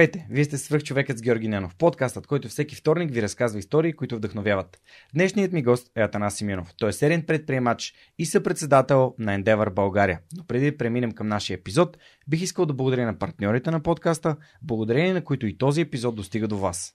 Здравейте! Вие сте свърх човекът с Георги Ненов, подкастът, който всеки вторник ви разказва истории, които вдъхновяват. Днешният ми гост е Атанас Симеонов. Той е серен предприемач и съпредседател на Endeavor България. Но преди да преминем към нашия епизод, бих искал да благодаря на партньорите на подкаста, благодарение на които и този епизод достига до вас.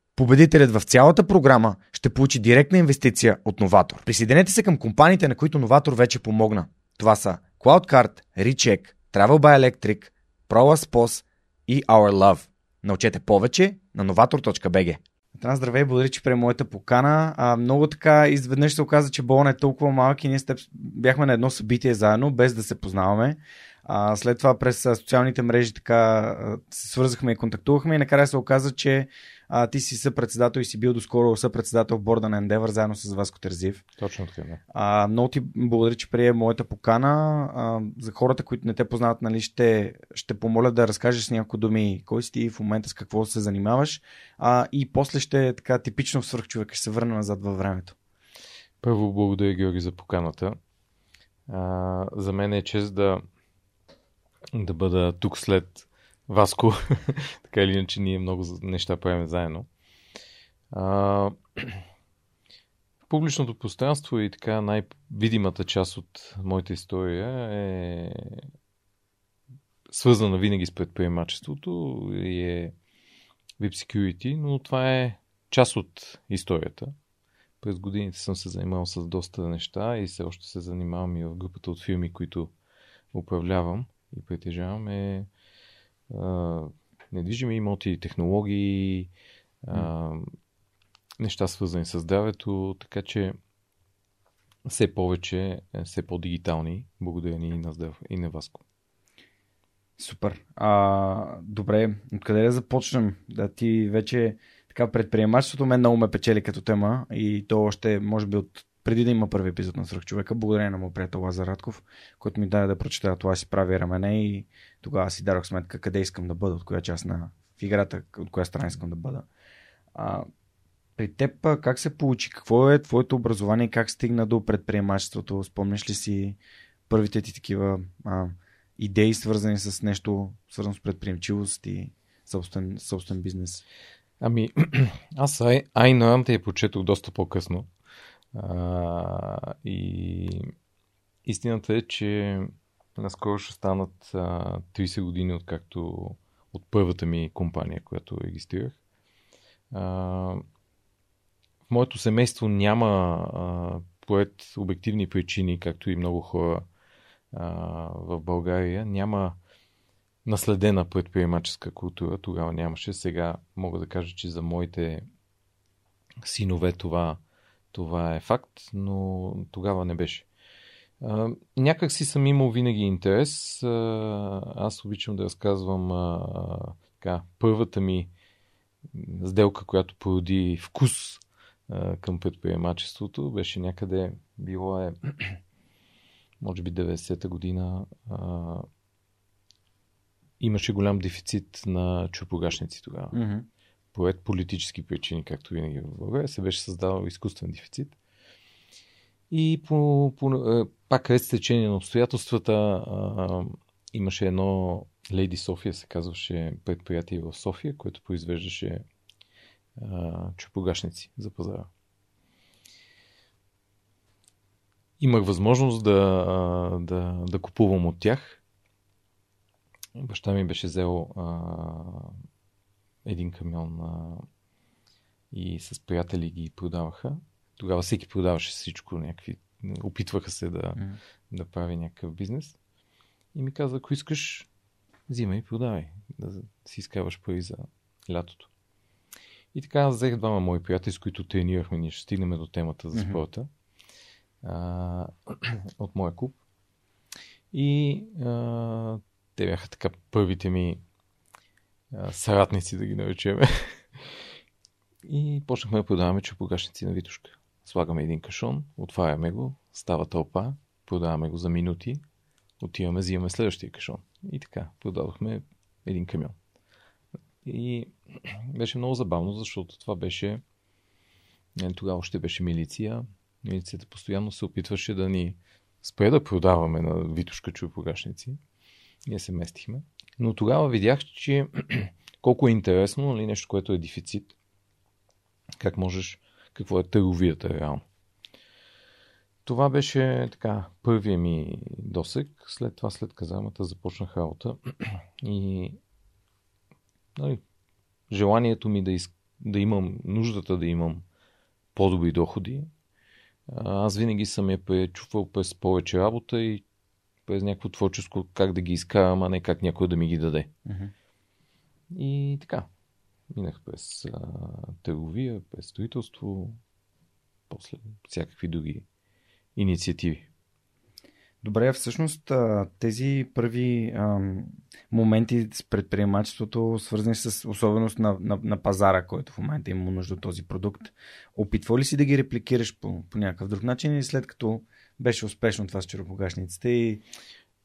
Победителят в цялата програма ще получи директна инвестиция от Новатор. Присъединете се към компаниите, на които Новатор вече помогна. Това са CloudCard, Recheck, Travel by Electric, ProLaspos и Our Love. Научете повече на novator.bg. Трана, здравей, благодаря, че прие моята покана. А, много така, изведнъж се оказа, че Болон е толкова малък и ние сте, бяхме на едно събитие заедно, без да се познаваме. А, след това през социалните мрежи така се свързахме и контактувахме и накрая се оказа, че а, ти си съпредседател и си бил доскоро съпредседател в борда на Endeavor заедно с Васко Терзив. Точно така, да. А, много ти благодаря, че прие моята покана. А, за хората, които не те познават, нали, ще, ще помоля да разкажеш с няколко думи кой си ти в момента, с какво се занимаваш. А, и после ще така типично в свърхчовек, ще се върна назад във времето. Първо благодаря, Георги, за поканата. А, за мен е чест да, да бъда тук след Васко. така или иначе ние много неща правим заедно. А, публичното пространство и така най-видимата част от моята история е свързана винаги с предприемачеството и е Web Security, но това е част от историята. През годините съм се занимавал с доста неща и все още се занимавам и в групата от фирми, които управлявам и притежавам. Е недвижими имоти, технологии, а, неща свързани с здравето, така че все повече, все по-дигитални, благодарение и на Здрав и на Васко. Супер. А, добре, откъде да започнем? Да ти вече така предприемачеството мен много ме печели като тема и то още може би от преди да има първи епизод на Свръхчовека, благодарение на моят приятел Лазар Радков, който ми даде да прочета това си прави рамене и тогава си дадох сметка къде искам да бъда, от коя част на в играта, от коя страна искам да бъда. А, при теб как се получи? Какво е твоето образование как стигна до предприемачеството? Спомняш ли си първите ти такива а, идеи, свързани с нещо, свързано с предприемчивост и собствен, собствен бизнес? Ами, аз Ай, Ай те я почетох доста по-късно. И истината е, че наскоро ще станат а, 30 години откакто от първата ми компания, която регистрирах. А, в моето семейство няма а, поет обективни причини, както и много хора в България, няма наследена предприемаческа култура. Тогава нямаше. Сега мога да кажа, че за моите синове това това е факт, но тогава не беше. Някак си съм имал винаги интерес. Аз обичам да разказвам така, първата ми сделка, която породи вкус към предприемачеството, беше някъде, било е, може би 90-та година. Имаше голям дефицит на чупогашници тогава. Mm-hmm поред политически причини, както винаги в България, се беше създавал изкуствен дефицит. И по, по, е, пак след течение на обстоятелствата а, имаше едно Лейди София, се казваше предприятие в София, което произвеждаше чупогашници за пазара. имах възможност да, да, да купувам от тях. Баща ми беше взел а, един камион а, и с приятели ги продаваха. Тогава всеки продаваше всичко, някакви, опитваха се да, mm. да прави някакъв бизнес. И ми каза, ако искаш, взимай и продавай, да си изкарваш пари за лятото. И така взех двама мои приятели, с които тренирахме. Ние ще стигнем до темата за спорта. А, от моя клуб. И а, те бяха така първите ми съратници, да ги наречем. и почнахме да продаваме чупогашници на Витушка. Слагаме един кашон, отваряме го, става тълпа, продаваме го за минути, отиваме, взимаме следващия кашон. И така, продадохме един камион. И беше много забавно, защото това беше. Нали, тогава още беше милиция. Милицията постоянно се опитваше да ни спре да продаваме на Витушка чуйпогашници. Ние се местихме. Но тогава видях, че колко е интересно, нали, нещо, което е дефицит. Как можеш, какво е търговията реално. Това беше така първия ми досек. След това, след казармата, започнах работа. И нали, желанието ми да, из, да имам, нуждата да имам по-добри доходи, аз винаги съм я пречупвал през повече работа и през някакво творческо как да ги изкарам, а не как някой да ми ги даде. Uh-huh. И така. Минах през а, търговия, през строителство, после всякакви други инициативи. Добре, всъщност тези първи ам, моменти с предприемачеството, свързани с особеност на, на, на пазара, който в момента има нужда от този продукт, опитва ли си да ги репликираш по, по някакъв друг начин или след като беше успешно това с черепогашниците и...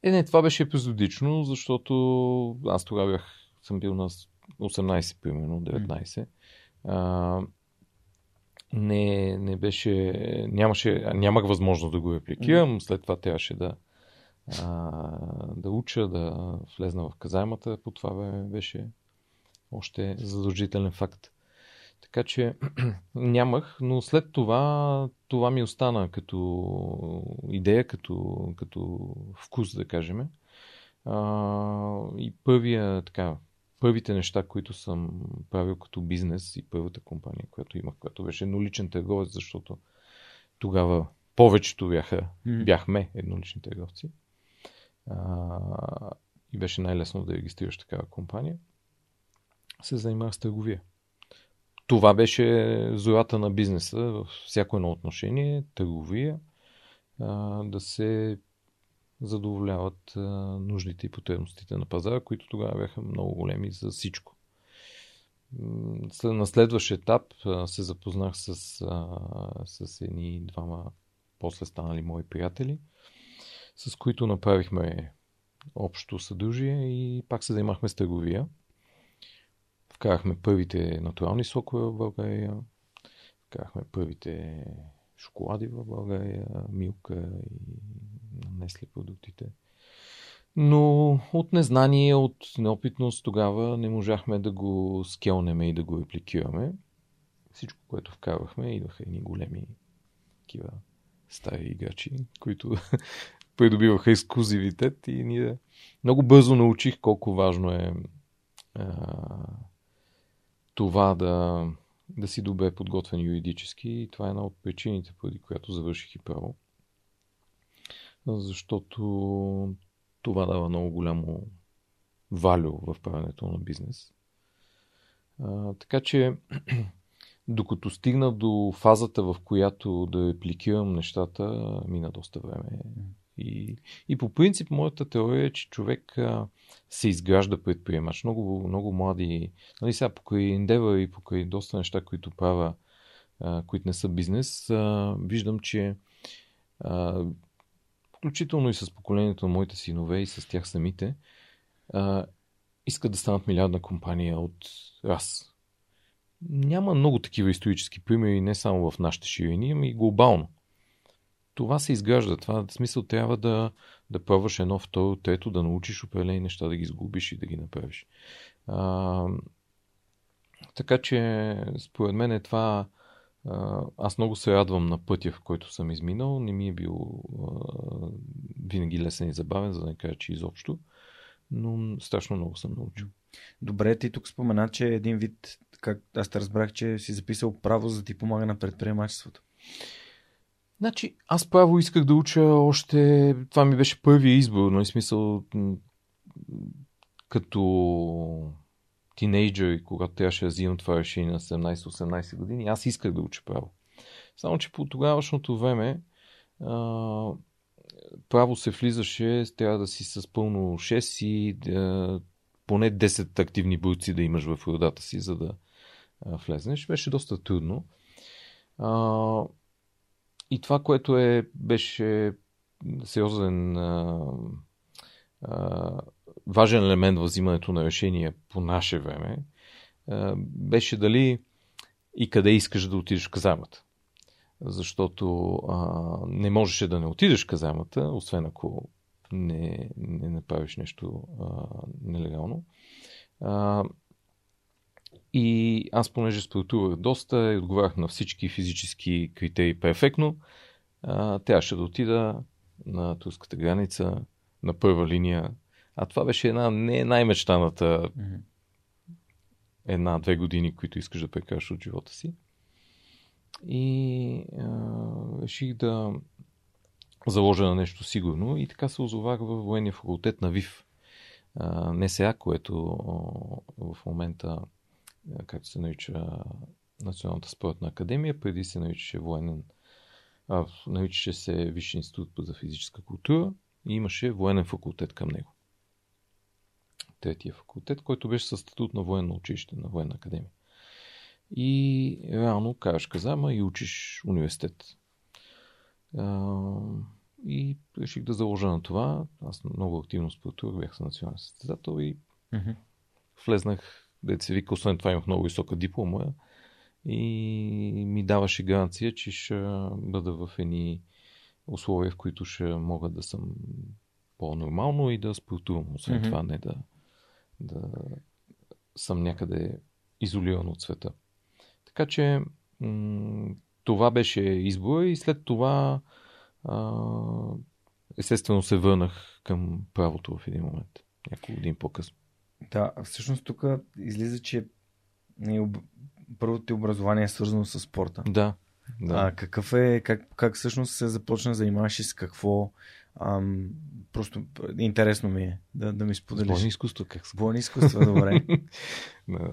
Е, не, това беше епизодично, защото аз тогава бях, съм бил на 18, примерно, 19. Mm. А, не, не беше, нямаше, нямах възможност да го репликирам. След това трябваше да, а, да уча, да влезна в казаймата. По това беше още задължителен факт. Така че нямах, но след това това ми остана като идея, като, като вкус, да кажем. А, и първия така, първите неща, които съм правил като бизнес и първата компания, която имах, която беше едноличен търговец, защото тогава повечето бяха, mm. бяхме еднолични търговци. А, и беше най-лесно да регистрираш такава компания. Се занимавах с търговия. Това беше зората на бизнеса във всяко едно отношение, търговия, да се задоволяват нуждите и потребностите на пазара, които тогава бяха много големи за всичко. На следващ етап се запознах с, с едни двама после станали мои приятели, с които направихме общо съдружие и пак се занимахме с търговия. Вкарахме първите натурални сокове в България, вкарахме първите шоколади в България, милка и Несли продуктите. Но от незнание, от неопитност тогава не можахме да го скелнеме и да го репликираме. Всичко, което вкарвахме, идваха едни големи такива стари играчи, които придобиваха ексклюзивитет и ние много бързо научих колко важно е а, това да, да си добре подготвен юридически и това е една от причините, поради която завърших и право защото това дава много голямо валю в правенето на бизнес. А, така че, докато стигна до фазата, в която да репликирам нещата, мина доста време. И, и по принцип, моята теория е, че човек а, се изгражда предприемач. Много, много млади, нали сега покрай Endeavor и покрай доста неща, които правя, а, които не са бизнес, а, виждам, че а, включително и с поколението на моите синове и с тях самите, а, искат да станат милиардна компания от раз. Няма много такива исторически примери, не само в нашите ширини, ами и глобално. Това се изгражда. Това в смисъл трябва да, да пробваш едно, второ, трето, да научиш определени неща, да ги сгубиш и да ги направиш. А, така че, според мен е това аз много се радвам на пътя, в който съм изминал. Не ми е бил винаги лесен и забавен, за да не кажа, че изобщо. Но страшно много съм научил. Добре, ти тук спомена, че един вид, как аз те разбрах, че си записал право, за да ти помага на предприемачеството. Значи, аз право исках да уча още... Това ми беше първия избор, но е смисъл като тинейджър и когато трябваше да взимам това решение на 17-18 години, аз исках да уча право. Само, че по тогавашното време а, право се влизаше, трябва да си с пълно 6 и да, поне 10 активни бойци да имаш в родата си, за да а, влезнеш. Беше доста трудно. А, и това, което е, беше сериозен а, а, важен елемент в взимането на решения по наше време, а, беше дали и къде искаш да отидеш в казармата. Защото а, не можеше да не отидеш в казармата, освен ако не, не направиш нещо а, нелегално. А, и аз, понеже спортувах доста и отговарях на всички физически критерии перфектно, а, трябваше да отида на турската граница, на първа линия. А това беше една не най-мечтаната една-две години, които искаш да прекараш от живота си. И а, реших да заложа на нещо сигурно и така се озовах в военния факултет на ВИФ. НСА, което а, в момента както се нарича Националната спортна академия, преди се наричаше военен, а, наричаше се Висши институт за физическа култура и имаше военен факултет към него. Третия факултет, който беше със статут на военно училище, на военна академия. И реално караш казама и учиш университет. А, и реших да заложа на това. Аз много активно спортувах, бях съм национален състезател и mm-hmm. влезнах да се вика, освен това имах много висока диплома и ми даваше гаранция, че ще бъда в едни условия, в които ще мога да съм по-нормално и да спортувам. Освен mm-hmm. това, не да, да съм някъде изолиран от света. Така че м- това беше избор и след това а, естествено се върнах към правото в един момент, няколко години по-късно. Да, всъщност тук излиза, че първото ти образование е свързано с спорта. Да. да. А какъв е, как, как всъщност се започна да занимаваш и с какво? Ам, просто интересно ми е да, да ми споделиш. Бойни изкуство, как се Бойни изкуство, добре.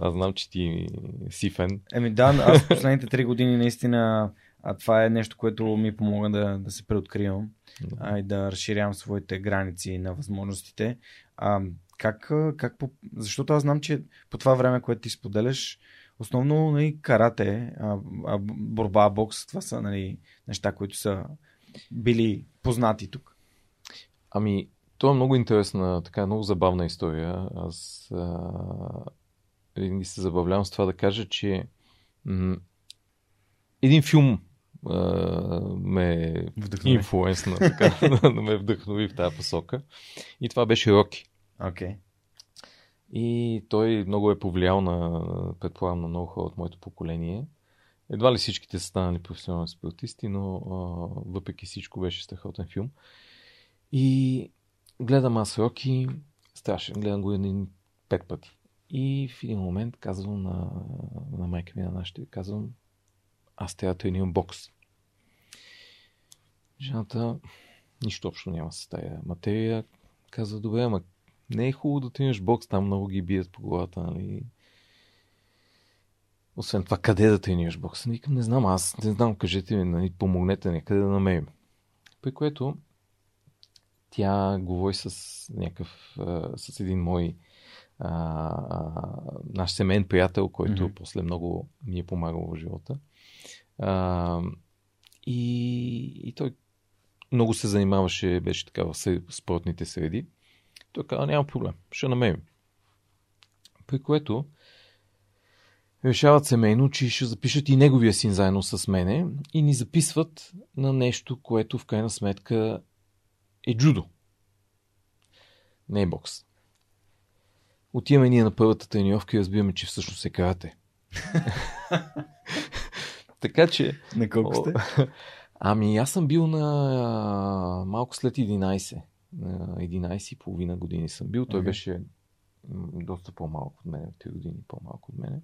аз знам, че ти си фен. Еми да, аз последните три години наистина а това е нещо, което ми помога да, да се преоткривам а, и да разширявам своите граници на възможностите. А, как, как по... Защото аз знам, че по това време, което ти споделяш, основно нали, карате, а, а, борба, бокс, това са нали, неща, които са били познати тук. Ами, това е много интересна, така много забавна история. Аз а, винаги се забавлявам с това да кажа, че м- един филм а, ме инфлуенсна, така, да ме вдъхнови в тази посока. И това беше Роки. Okay. И той много е повлиял на, предполагам, на много хора от моето поколение. Едва ли всичките са станали професионални спортисти, но а, въпреки всичко беше страхотен филм. И гледам аз Роки, страшен, гледам го един пет пъти. И в един момент казвам на, на майка ми, на нашите, казвам, аз трябва да тренирам бокс. Жената нищо общо няма с тая материя. Казва, добре, ама не е хубаво да тренираш бокс, там много ги бият по главата, нали? Освен това, къде да тренираш бокс? Никам не знам, аз не знам, кажете ми, нали, помогнете някъде да намерим. При което тя говори с някакъв, с един мой а, а, наш семейен приятел, който mm-hmm. после много ми е помагал в живота. А, и, и той много се занимаваше, беше така в спортните среди. Той каза, няма проблем, ще намерим. При което решават семейно, че ще запишат и неговия син заедно с мене и ни записват на нещо, което в крайна сметка е джудо. Не е бокс. Отиваме ние на първата тренировка и разбираме, че всъщност е карате. така че... На колко сте? Ами аз съм бил на малко след 11. На 11 и половина години съм бил. Той Мгм. беше доста по-малко от мене. 3 години по-малко от мене.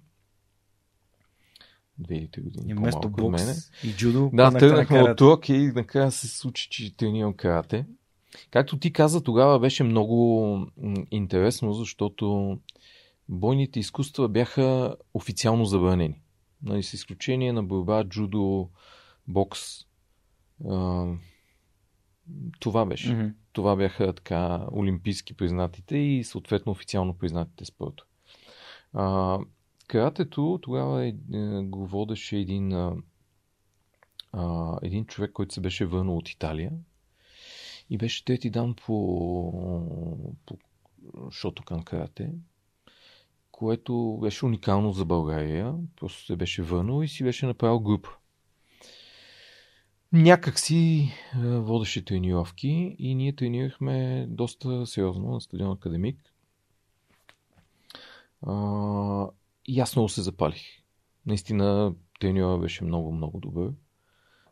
Две или три години И вместо по-малко от мене. бокс и джудо, Да, тръгнахме от тук и накрая се случи, че тренирам карате. Както ти каза, тогава беше много интересно, защото бойните изкуства бяха официално забранени. Нали, с изключение на борба, джудо, бокс. А, това беше. Мгм. Това бяха така олимпийски признатите и съответно официално признатите спорта. А, каратето тогава е, е, го водеше един, а, а, един човек, който се беше върнал от Италия и беше трети дан по, по Шотокан карате, което беше уникално за България. Просто се беше върнал и си беше направил група. Някак си е, водеше тренировки и ние тренирахме доста сериозно на стадион Академик. А, и аз се запалих. Наистина треньора беше много, много добър.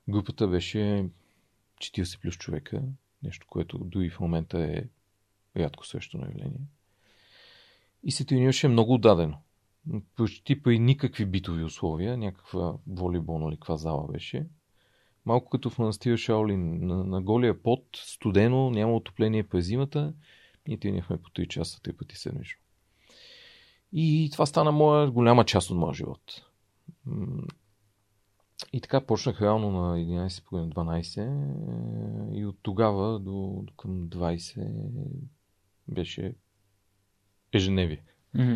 Групата беше 40 плюс човека, нещо, което дори в момента е рядко срещано явление. И се тренираше много отдадено. Почти при никакви битови условия, някаква волейболна или каква зала беше. Малко като в манастира Шаолин, на, на голия пот, студено, няма отопление през зимата, ние тренирахме по 3 часа, 3 пъти седмично. И това стана моя голяма част от моя живот. И така почнах реално на 11 по 12 е, и от тогава до, до към 20 беше ежедневие. Мгм.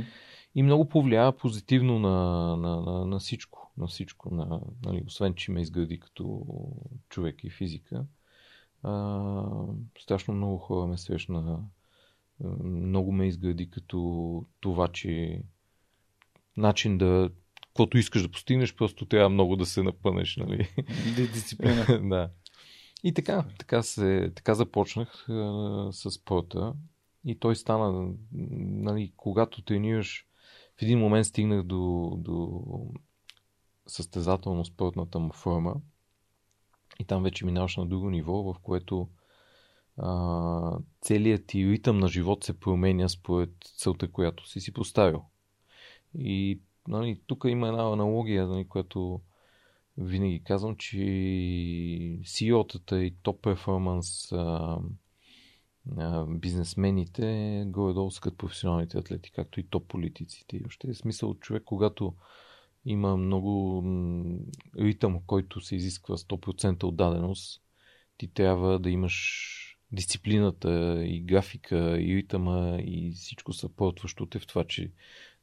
И много повлия позитивно на, на, на, на всичко. На всичко. На, нали, освен, че ме изгради като човек и физика. А, страшно много хора ме срещна. Много ме изгради като това, че начин да каквото искаш да постигнеш, просто трябва много да се напънеш, нали? Ди- Дисциплина. да. И така, така, се, така започнах а, с спорта. И той стана, нали, когато тренираш, в един момент стигнах до, до състезателно спортната му форма. И там вече минаваш на друго ниво, в което а, целият ти ритъм на живот се променя според целта, която си си поставил. И нали, тук има една аналогия, нали, която винаги казвам, че CEO-тата и топ перформанс бизнесмените горе-долу са като професионалните атлети, както и топ политиците. И още е смисъл човек, когато има много ритъм, който се изисква 100% отдаденост, ти трябва да имаш дисциплината и графика и ритъма и всичко съпортващо те в това, че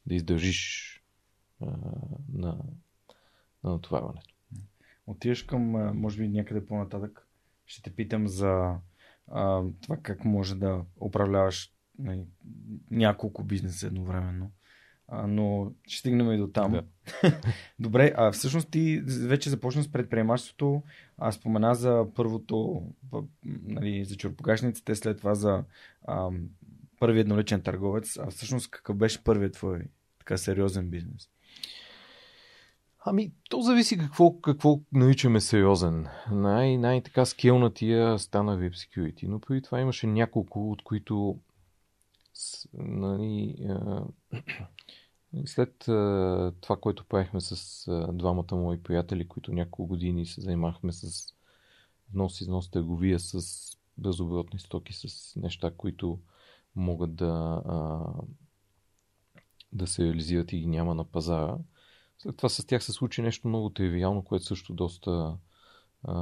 да издържиш а, на, на натоварването. Отиваш към, може би някъде по-нататък, ще те питам за а, това как може да управляваш нали, няколко бизнеса едновременно. А, но ще стигнем и до там. Да. Добре, а всъщност ти вече започна с предприемачеството, а спомена за първото, нали, за чурпогашниците, след това за първият едноличен търговец. А всъщност какъв беше първият твой така сериозен бизнес? Ами, то зависи какво, какво наричаме сериозен. Най- най-така скелнатия стана Web Security, но преди това имаше няколко, от които с, нали, а, след това, което правихме с двамата мои приятели, които няколко години се занимахме с внос, износ, търговия с безоборотни стоки, с неща, които могат да, да се реализират и ги няма на пазара. След това с тях се случи нещо много тривиално, което също доста а,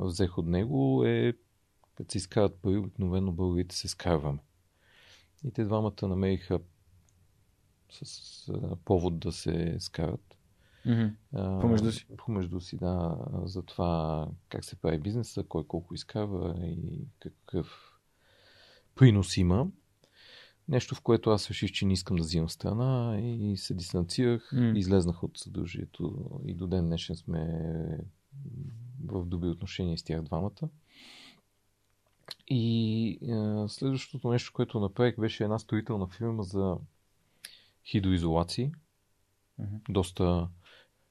взех от него, е като се изкарат пари, обикновено българите се скарваме. И те двамата намериха с а, повод да се скарат. А, Помежду си. Помежду си, да, за това как се прави бизнеса, кой колко изкарва и какъв принос има. Нещо, в което аз реших, че не искам да взимам страна и се дистанцирах, М. излезнах от съдружието и до ден днешен сме в добри отношения с тях двамата. И е, следващото нещо, което направих, беше една строителна фирма за хидроизолации. Мгм. Доста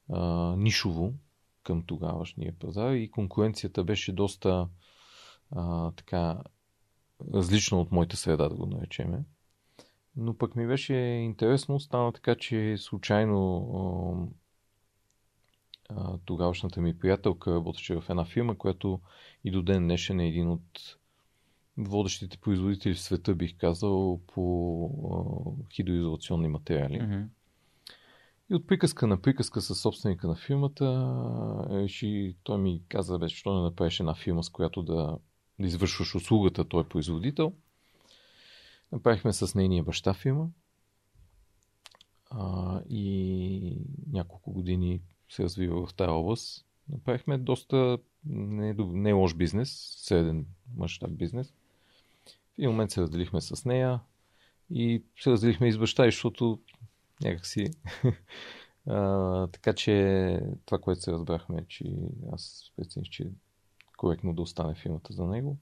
а, нишово към тогавашния пазар и конкуренцията беше доста а, така различна от моята среда, да го наречеме. Но пък ми беше интересно, стана така, че случайно а, тогавашната ми приятелка работеше в една фирма, която и до ден днешен е един от водещите производители в света, бих казал, по а, хидроизолационни материали. Mm-hmm. И от приказка на приказка с собственика на фирмата, реши, той ми каза, бе, що не направиш една фирма, с която да, да извършваш услугата, той е производител. Направихме с нейния баща фирма. А, и няколко години се развива в тази област. Направихме доста не, не лош бизнес, среден мащаб бизнес. В един момент се разделихме с нея и се разделихме и с баща, защото някакси. а, така че това, което се разбрахме, че аз прецених, че е коректно да остане фирмата за него.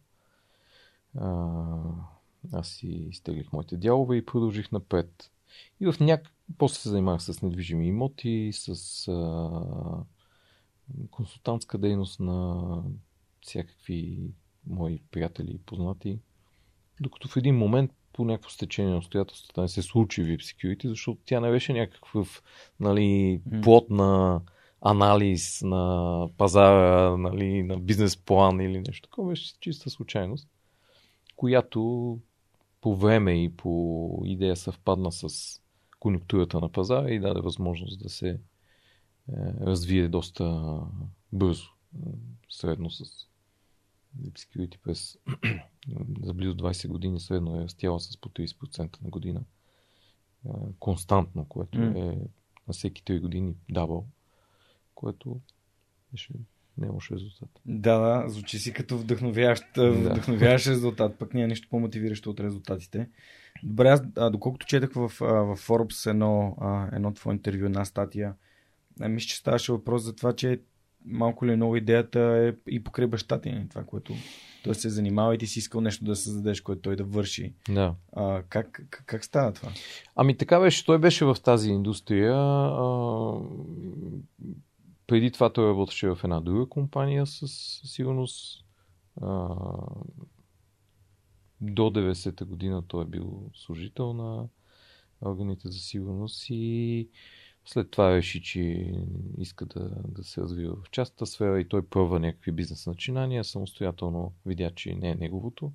А, аз си изтеглих моите дялове и продължих напред. И в няк... После се занимавах с недвижими имоти, с а... консултантска дейност на всякакви мои приятели и познати. Докато в един момент по някакво стечение на обстоятелствата не се случи VIP Security, защото тя не беше някакъв нали, плод на анализ на пазара, нали, на бизнес план или нещо такова. Беше чиста случайност, която по време и по идея съвпадна с конъюнктурата на пазара и даде възможност да се е, развие доста бързо, средно с Security през за близо 20 години средно е растяла с по 30% на година. Константно, което mm. е на всеки 3 години дабъл, което беше не лош резултат. Да, да, звучи си като вдъхновяващ, вдъхновяващ резултат, пък няма нищо по-мотивиращо от резултатите. Добре, аз, а, доколкото четах в, в Forbes едно, а, едно твое интервю, една статия, а, мисля, че ставаше въпрос за това, че малко ли много идеята е и покрай баща ти, това, което той се занимава и ти си искал нещо да създадеш, което той да върши. Да. А, как, как, как стана това? Ами така беше, той беше в тази индустрия. А, преди това той работеше в една друга компания със сигурност. А, до 90-та година той е бил служител на органите за сигурност и след това реши, че иска да, да се развива в частната сфера и той пробва някакви бизнес начинания, самостоятелно видя, че не е неговото.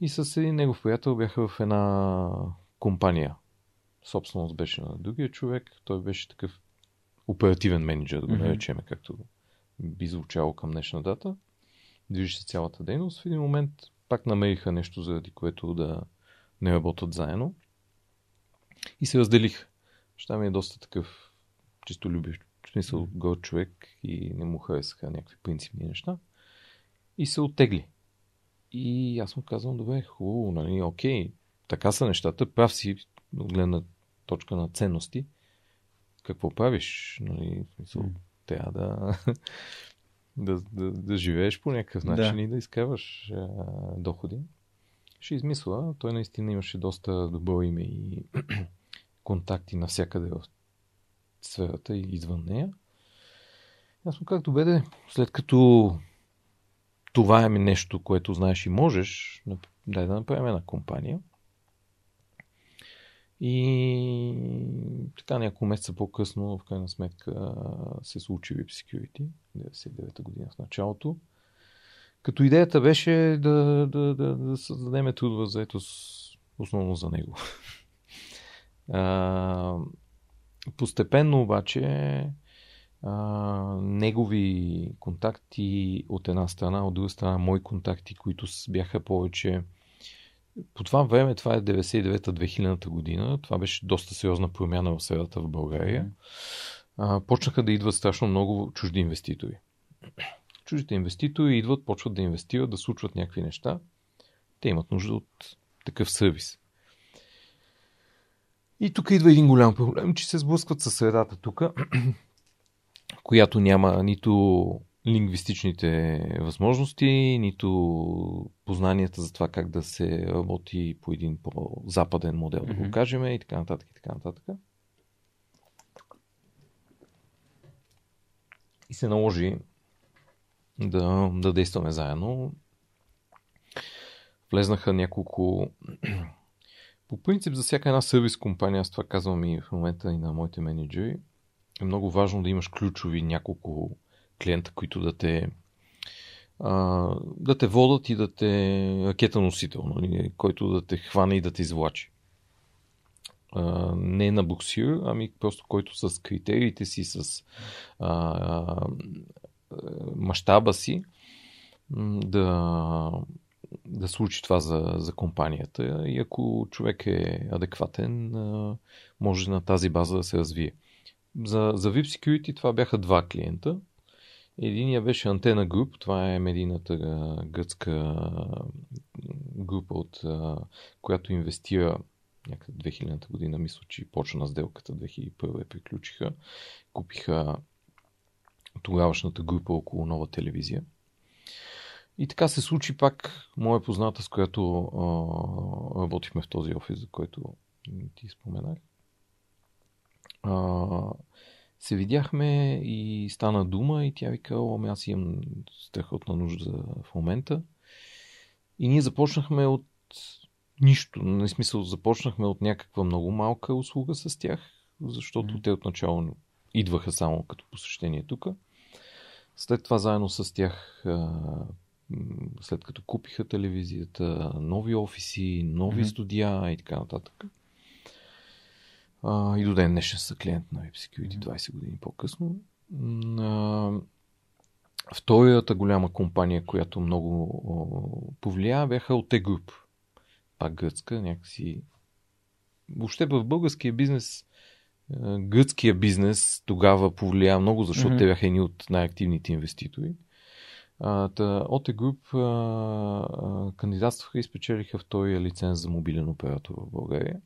И с един негов приятел бяха в една компания. Собственост беше на другия човек. Той беше такъв оперативен менеджер, да го наречем, mm-hmm. както би звучало към днешна дата. Движи се цялата дейност. В един момент пак намериха нещо, заради което да не работят заедно. И се разделиха. Баща ми е доста такъв чисто любещ, в смисъл гол човек и не му харесаха някакви принципни неща. И се оттегли. И аз му казвам, добре, хубаво, нали, окей, така са нещата, прав си от гледна точка на ценности. Какво правиш? Нали, в смисъл, mm. трябва да, да, да, да живееш по някакъв начин да. и да изкарваш а, доходи. Ще измисля. Той наистина имаше доста добро име и контакти навсякъде в сферата и извън нея. Му както беде, след като това е нещо, което знаеш и можеш, дай да направим една компания. И така няколко месеца по-късно, в крайна сметка, се случи VIP Security, 99-та година в началото. Като идеята беше да, да, да, да създадем трудова заетост основно за него. Постепенно обаче а, негови контакти от една страна, от друга страна мои контакти, които бяха повече по това време, това е 99-2000 година, това беше доста сериозна промяна в средата в България. А, почнаха да идват страшно много чужди инвеститори. Чуждите инвеститори идват, почват да инвестират, да случват някакви неща. Те имат нужда от такъв сервис. И тук идва един голям проблем, че се сблъскват със средата тук, която няма нито лингвистичните възможности, нито познанията за това как да се работи по един по-западен модел, mm-hmm. да го кажем, и така нататък, и така нататък. И се наложи да, да действаме заедно. Влезнаха няколко... По принцип за всяка една сервис компания, аз това казвам и в момента и на моите менеджери, е много важно да имаш ключови няколко клиента, които да те да те водат и да те ракета носител, нали, който да те хване и да те извлачи. А, не на буксир, ами просто който с критериите си, с а, мащаба си да, да случи това за, за компанията и ако човек е адекватен, може на тази база да се развие. За, за VIP Security това бяха два клиента. Единия беше Антена Груп, това е медийната гръцка група, от която инвестира някъде 2000-та година, мисля, че почна сделката, 2001 приключиха. Купиха тогавашната група около нова телевизия. И така се случи пак моя позната, с която а, работихме в този офис, за който ти споменах. А, се видяхме и стана дума и тя вика, ами аз имам страхотна нужда в момента. И ние започнахме от нищо. Не смисъл, започнахме от някаква много малка услуга с тях, защото mm. те отначало идваха само като посещение тук. След това заедно с тях, след като купиха телевизията, нови офиси, нови mm-hmm. студия и така нататък. И до ден днешен са клиент на WebSecurity 20 години по-късно. Втората голяма компания, която много повлия, бяха от Group. Пак гръцка, някакси. Въобще в българския бизнес гръцкия бизнес тогава повлия много, защото mm-hmm. те бяха едни от най-активните инвеститори. Оте Груп кандидатстваха и спечелиха втория лиценз за мобилен оператор в България.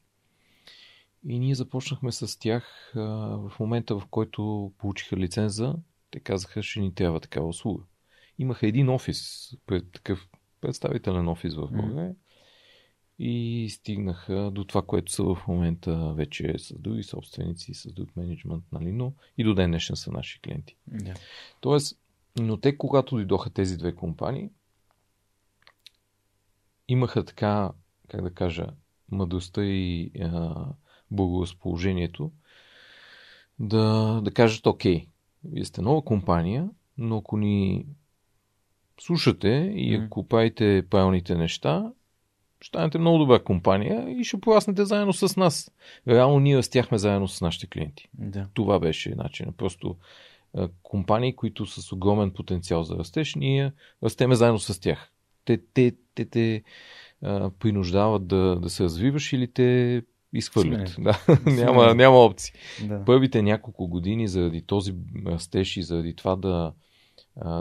И ние започнахме с тях а, в момента, в който получиха лиценза. Те казаха, че ни трябва такава услуга. Имаха един офис, пред, такъв представителен офис в България. Mm и стигнаха до това, което са в момента вече с други собственици, с друг менеджмент, нали, но и до ден днешен са наши клиенти. Yeah. Тоест, но те, когато дойдоха тези две компании, имаха така, как да кажа, мъдростта и а, благоразположението да, да кажат, окей, вие сте нова компания, но ако ни слушате и ако правите правилните неща, станете много добра компания и ще пораснете заедно с нас. Реално ние растяхме заедно с нашите клиенти. Да. Това беше начин. Просто компании, които с огромен потенциал за растеж, ние растеме заедно с тях. Те те, те, те а, принуждават да, да се развиваш или те изхвърлят. Да, няма, няма опции. Да. Първите няколко години заради този растеж и заради това да,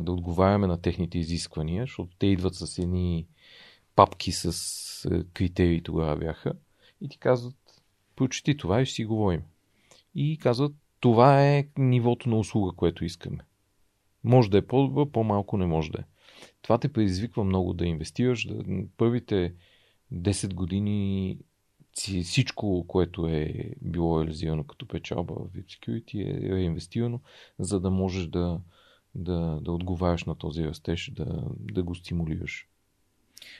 да отговаряме на техните изисквания, защото те идват с едни папки с критерии тогава бяха и ти казват, прочети това и ще си говорим. И казват, това е нивото на услуга, което искаме. Може да е по-добро, по-малко не може да е. Това те предизвиква много да инвестираш. Да, първите 10 години всичко, което е било реализирано като печалба в VIP Security е реинвестирано, за да можеш да, да, да отговаряш на този растеж, да, да го стимулираш.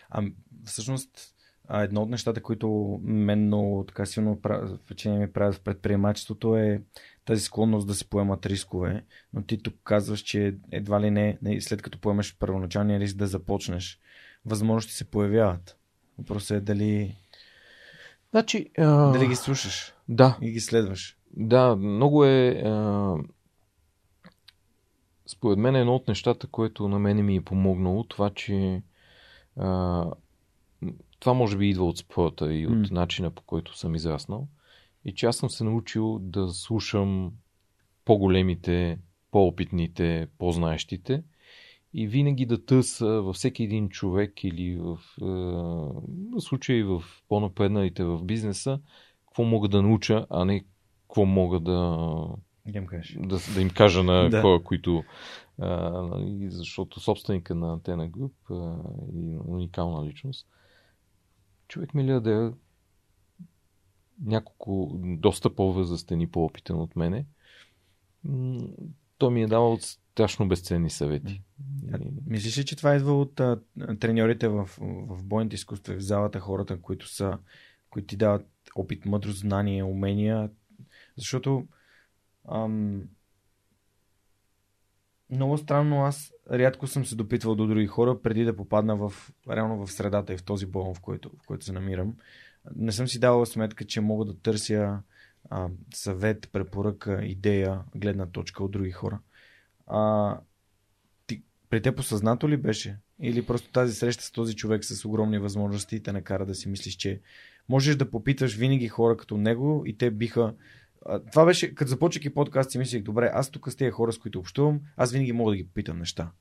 А всъщност едно от нещата, които мен много така силно впечатление ми правят в предприемачеството е тази склонност да се поемат рискове, но ти тук казваш, че едва ли не, след като поемаш първоначалния риск да започнеш, възможности се появяват. Въпросът е дали Значи, а... Дали ги слушаш? Да. И ги следваш? Да, много е... А... Според мен е едно от нещата, което на мене ми е помогнало, това, че а... това може би идва от спорта и от mm. начина по който съм израснал. И че аз съм се научил да слушам по-големите, по-опитните, по-знаещите и винаги да търса във всеки един човек или в, е, в случай в по-напредналите в бизнеса, какво мога да науча, а не какво мога да, да, им, да, да им кажа на да. хора, които. А, нали, защото собственика на Антена Груп е уникална личност. Човек милиардер, няколко доста по-възрастен и по-опитен от мене. Той ми е давал страшно безценни съвети. Мислиш ли, че това идва от а, треньорите в, в бойните изкуства, в залата, хората, които са, които ти дават опит, мъдрост, знание, умения? Защото ам, много странно, аз рядко съм се допитвал до други хора, преди да попадна в, реално в средата и в този болон, в който, в който се намирам. Не съм си давал сметка, че мога да търся а, съвет, препоръка, идея, гледна точка от други хора. А, ти, при те посъзнато ли беше? Или просто тази среща с този човек с огромни възможности те накара да си мислиш, че можеш да попиташ винаги хора като него и те биха това беше, като започвах и подкаст, си мислих, добре, аз тук с тези хора, с които общувам, аз винаги мога да ги питам неща.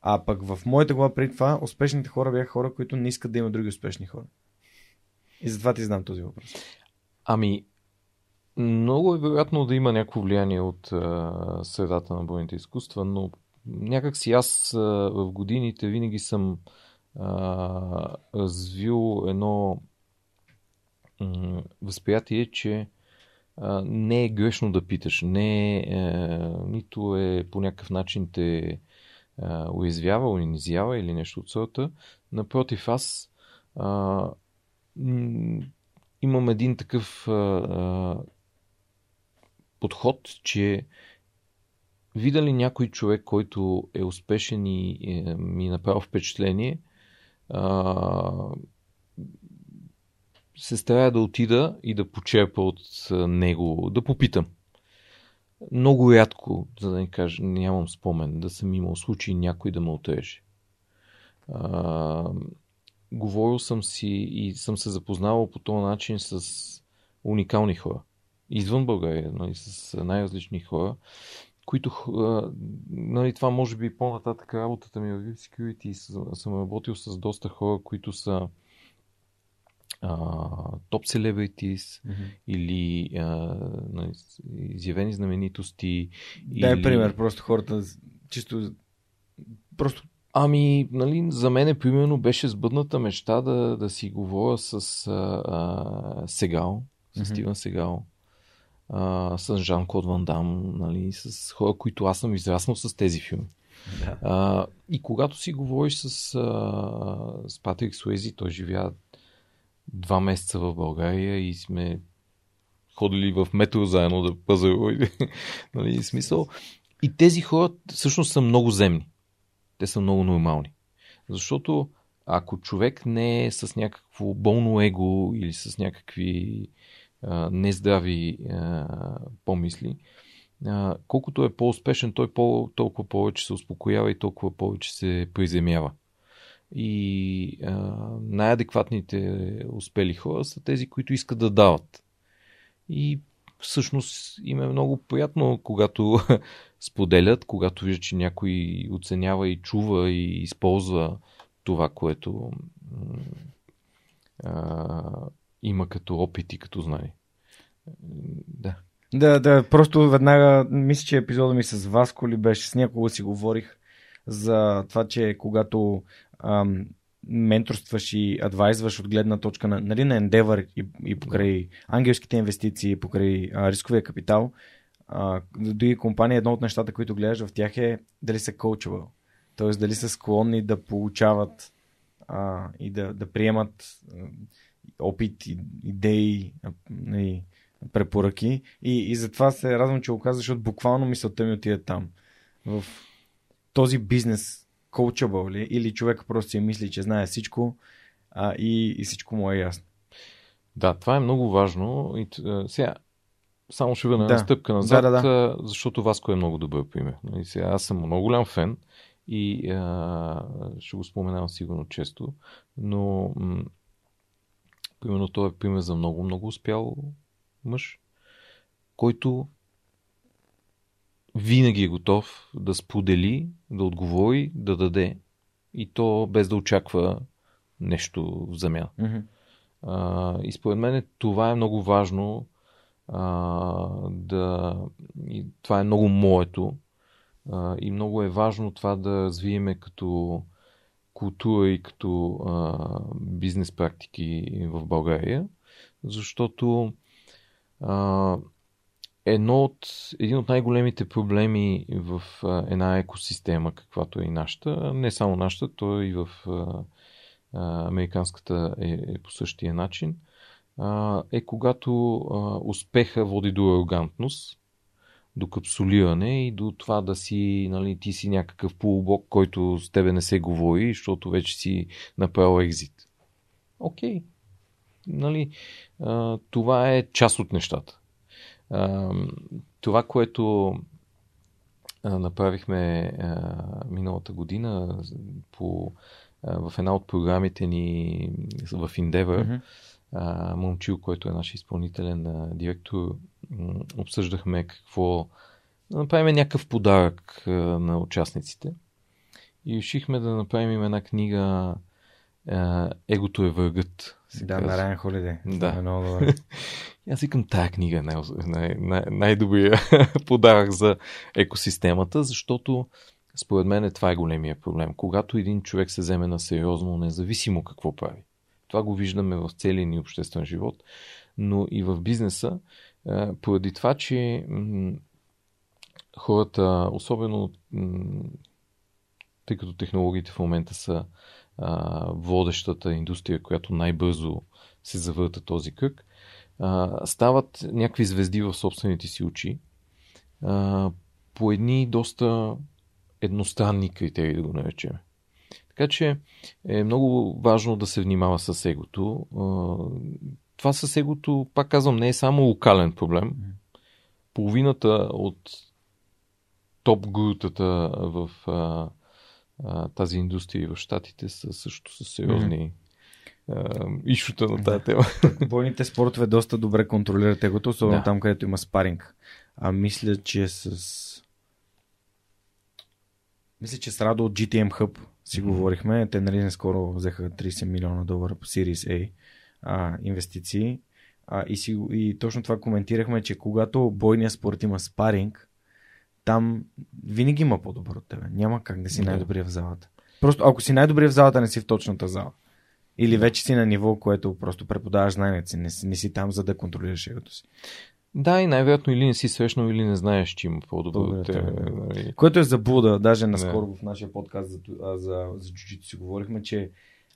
А пък в моята глава преди това, успешните хора бяха хора, които не искат да имат други успешни хора. И затова ти знам този въпрос. Ами, много е вероятно да има някакво влияние от а, средата на бойните изкуства, но някак си аз а, в годините винаги съм а, развил едно м- възприятие, че не е грешно да питаш, не е, нито е по някакъв начин те уязвява, унизява или нещо от сорта. Напротив, аз а, имам един такъв а, подход, че видя ли някой човек, който е успешен и е, ми е направил впечатление, а, се старая да отида и да почерпа от него, да попитам. Много рядко, за да не кажа, нямам спомен, да съм имал случай някой да ме отреже. А, говорил съм си и съм се запознавал по този начин с уникални хора. Извън България, нали, с най-различни хора, които, нали, това може би по-нататък работата ми в Security, съм работил с доста хора, които са топ селебритис mm-hmm. или а, изявени знаменитости. Дай или... пример, просто хората чисто просто Ами, нали, за мен примерно беше сбъдната мечта да, да си говоря с а, а, Сегал, с mm-hmm. Стивен Сегал, а, с Жан-Клод Ван Дам, нали, с хора, които аз съм израснал с тези филми. Да. А, и когато си говориш с, а, с Патрик Суези, той живя два месеца в България и сме ходили в метро заедно да пазаруваме. нали, смисъл. И тези хора всъщност са много земни. Те са много нормални. Защото ако човек не е с някакво болно его или с някакви а, нездрави а, помисли, а, колкото е по-успешен, той по- толкова повече се успокоява и толкова повече се приземява. И най-адекватните успели хора са тези, които искат да дават. И всъщност им е много приятно, когато споделят, когато виждат, че някой оценява и чува и използва това, което а, има като опит и като знание. Да. Да, да, просто веднага, мисля, че епизода ми с Васко ли беше, с някого си говорих за това, че когато ам, менторстваш и адвайзваш от гледна точка на, нали, на Endeavor и, и покрай ангелските инвестиции, покрай а, рисковия капитал, а, дори компания, едно от нещата, които гледаш в тях е дали са coachable. Тоест дали са склонни да получават а, и да, да приемат опит, идеи, а, и препоръки. И, и затова се радвам, че го казваш, защото буквално мисълта ми отиде там. В този бизнес coachable ли, или човек просто си мисли, че знае всичко а, и, и всичко му е ясно. Да, това е много важно. И, сега, само ще върна да. стъпка назад, да, да, да. защото Васко е много добър пример. И нали, сега, аз съм много голям фен и а, ще го споменавам сигурно често, но м- примерно той е пример за много, много успял мъж, който винаги е готов да сподели, да отговори, да даде. И то без да очаква нещо в замяна. Mm-hmm. А, и според мен това е много важно. А, да, и това е много моето. А, и много е важно това да развиеме като култура и като а, бизнес практики в България, защото а, едно от, един от най-големите проблеми в а, една екосистема, каквато е и нашата, не само нашата, то и в а, а, американската е, е по същия начин, а, е когато а, успеха води до арогантност, до капсулиране и до това да си, нали, ти си някакъв полубок, който с тебе не се говори, защото вече си направил екзит. Окей. Okay. Нали, а, това е част от нещата. А, това, което направихме а, миналата година по, а, в една от програмите ни в Endeavor, mm-hmm Момчил, който е наш изпълнителен а, директор, обсъждахме какво да направим някакъв подарък а, на участниците. И решихме да направим една книга а, Егото е въргът. Да, на Райан Холиде. Да. Е много добре. Аз викам, тая книга е най- най- най- най-добрия подарък за екосистемата, защото според мен това е големия проблем. Когато един човек се вземе на сериозно, независимо какво прави, това го виждаме в целия ни обществен живот, но и в бизнеса, поради това, че хората, особено тъй като технологиите в момента са водещата индустрия, която най-бързо се завърта този кръг, стават някакви звезди в собствените си очи по едни доста едностранни критерии, да го наречем. Така че е много важно да се внимава с егото. Това с егото, пак казвам, не е само локален проблем. Половината от топ групата в а, тази индустрия в Штатите са също с сериозни mm-hmm. ишута на тази тема. Бойните спортове доста добре контролират егото, особено да. там, където има спаринг. А мисля, че с мисля, че с Радо от GTM Hub си mm-hmm. говорихме. Те нали скоро взеха 30 милиона долара по Series A а, инвестиции. А, и, си, и точно това коментирахме, че когато бойния спорт има спаринг, там винаги има по-добър от тебе. Няма как да си най-добрия в залата. Просто ако си най-добрия в залата, не си в точната зала. Или вече си на ниво, което просто преподаваш знанието си. Не, не си там, за да контролираш егото си. Да, и най-вероятно или не си срещнал, или не знаеш, че има по-добро от тебе. Нали? Което е заблуда. Даже наскоро не. в нашия подкаст за, за, за джуджито си говорихме, че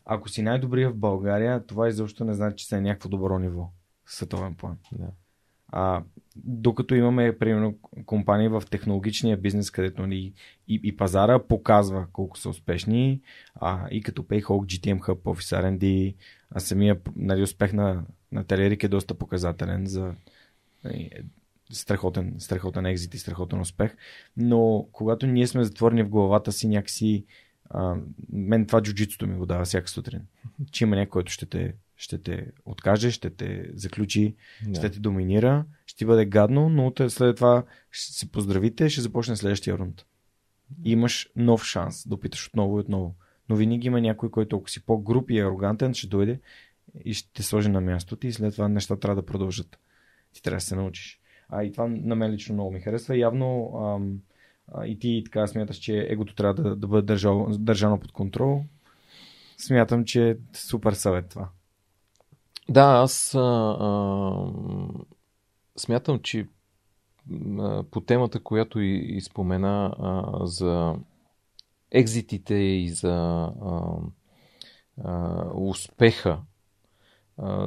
ако си най-добрия в България, това изобщо не значи, че си на някакво добро ниво. Световен план. Да. А, докато имаме, примерно, компании в технологичния бизнес, където ни и, и пазара показва колко са успешни, а, и като Payhawk, GTM Hub, Office R&D, а самия нали, успех на, на Телерик е доста показателен за Нали, страхотен, страхотен екзит и страхотен успех. Но когато ние сме затворени в главата си някакси а, мен това джуджитото ми го дава всяка сутрин. Че има някой, който ще те, ще те откаже, ще те заключи, да. ще те доминира, ще ти бъде гадно, но след това ще се поздравите, ще започне следващия рунд. И имаш нов шанс да опиташ отново и отново. Но винаги има някой, който ако си по-груп и арогантен, ще дойде и ще те сложи на мястото и след това неща трябва да продължат ти трябва да се научиш. А и това на мен лично много ми харесва. Явно ам, а, и ти така смяташ, че егото трябва да, да бъде държал, държано под контрол. Смятам, че е супер съвет това. Да, аз а, а, смятам, че а, по темата, която и, и спомена а, за екзитите и за а, а, успеха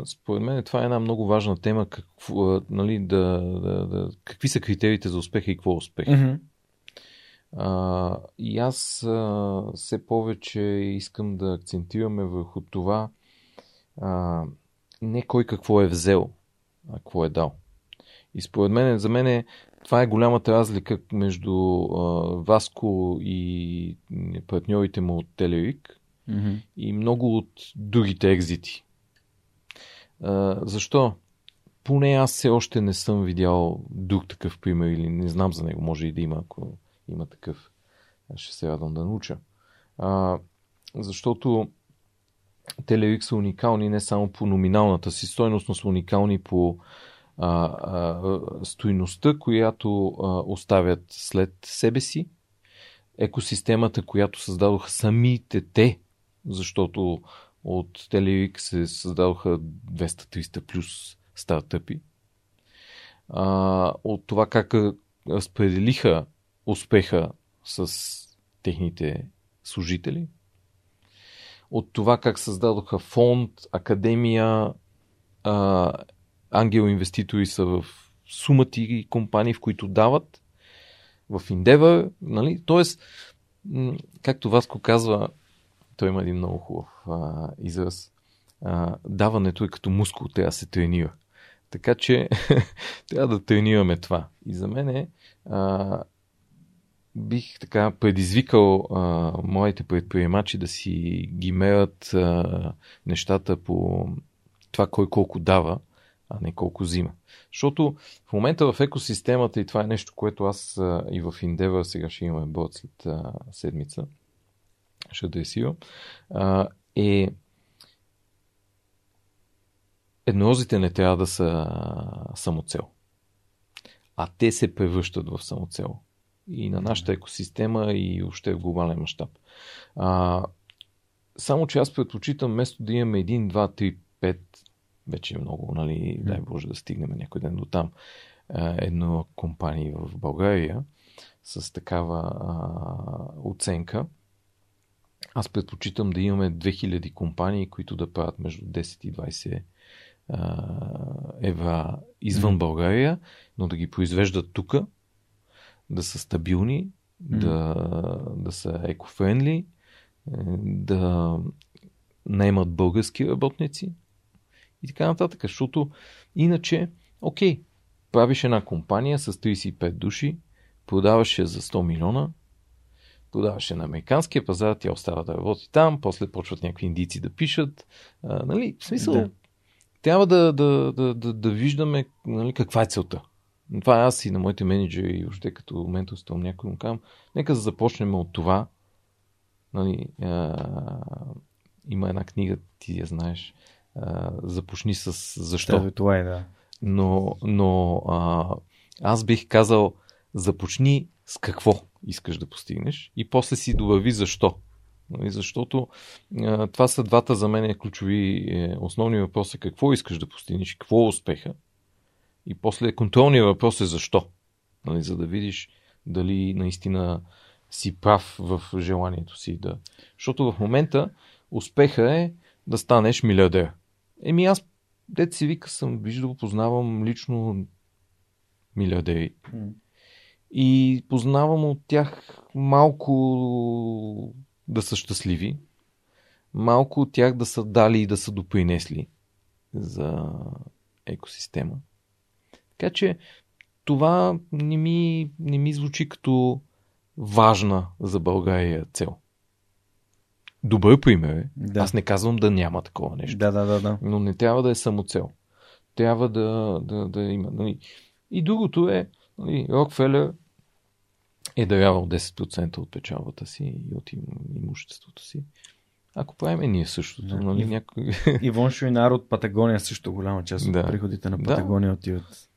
според мен това е една много важна тема. Какво, нали, да, да, да, какви са критериите за успеха и какво е успех? Mm-hmm. А, и аз а, все повече искам да акцентираме върху това а, не кой какво е взел, а какво е дал. И според мен, за мен това е голямата разлика между а, Васко и партньорите му от Телерик mm-hmm. и много от другите екзити защо? Поне аз все още не съм видял друг такъв пример или не знам за него. Може и да има, ако има такъв. Ще се радвам да науча. А, защото Телерик са уникални не само по номиналната си стойност, но са уникални по а, а, стойността, която а, оставят след себе си, екосистемата, която създадоха самите те, защото от Telerik се създадоха 200-300 плюс стартъпи. а, от това как разпределиха успеха с техните служители, от това как създадоха фонд, академия, а, ангел инвеститори са в сумати компании, в които дават, в Endeavor, нали? Тоест, както Васко казва, той има един много хубав а, израз. А, даването е като мускул, трябва да се тренира. Така че трябва да тренираме това. И за мен е, а, бих така предизвикал а, моите предприемачи да си ги мерят а, нещата по това кой колко дава, а не колко взима. Защото в момента в екосистемата, и това е нещо, което аз а, и в Endeavor сега ще имаме бот след а, седмица, ще адресирам, а, е еднозите не трябва да са самоцел. А те се превръщат в самоцел. И на нашата екосистема, и въобще в глобален мащаб. Само, че аз предпочитам, вместо да имаме 1, 2, 3, 5, вече е много, нали, дай Боже да стигнем някой ден до там, едно компания в България с такава а, оценка. Аз предпочитам да имаме 2000 компании, които да правят между 10 и 20 евра извън България, но да ги произвеждат тук, да са стабилни, mm. да, да са екофренли, да наемат български работници и така нататък. Защото иначе, окей, правиш една компания с 35 души, продаваше за 100 милиона, продаваше на американския пазар, тя остава да работи там, после почват някакви индийци да пишат. А, нали, в смисъл, да трябва да, да, да, да, да виждаме нали, каква е целта. Това е аз и на моите менеджери и още като менторствам някой му казвам, нека да започнем от това. Нали, а, има една книга, ти я знаеш, а, започни с защо. Да, това е, да. Но, но а, аз бих казал, започни с какво искаш да постигнеш и после си добави защо. Нали, защото а, това са двата за мен ключови е, основни въпроси. Какво искаш да постигнеш? Какво е успеха? И после контролният въпрос е защо? Нали, за да видиш дали наистина си прав в желанието си да. Защото в момента успеха е да станеш милиардер. Еми аз, дете си вика, съм виждал, познавам лично милиардери. Mm. И познавам от тях малко да са щастливи, малко от тях да са дали и да са допринесли за екосистема. Така че това не ми, не ми звучи като важна за България цел. Добър пример е. Да. Аз не казвам да няма такова нещо. Да, да, да, да. Но не трябва да е самоцел. Трябва да, да, да има. Нали. И другото е, нали, Рокфелер е дарявал 10% от печалбата си и от имуществото си. Ако правим ние същото, да. нали? Някой... Ивон Шуйнар от Патагония също голяма част да. от приходите на Патагония да. отиват,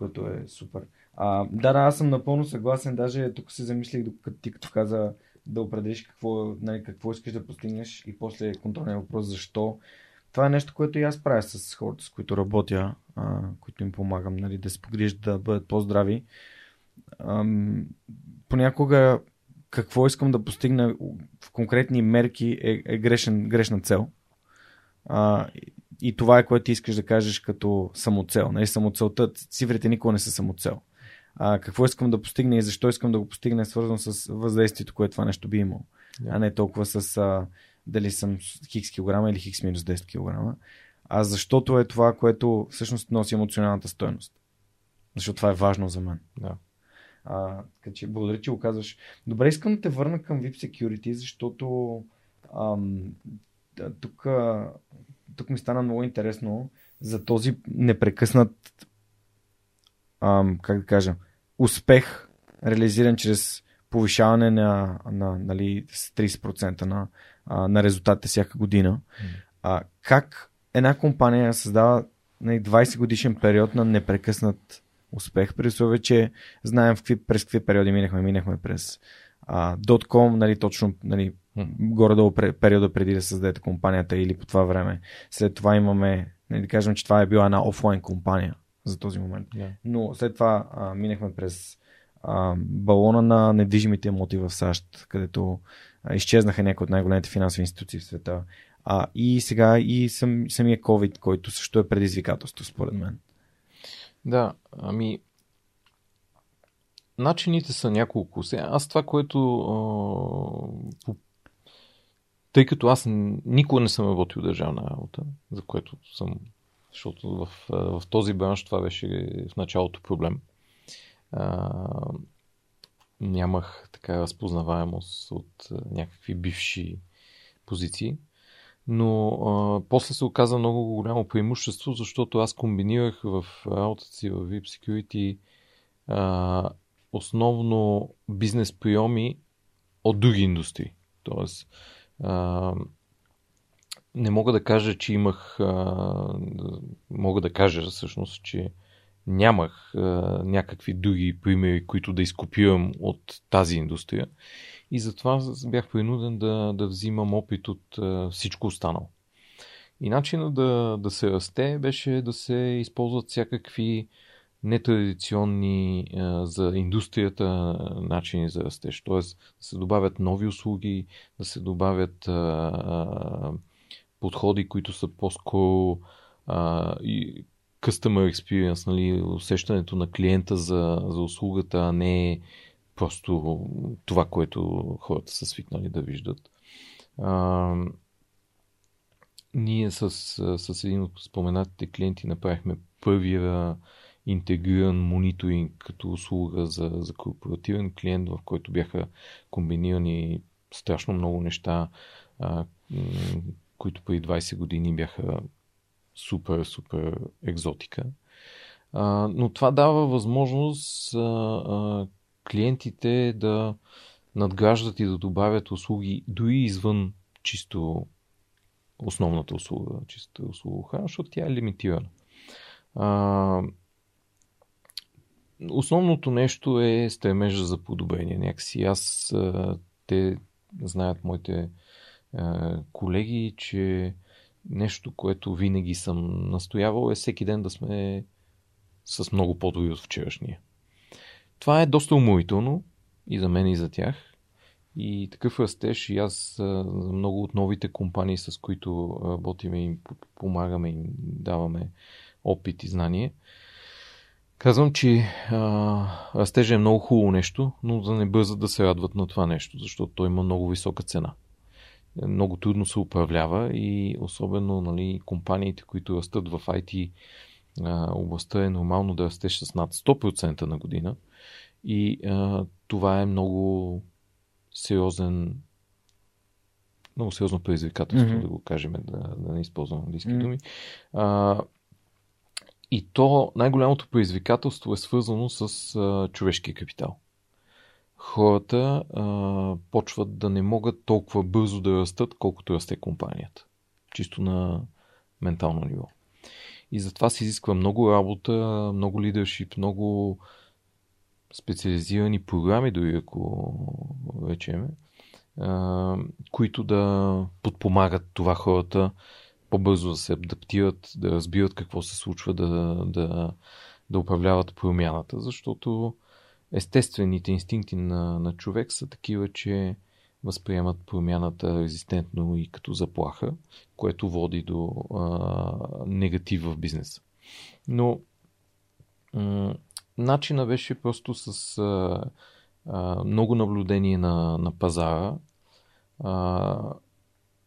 което е супер. А, да, да, аз съм напълно съгласен. Даже тук се замислих, докато ти като каза да определиш какво, нали, какво искаш да постигнеш и после контролния въпрос защо. Това е нещо, което и аз правя с хората, с които работя, а, които им помагам нали, да се погрижат да бъдат по-здрави ам, понякога какво искам да постигна в конкретни мерки е, е грешен, грешна цел. А, и това е което ти искаш да кажеш като самоцел. Нали, самоцелта, цифрите никога не са самоцел. А, какво искам да постигна и защо искам да го постигна е свързано с въздействието, което това нещо би имало. Yeah. А не толкова с а, дали съм хикс килограма или хикс минус 10 килограма. А защото е това, което всъщност носи емоционалната стоеност. Защото това е важно за мен. Yeah. А, така че благодаря, че го казваш. Добре, искам да те върна към VIP Security, защото ам, тук, тук ми стана много интересно за този непрекъснат ам, как да кажа, успех, реализиран чрез повишаване на, на нали, с 30% на, на резултатите всяка година. А, как една компания създава нали, 20 годишен период на непрекъснат успех, при условие, че знаем в какви, през какви периоди минахме. Минахме през а, .com, нали, точно нали, горе-долу периода преди да създадете компанията или по това време. След това имаме, нали, да кажем, че това е била една офлайн компания. за този момент. Да. Но след това а, минахме през а, балона на недвижимите имоти в САЩ, където а, изчезнаха някои от най-големите финансови институции в света. А, и сега и сам, самия COVID, който също е предизвикателство, според мен. Да, ами. Начините са няколко. Аз това, което. А, по... Тъй като аз никога не съм работил държавна работа, за което съм. Защото в, в този бранш това беше в началото проблем. А, нямах така разпознаваемост от някакви бивши позиции. Но а, после се оказа много голямо преимущество, защото аз комбинирах в работата си в VIP Security а, основно бизнес приеми от други индустрии. Тоест, а, не мога да кажа, че имах. А, мога да кажа всъщност, че нямах а, някакви други примери, които да изкопирам от тази индустрия. И затова бях принуден да, да взимам опит от а, всичко останало. И начинът да, да се расте беше да се използват всякакви нетрадиционни за индустрията начини за растеж. Т.е. да се добавят нови услуги, да се добавят подходи, които са по-скоро и customer experience, нали, усещането на клиента за, за услугата, а не просто това, което хората са свикнали да виждат. А, ние с, с един от споменатите клиенти направихме първия интегриран мониторинг като услуга за, за корпоративен клиент, в който бяха комбинирани страшно много неща, а, които преди 20 години бяха супер, супер екзотика. А, но това дава възможност а, а, клиентите да надграждат и да добавят услуги дори извън чисто основната услуга, чисто услуга защото тя е лимитирана. А, основното нещо е стремежа за подобрение. Някакси аз, те знаят моите колеги, че нещо, което винаги съм настоявал е всеки ден да сме с много по-добри от вчерашния. Това е доста уморително и за мен и за тях. И такъв растеж и аз за много от новите компании, с които работиме и помагаме и даваме опит и знание. Казвам, че а, растежа е много хубаво нещо, но да не бързат да се радват на това нещо, защото той има много висока цена. Много трудно се управлява и особено нали, компаниите, които растат в IT а, областта е нормално да растеш с над 100% на година. И а, това е много сериозен много сериозно предизвикателство, mm-hmm. да го кажем, да, да не използвам английски mm-hmm. думи. А, и то най-голямото предизвикателство е свързано с а, човешкия капитал. Хората а, почват да не могат толкова бързо да растат, колкото расте компанията. Чисто на ментално ниво. И затова се изисква много работа, много лидершип, много специализирани програми, дори ако речеме, които да подпомагат това хората по-бързо да се адаптират, да разбират какво се случва, да, да, да управляват промяната, защото естествените инстинкти на, на човек са такива, че възприемат промяната резистентно и като заплаха, което води до а, негатив в бизнеса. Но м- начина беше просто с а, а, много наблюдение на, на пазара а,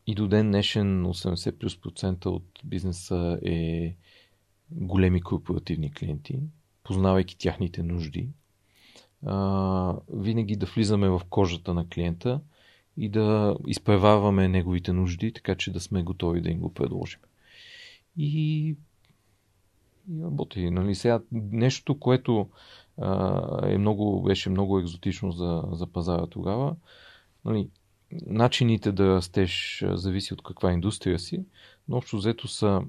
и до ден днешен 80 плюс процента от бизнеса е големи корпоративни клиенти, познавайки тяхните нужди. А, винаги да влизаме в кожата на клиента и да изпреварваме неговите нужди, така че да сме готови да им го предложим. И и работи. Нали? Сега, нещо, което а, е много, беше много екзотично за, за пазара тогава, нали, начините да растеш зависи от каква индустрия си, но общо взето са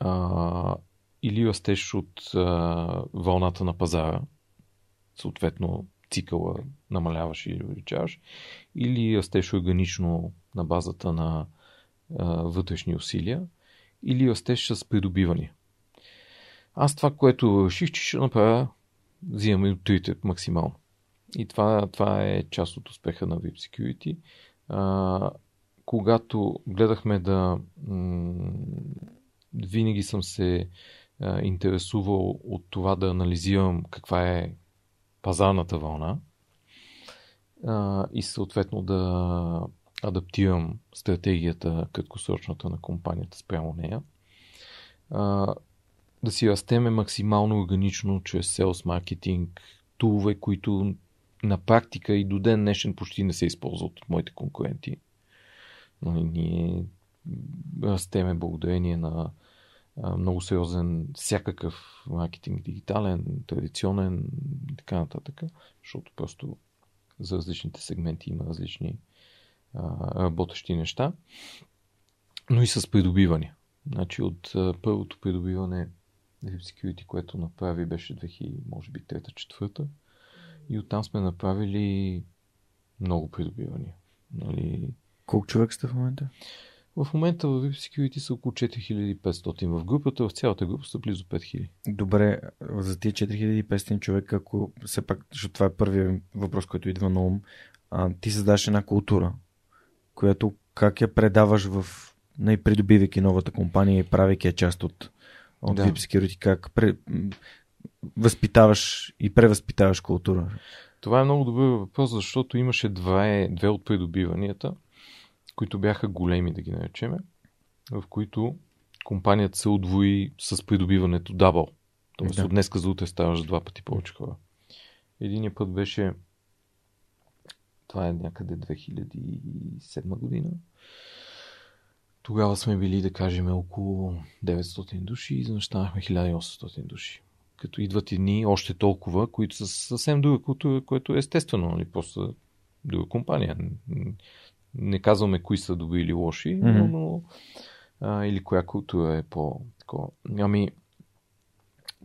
а, или растеш от а, вълната на пазара, съответно цикъла намаляваш или увеличаваш, или растеш органично на базата на а, вътрешни усилия, или растеж с придобиване. Аз това, което реших, че ще направя, взимаме до трите максимално. И това, това е част от успеха на VIP Security. А, когато гледахме да... М- винаги съм се а, интересувал от това да анализирам каква е пазарната вълна а, и съответно да адаптирам стратегията краткосрочната на компанията спрямо нея. А, да си растеме максимално органично чрез селс маркетинг, тулове, които на практика и до ден днешен почти не се използват от моите конкуренти. Но нали, ние растеме благодарение на много сериозен всякакъв маркетинг, дигитален, традиционен и така нататък, защото просто за различните сегменти има различни а, работещи неща, но и с придобиване. Значи от а, първото придобиване Deep Security, което направи беше 2000, може би трета, четвърта. И оттам сме направили много придобивания. Нали... Колко човек сте в момента? В момента в VIP Security са около 4500 в групата, в цялата група са близо 5000. Добре, за тия 4500 човека, ако все пак, защото това е първият въпрос, който идва на ум, а, ти създаш една култура, която как я предаваш в най-придобивайки новата компания и правейки я част от, от да. VIP Security, как пре, възпитаваш и превъзпитаваш култура? Това е много добър въпрос, защото имаше две, две от придобиванията, които бяха големи, да ги наречеме, в които компанията се удвои с придобиването дабъл. Тоест да. от днеска за утре ставаш два пъти повече хора. Единият път беше това е някъде 2007 година. Тогава сме били, да кажем, около 900 души и изведнъж 1800 души. Като идват едни още толкова, които са съвсем друга култура, което е естествено, нали? Просто друга компания. Не казваме кои са добри или лоши, mm-hmm. но а, или коя култура е по такова. Ами,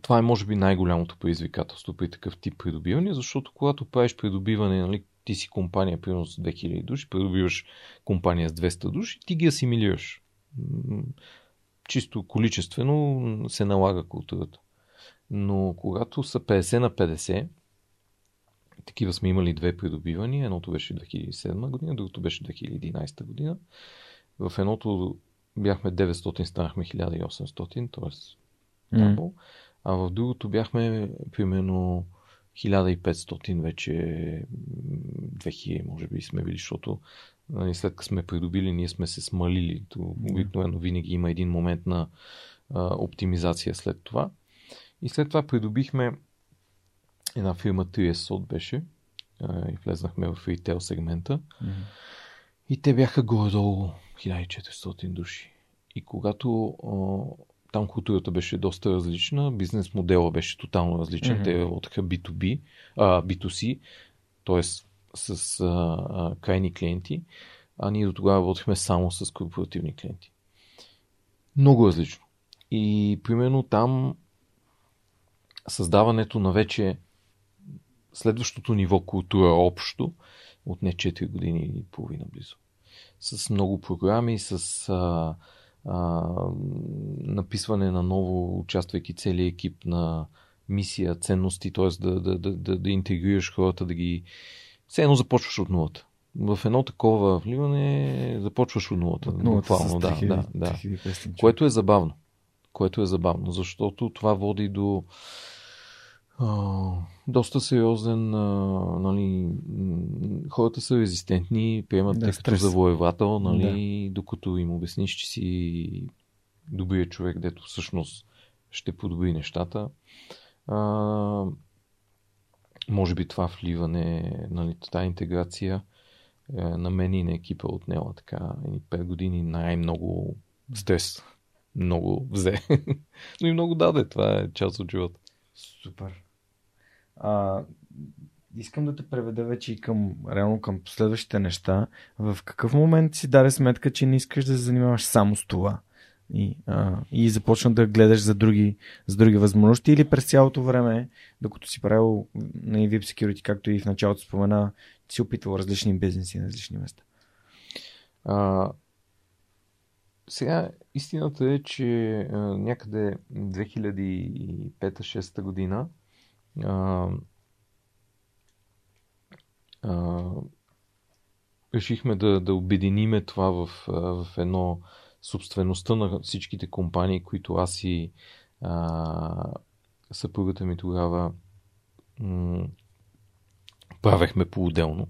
това е може би най-голямото предизвикателство при такъв тип придобиване, защото когато правиш придобиване, нали, ти си компания, примерно с 2000 души, придобиваш компания с 200 души, ти ги асимилираш. Чисто количествено се налага културата. Но когато са 50 на 50, такива сме имали две придобивания. Едното беше 2007 година, другото беше 2011 година. В едното бяхме 900, станахме 1800, т.е. Mm. А в другото бяхме примерно 1500 вече 2000 може би сме били, защото нали, след като сме придобили, ние сме се смалили. То, обикновено винаги има един момент на а, оптимизация след това. И след това придобихме една фирма 3S беше и влезнахме в ритейл сегмента. Mm-hmm. И те бяха горе-долу 1400 души. И когато а, там културата беше доста различна, бизнес модела беше тотално различен. Mm-hmm. Те работеха B2B, а, B2C, т.е. с а, а, крайни клиенти, а ние до тогава работихме само с корпоративни клиенти. Много различно. И примерно там създаването на вече следващото ниво култура общо от не 4 години и половина близо. С много програми, с а, а, написване на ново, участвайки целият екип на мисия, ценности, т.е. Да, да, да, да, да интегрираш хората, да ги... Все едно започваш от нулата. В едно такова вливане започваш от нулата. От нулата буквално, да, да, да. Което е забавно. Което е забавно, защото това води до доста сериозен. А, нали, хората са резистентни, приемат да, като завоевател, нали, да. докато им обясниш, че си добрият човек, дето всъщност ще подобри нещата. А, може би това вливане, нали, тази интеграция е, на мен и на екипа отнела така 5 години най-много стрес. Много взе. Но и много даде. Това е част от живота. Супер. А, искам да те преведа вече и към, реално към следващите неща. В какъв момент си даде сметка, че не искаш да се занимаваш само с това? И, а, и започна да гледаш за други, за други възможности или през цялото време, докато си правил на VIP Security, както и в началото спомена, си опитвал различни бизнеси на различни места? А, сега истината е, че а, някъде 2005-2006 година а, а, решихме да, да обединиме това в, в едно собствеността на всичките компании, които аз и а, съпругата ми тогава м- правехме по-отделно,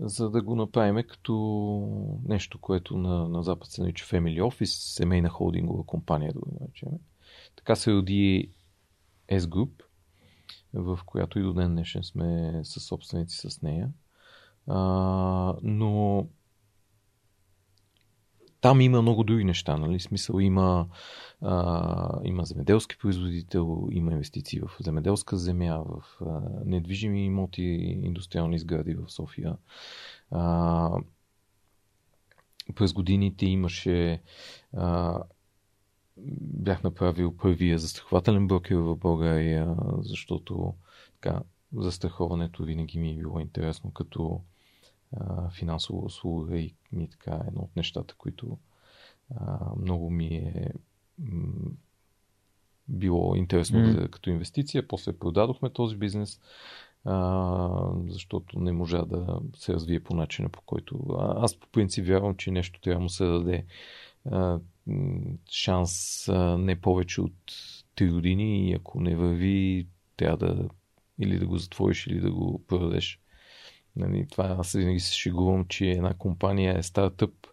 за да го направим като нещо, което на, на Запад се нарича Family Office, семейна холдингова компания, да го наречем. Така се роди S Group, в която и до ден днешен сме със собственици с нея. А, но там има много други неща, нали? Смисъл има, а, има земеделски производител, има инвестиции в земеделска земя, в а, недвижими имоти, индустриални сгради в София. А, през годините имаше а, бях направил първия застрахователен брокер в България, защото така, застраховането винаги ми е било интересно като а, финансова услуга и ми така едно от нещата, които а, много ми е м- било интересно mm. за, като инвестиция. После продадохме този бизнес, а, защото не можа да се развие по начина по който... А, аз по принцип вярвам, че нещо трябва да му се даде а, шанс а, не повече от 3 години и ако не върви, трябва да или да го затвориш, или да го продадеш. Нали, това аз винаги се шегувам, че една компания е стартъп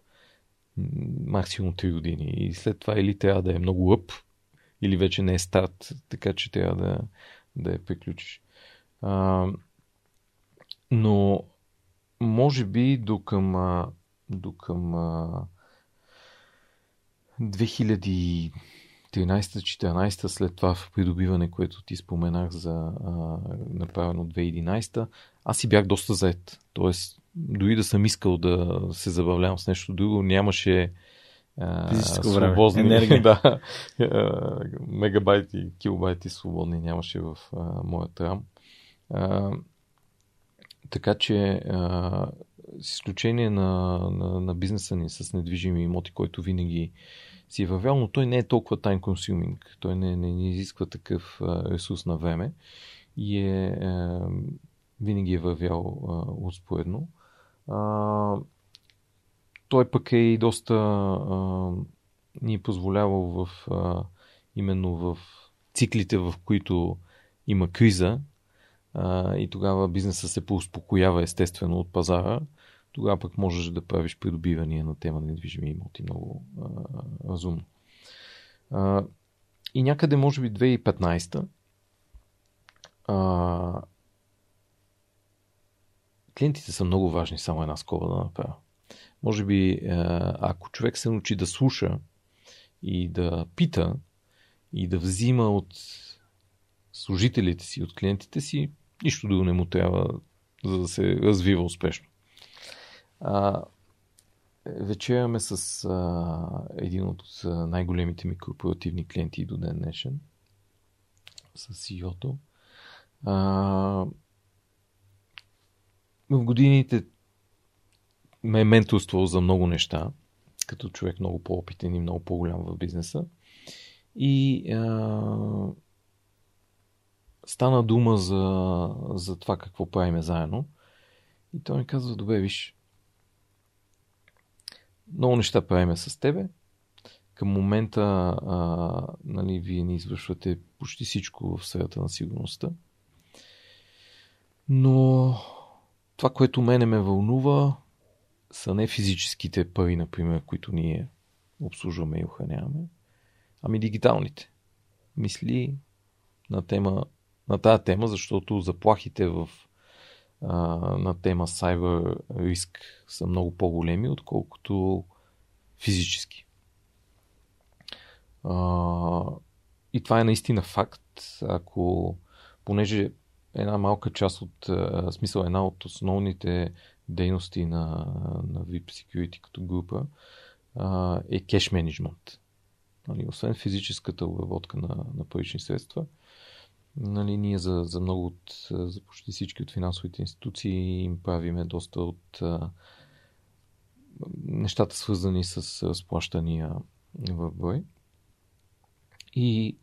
максимум 3 години и след това или трябва да е много лъп, или вече не е старт, така че трябва да, да я приключиш. А, но може би до към, до към 2013-2014, след това в придобиване, което ти споменах за а, направено 2011, аз си бях доста заед. Тоест, дори да съм искал да се забавлявам с нещо друго, нямаше свободни енергия. да, мегабайти, килобайти свободни нямаше в а, моят рам. А, така че а, с изключение на, на, на бизнеса ни с недвижими имоти, който винаги си е въвял, но той не е толкова time consuming. Той не, не, не изисква такъв ресурс на време и е, а, винаги е вървял а, успоредно. А, той пък е и доста а, ни е позволявал в а, именно в циклите, в които има криза а, и тогава бизнеса се поуспокоява естествено от пазара, тогава пък можеш да правиш придобивания на тема на недвижими имоти много а, разумно. А, и някъде, може би 2015 а, клиентите са много важни, само една скоба да направя. Може би, ако човек се научи да слуша и да пита и да взима от служителите си, от клиентите си, нищо друго не му трябва, за да се развива успешно. А, вечеряме с а, един от най-големите ми корпоративни клиенти до ден днешен, с CEO-то. А, в годините ме е менторствал за много неща, като човек много по-опитен и много по-голям в бизнеса. И а, стана дума за, за това какво правиме заедно. И той ми казва, добре, виж, много неща правиме с тебе. Към момента а, нали, вие ни извършвате почти всичко в сферата на сигурността. Но това, което мене ме вълнува, са не физическите пари, например, които ние обслужваме и охраняваме, ами дигиталните. Мисли на, тема, на тази тема, защото заплахите в, на тема cyber риск са много по-големи, отколкото физически. И това е наистина факт. Ако, понеже една малка част от, смисъл една от основните дейности на, на VIP Security като група е кеш менеджмент. Нали, освен физическата обработка на, на парични средства, нали, ние за, за много от, за почти всички от финансовите институции им правиме доста от а, нещата свързани с разплащания в брой. И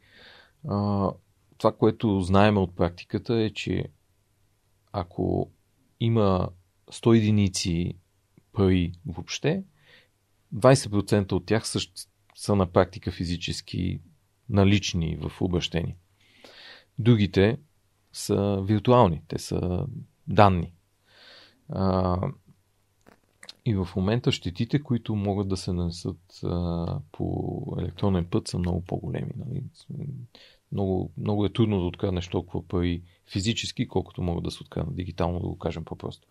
а, това, което знаем от практиката е, че ако има 100 единици пари въобще, 20% от тях са, са на практика физически налични в обращение. Другите са виртуални, те са данни. А, и в момента щетите, които могат да се нанесат а, по електронен път, са много по-големи. Нали? Много, много е трудно да откраднеш толкова пари физически, колкото могат да се откраднат дигитално, да го кажем по-просто.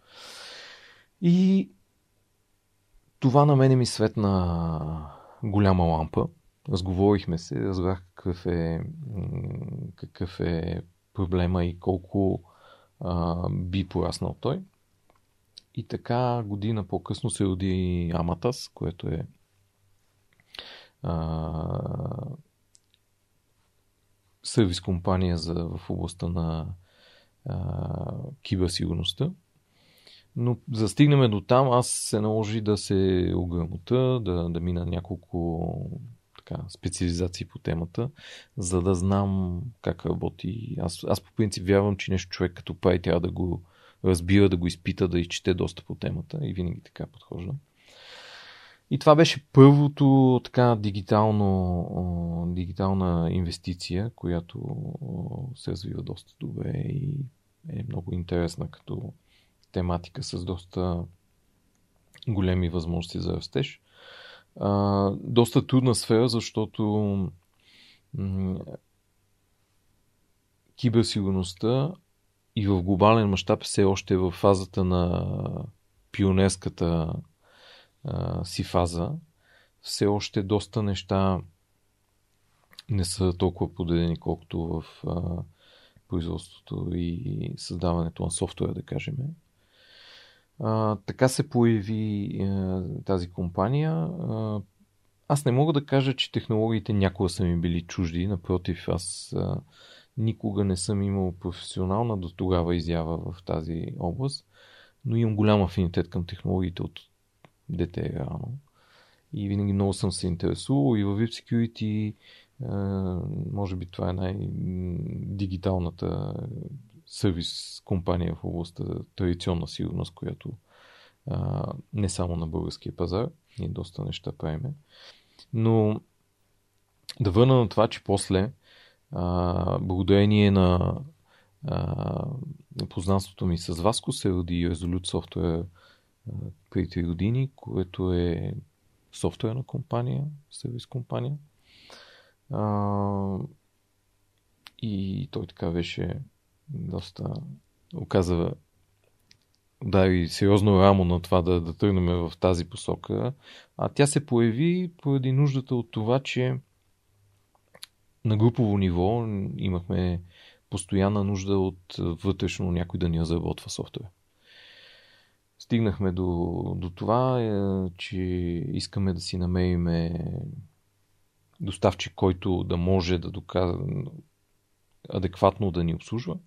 И това на мене ми светна голяма лампа. Разговорихме се, разбрах какъв е, какъв е проблема и колко а, би пораснал той. И така година по-късно се роди Аматас, което е а, сервис компания за, в областта на а, киберсигурността. Но за да стигнем до там, аз се наложи да се ограмота, да, да мина няколко така, специализации по темата, за да знам как работи. Аз, аз по принцип вярвам, че нещо човек като прави трябва да го разбира, да го изпита, да изчете доста по темата и винаги така подхождам. И това беше първото така дигитално, дигитална инвестиция, която се развива доста добре и е много интересна като тематика с доста големи възможности за растеж. А, доста трудна сфера, защото киберсигурността и в глобален мащаб все още е в фазата на пионерската а, си фаза. Все още доста неща не са толкова подредени, колкото в а, производството и създаването на софтуера, да кажем. Така се появи а, тази компания. А, аз не мога да кажа, че технологиите някога са ми били чужди. Напротив, аз а, никога не съм имал професионална до тогава изява в тази област, но имам голям афинитет към технологиите от дете реално. И винаги много съм се интересувал и в VIP Security може би това е най-дигиталната сервис компания в областта традиционна сигурност, която не само на българския пазар, ние доста неща правиме. Но да върна на това, че после а, благодарение на а, познанството ми с Васко се роди Resolute Software преди 3 години, което е софтуерна компания, сервис компания. А, и той така беше доста оказа да и сериозно рамо на това да, да тръгнем в тази посока. А тя се появи поради нуждата от това, че на групово ниво имахме постоянна нужда от вътрешно някой да ни разработва софтуер. Стигнахме до, до това, е, че искаме да си намериме доставчик, който да може да доказва адекватно да ни обслужва.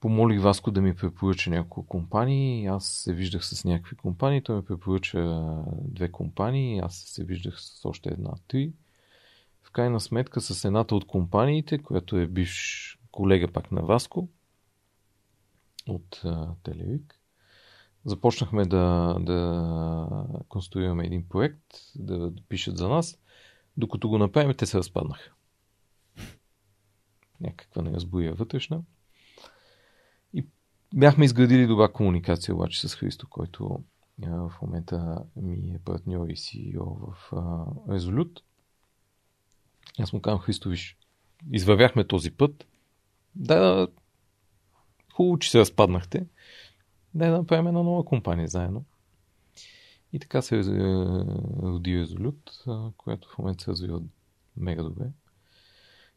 Помолих Васко да ми препоръча няколко компании. Аз се виждах с някакви компании. Той ми препоръча две компании. Аз се виждах с още една, три в крайна сметка с едната от компаниите, която е бивш колега пак на Васко от Телевик. Започнахме да, да конструираме един проект, да, да пишат за нас. Докато го направим, те се разпаднаха. Някаква неразбоя вътрешна. Бяхме изградили добра комуникация обаче с Христо, който в момента ми е партньор и CEO в Резолют. Аз му казвам, Христо, виж, извървяхме този път. Да, хубаво, че се разпаднахте. Да, да направим една нова компания заедно. И така се роди Резолют, която в момента се развива мега добре.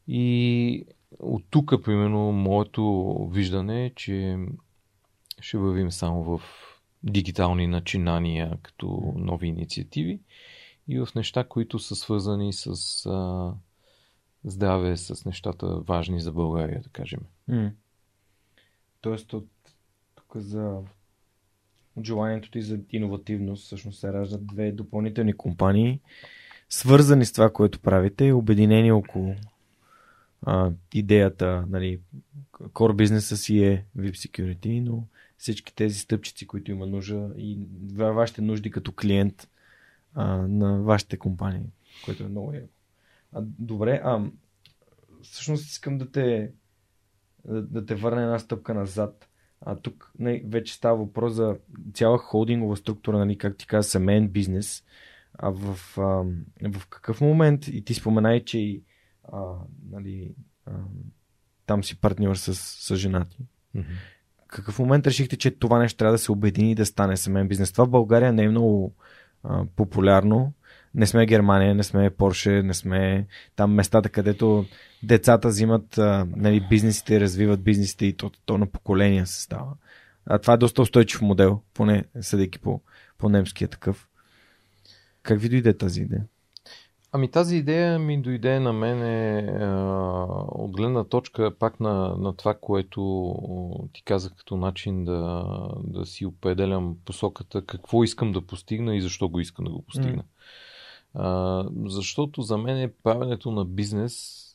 И от тук, примерно, моето виждане е, че ще вървим само в дигитални начинания като нови инициативи и в неща, които са свързани с а, здраве, с нещата важни за България, да кажем. Mm. Тоест от тук за от желанието ти за иновативност всъщност се раждат две допълнителни компании, свързани с това, което правите и обединени около а, идеята, нали, core бизнеса си е VIP Security, но всички тези стъпчици, които има нужда и вашите нужди като клиент а, на вашите компании, което е много яко. А, добре, а всъщност искам да те да, да те върна една стъпка назад. А тук не, вече става въпрос за цяла холдингова структура, нали, как ти каза, семейен бизнес. А в, а, в какъв момент, и ти споменай, че и, а, нали, а, там си партньор с, с жена ти. Mm-hmm. Какъв момент решихте, че това нещо трябва да се обедини и да стане семейен бизнес? Това в България не е много а, популярно. Не сме Германия, не сме Порше, не сме там местата, където децата взимат а, нали, бизнесите, развиват бизнесите и то, то на поколения се става. А това е доста устойчив модел, поне съдейки по, по немския такъв. Как ви дойде тази идея? Ами тази идея ми дойде на мен от гледна точка пак на, на това, което ти казах като начин да, да си определям посоката, какво искам да постигна и защо го искам да го постигна. Mm. А, защото за мен е правенето на бизнес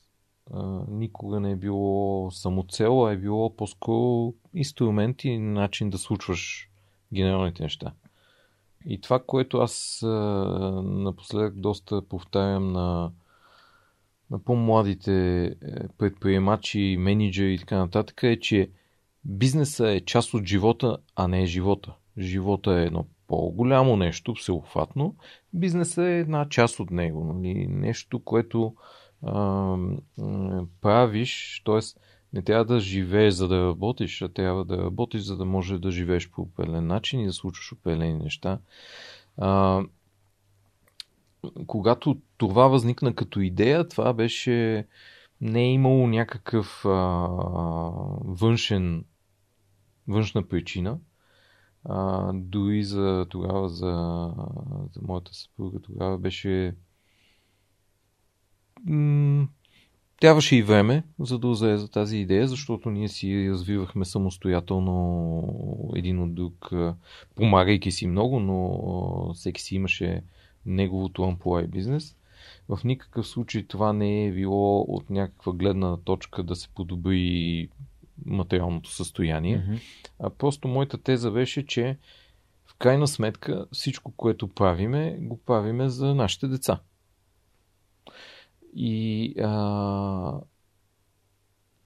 а, никога не е било самоцел, а е било по-скоро инструмент и начин да случваш генералните неща. И това, което аз а, напоследък доста повтарям на, на по-младите е, предприемачи, менеджери и така нататък, е, че бизнеса е част от живота, а не е живота. Живота е едно по-голямо нещо, всеобхватно. Бизнесът е една част от него. Нали? Нещо, което а, правиш, т.е. не трябва да живееш за да работиш, а трябва да работиш, за да можеш да живееш по определен начин и да случваш определени неща. А, когато това възникна като идея, това беше не е имало някакъв а, външен, външна причина. А, дори за тогава, за, за моята съпруга, тогава беше трябваше и време, за да озае за тази идея, защото ние си развивахме самостоятелно един от друг, помагайки си много, но всеки си имаше неговото амплуай бизнес. В никакъв случай това не е било от някаква гледна точка да се подобри материалното състояние. Mm-hmm. А просто моята теза беше, че в крайна сметка всичко, което правиме, го правиме за нашите деца. И а,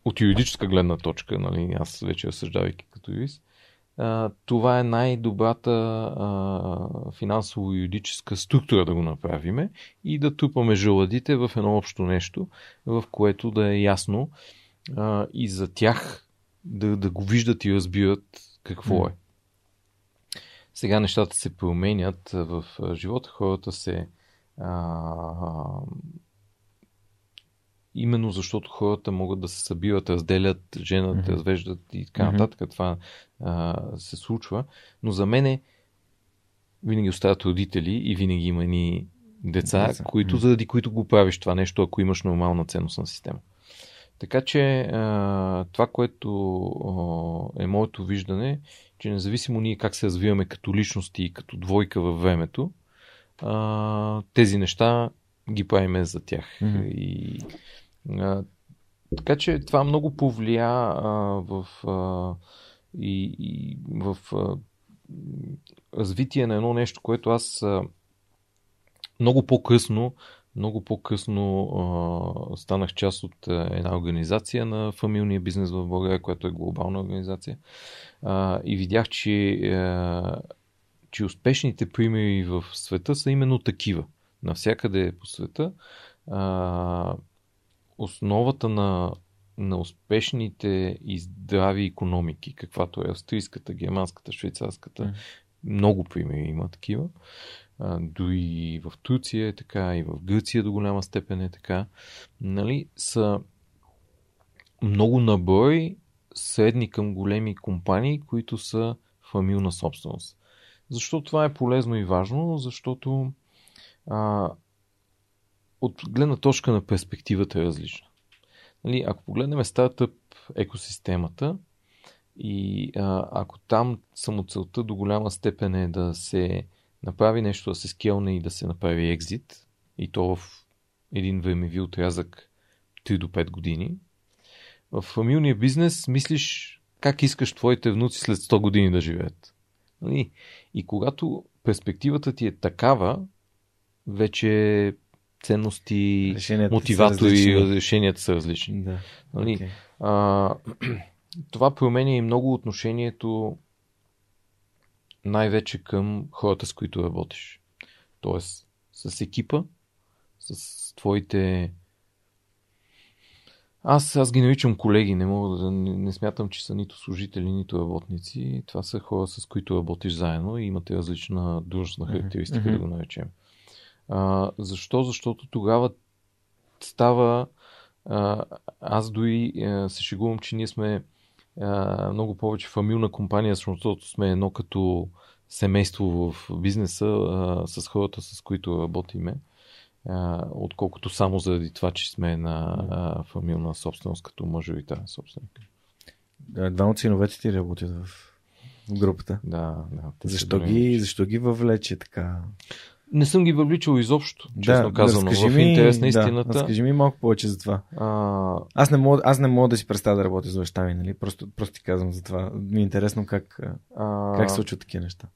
от юридическа гледна точка, нали, аз вече разсъждавайки като юрист, а, това е най-добрата финансово-юридическа структура да го направиме и да тупаме желадите в едно общо нещо, в което да е ясно а, и за тях да, да го виждат и разбират какво е. Сега нещата се променят в живота, хората се а, именно защото хората могат да се събират, разделят, женат, mm-hmm. развеждат и така нататък. Mm-hmm. Това а, се случва. Но за мен е, винаги остават родители и винаги има ни деца, деца. Които, mm-hmm. заради които го правиш това нещо, ако имаш нормална ценностна система. Така че а, това, което а, е моето виждане, че независимо ние как се развиваме като личности и като двойка във времето, а, тези неща ги правиме за тях. Mm-hmm. И, а, така че това много повлия а, в, а, и, и в а, развитие на едно нещо, което аз а, много по-късно много по-късно а, станах част от а, една организация на фамилния бизнес в България, която е глобална организация. А, и видях, че, а, че успешните примери в света са именно такива. Навсякъде по света. А, основата на, на успешните и здрави економики, каквато е австрийската, германската, швейцарската, mm. много примери има такива дори в Турция е така, и в Гърция до голяма степен е така, нали, са много набой средни към големи компании, които са фамилна собственост. Защо това е полезно и важно? Защото а, от гледна точка на перспективата е различна. Нали, ако погледнем стартъп екосистемата, И а, ако там самоцелта до голяма степен е да се направи нещо, да се скелне и да се направи екзит, и то в един времеви отрязък 3 до 5 години, в фамилния бизнес мислиш как искаш твоите внуци след 100 години да живеят. Нали? И когато перспективата ти е такава, вече ценности, решенията мотиватори, решенията са различни. Да. Нали? Okay. А, това променя и много отношението най-вече към хората, с които работиш. Тоест, с екипа, с твоите аз, аз ги наричам колеги, не мога да не, не смятам, че са нито служители, нито работници. Това са хора, с които работиш заедно и имате различна длъжностна характеристика, mm-hmm. да го наречем. А, защо? Защото тогава става. А, аз дори а, се шегувам, че ние сме а, много повече фамилна компания, защото сме едно като семейство в бизнеса а, с хората, с които работиме а, отколкото само заради това, че сме на а, фамилна собственост като мажоритарен собственик. Два от синовете ти работят в групата. Да, да. Защо ги, защо ги въвлече така? Не съм ги въвличал изобщо, честно да, казано. Да, в интерес на истината. Да, разкажи ми малко повече за това. А... Аз, не мога, аз не мога да си представя да работя с баща ми, нали? Просто, просто ти казвам за това. Ми е интересно как, а... как се случват такива неща.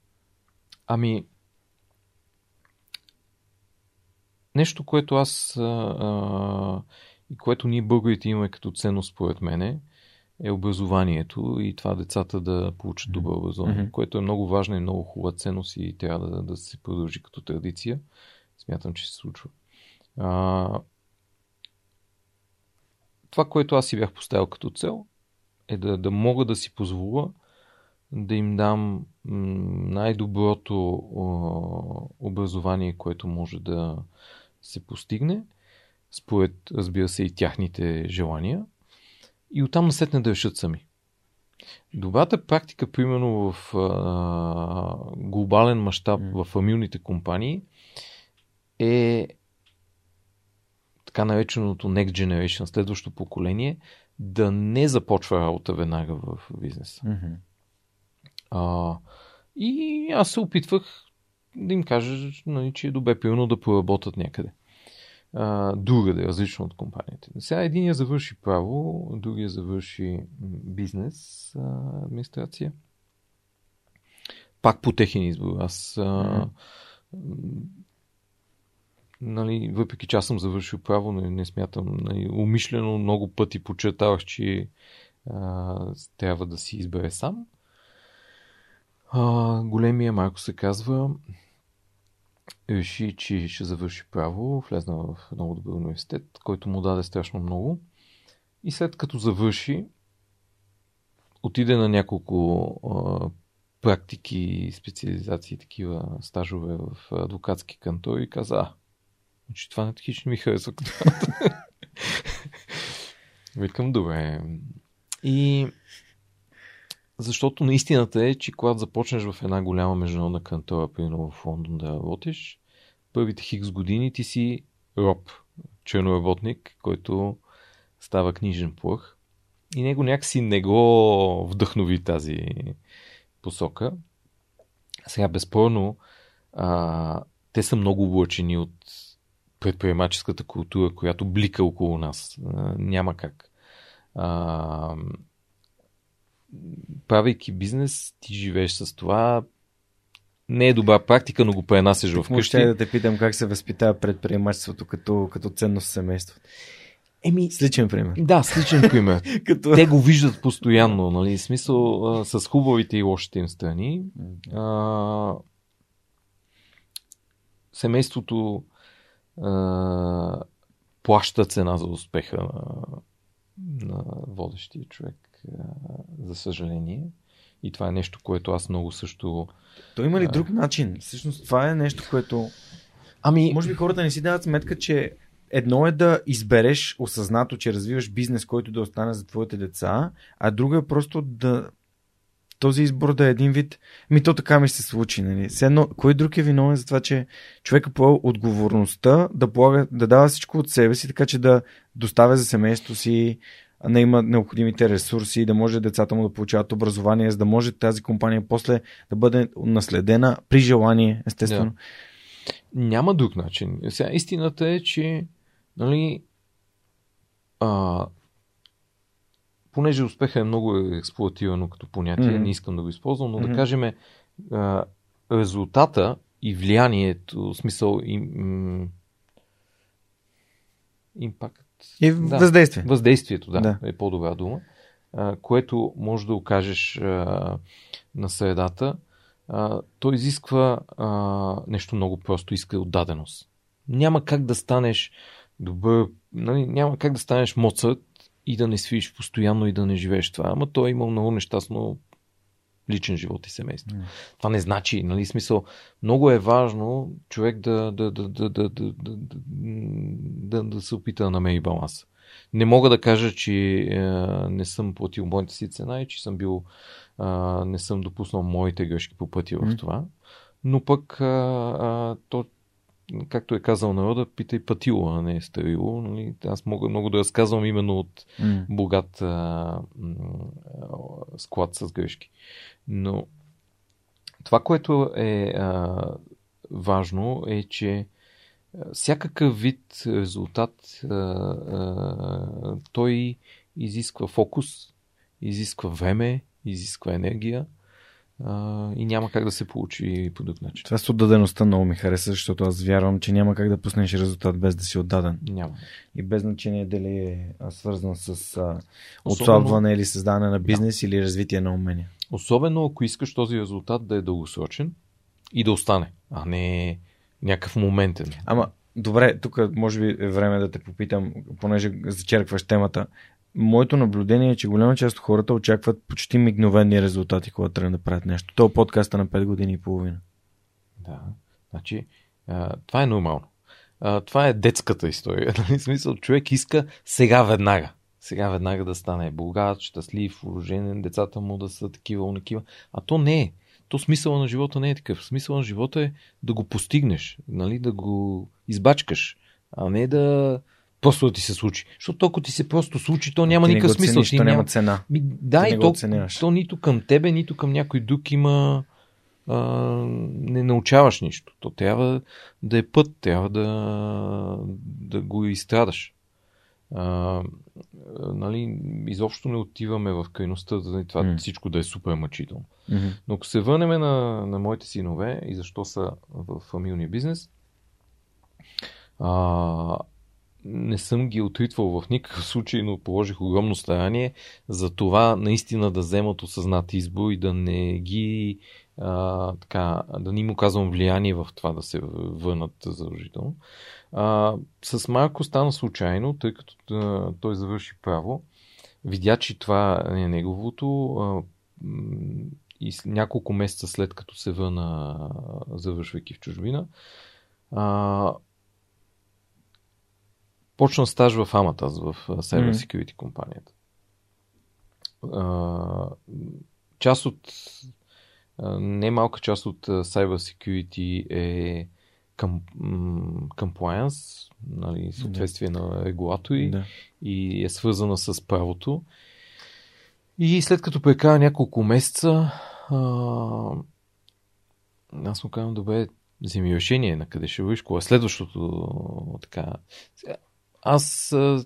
Ами, Нещо, което аз а, и което ние българите имаме като ценност, според мене, е образованието и това децата да получат добро образование, mm-hmm. което е много важна и много хубава ценност и трябва да, да се продължи като традиция. Смятам, че се случва. А, това, което аз си бях поставил като цел, е да, да мога да си позволя да им дам най-доброто образование, което може да, се постигне, според, разбира се, и тяхните желания, и оттам насетне да решат сами. Добрата практика, примерно в а, глобален мащаб mm. в фамилните компании, е така нареченото Next Generation, следващо поколение, да не започва работа веднага в бизнеса. Mm-hmm. А, и аз се опитвах да им кажа, нали, че е добре примерно да поработят някъде. А, другаде, различно от компанията. Сега единия завърши право, другия завърши бизнес а, администрация. Пак по техен избор. Аз а, нали, въпреки че аз съм завършил право, не, не смятам, нали, умишлено много пъти подчертавах, че а, трябва да си избере сам. А, големия Марко се казва реши, че ще завърши право, влезна в много добър университет, който му даде страшно много. И след като завърши, отиде на няколко а, практики, специализации, такива стажове в адвокатски кантори и каза, а, че това не хищ ми харесва. Викам, добре. И защото наистината е, че когато започнеш в една голяма международна кантора, примерно в Лондон да работиш, първите хикс години ти си роб, черноработник, който става книжен плъх. И него някакси не го вдъхнови тази посока. Сега, безспорно, а, те са много облъчени от предприемаческата култура, която блика около нас. А, няма как. А, правейки бизнес, ти живееш с това. Не е добра практика, но го пренасяш в къщи. Ще да те питам как се възпитава предприемачеството като, като ценност в семейството. Еми, с личен пример. Да, с личен пример. като... Те го виждат постоянно, нали? В смисъл а, с хубавите и лошите им страни. А, семейството а, плаща цена за успеха на, на водещия човек за съжаление. И това е нещо, което аз много също. То има ли друг начин? Всъщност това е нещо, което. Ами. Може би хората не си дават сметка, че едно е да избереш осъзнато, че развиваш бизнес, който да остане за твоите деца, а друго е просто да този избор да е един вид, ми то така ми се случи. Нали? Едно, кой друг е виновен за това, че човека по отговорността да, полага, да дава всичко от себе си, така че да доставя за семейството си не има необходимите ресурси, да може децата му да получават образование, за да може тази компания после да бъде наследена при желание, естествено. Да. Няма друг начин. Сега, истината е, че нали, а, понеже успеха е много експлуатирано като понятие, mm-hmm. не искам да го използвам, но mm-hmm. да кажем а, резултата и влиянието, смисъл им, импакт. И да, въздействие. Въздействието, да, да, е по-добра дума, а, което може да окажеш а, на средата, а, то изисква а, нещо много просто, иска отдаденост. Няма как да станеш добър, нали, няма как да станеш Моцарт и да не свиш постоянно и да не живееш това. Ама той е имал много нещастно личен живот и семейство. Mm. Това не значи, нали, смисъл, много е важно човек да, да, да, да, да, да, да, да се опита да намери баланс. Не мога да кажа, че е, не съм платил моята си цена и че съм бил, е, не съм допуснал моите грешки по пътя в mm. това, но пък а, а, то, както е казал народа, питай пътило, а не старило. Нали? Аз мога много да разказвам именно от mm. богат а, а, склад с грешки. Но това, което е а, важно е, че всякакъв вид резултат а, а, той изисква фокус, изисква време, изисква енергия а, и няма как да се получи по друг начин. Това с отдадеността много ми хареса, защото аз вярвам, че няма как да пуснеш резултат без да си отдаден. Няма. И без значение дали е свързан с а, отслабване или създаване на бизнес да. или развитие на умения. Особено ако искаш този резултат да е дългосрочен и да остане, а не някакъв моментен. Ама, добре, тук може би е време да те попитам, понеже зачеркваш темата моето наблюдение е, че голяма част от хората очакват почти мигновени резултати, когато трябва да правят нещо. То е подкаста на 5 години и половина. Да, значи това е нормално. Това е детската история. Нали? Смисъл, човек иска сега веднага. Сега веднага да стане богат, щастлив, женен, децата му да са такива, унакива. А то не е. То смисъла на живота не е такъв. Смисъла на живота е да го постигнеш, нали? да го избачкаш, а не да, просто да ти се случи. Защото ако ти се просто случи, то няма никакъв смисъл. Цениш, то няма цена. Ми, да, и то, то нито към тебе, нито към някой друг има а, не научаваш нищо. То трябва да е път, трябва да, да го изстрадаш. А, нали, изобщо не отиваме в крайността за това mm. всичко да е супер мъчително. Mm-hmm. Но ако се върнем на, на моите синове и защо са в фамилния бизнес, а, не съм ги отритвал в никакъв случай, но положих огромно старание за това наистина да вземат осъзнат избор и да не ги а, така, да не им оказвам влияние в това да се върнат задължително. А, с Марко стана случайно, тъй като а, той завърши право. Видя, че това е неговото а, и няколко месеца след като се върна, завършвайки в чужбина, а, почна стаж в Аматаз, в Cyber Security компанията. част от не малка част от Cyber Security е compliance, нали, съответствие да. на регулатори да. и е свързана с правото. И след като прекара няколко месеца, а, аз му казвам, добре, вземи решение на къде ще вървиш, кога е следващото така. Аз а,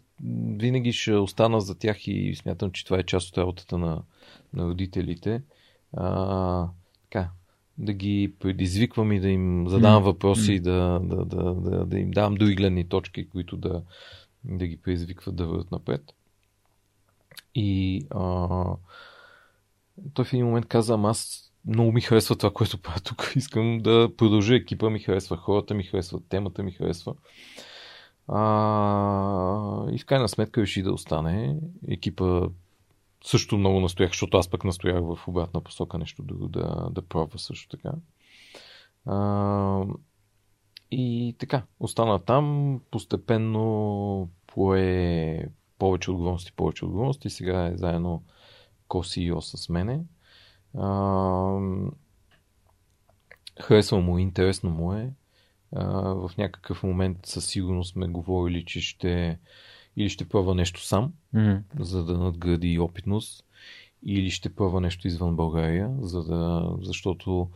винаги ще остана за тях и смятам, че това е част от работата на, на родителите. А, така, да ги предизвиквам и да им задавам въпроси и да, да, да, да, да им давам други гледни точки, които да, да ги предизвикват да върват напред. И а, той в един момент каза, аз много ми харесва това, което правя тук. Искам да продължа екипа, ми харесва хората, ми харесва темата, ми харесва. А, и в крайна сметка реши да остане. Екипа също много настоях, защото аз пък настоях в обратна посока нещо друго да, да пробва също така. А, и така, остана там, постепенно пое повече отговорности, повече отговорности. Сега е заедно ко-CEO с мене. А, харесва му, интересно му е в някакъв момент със сигурност сме говорили, че ще или ще пробва нещо сам, Мгм. за да надгради опитност, или ще пробва нещо извън България, за да, защото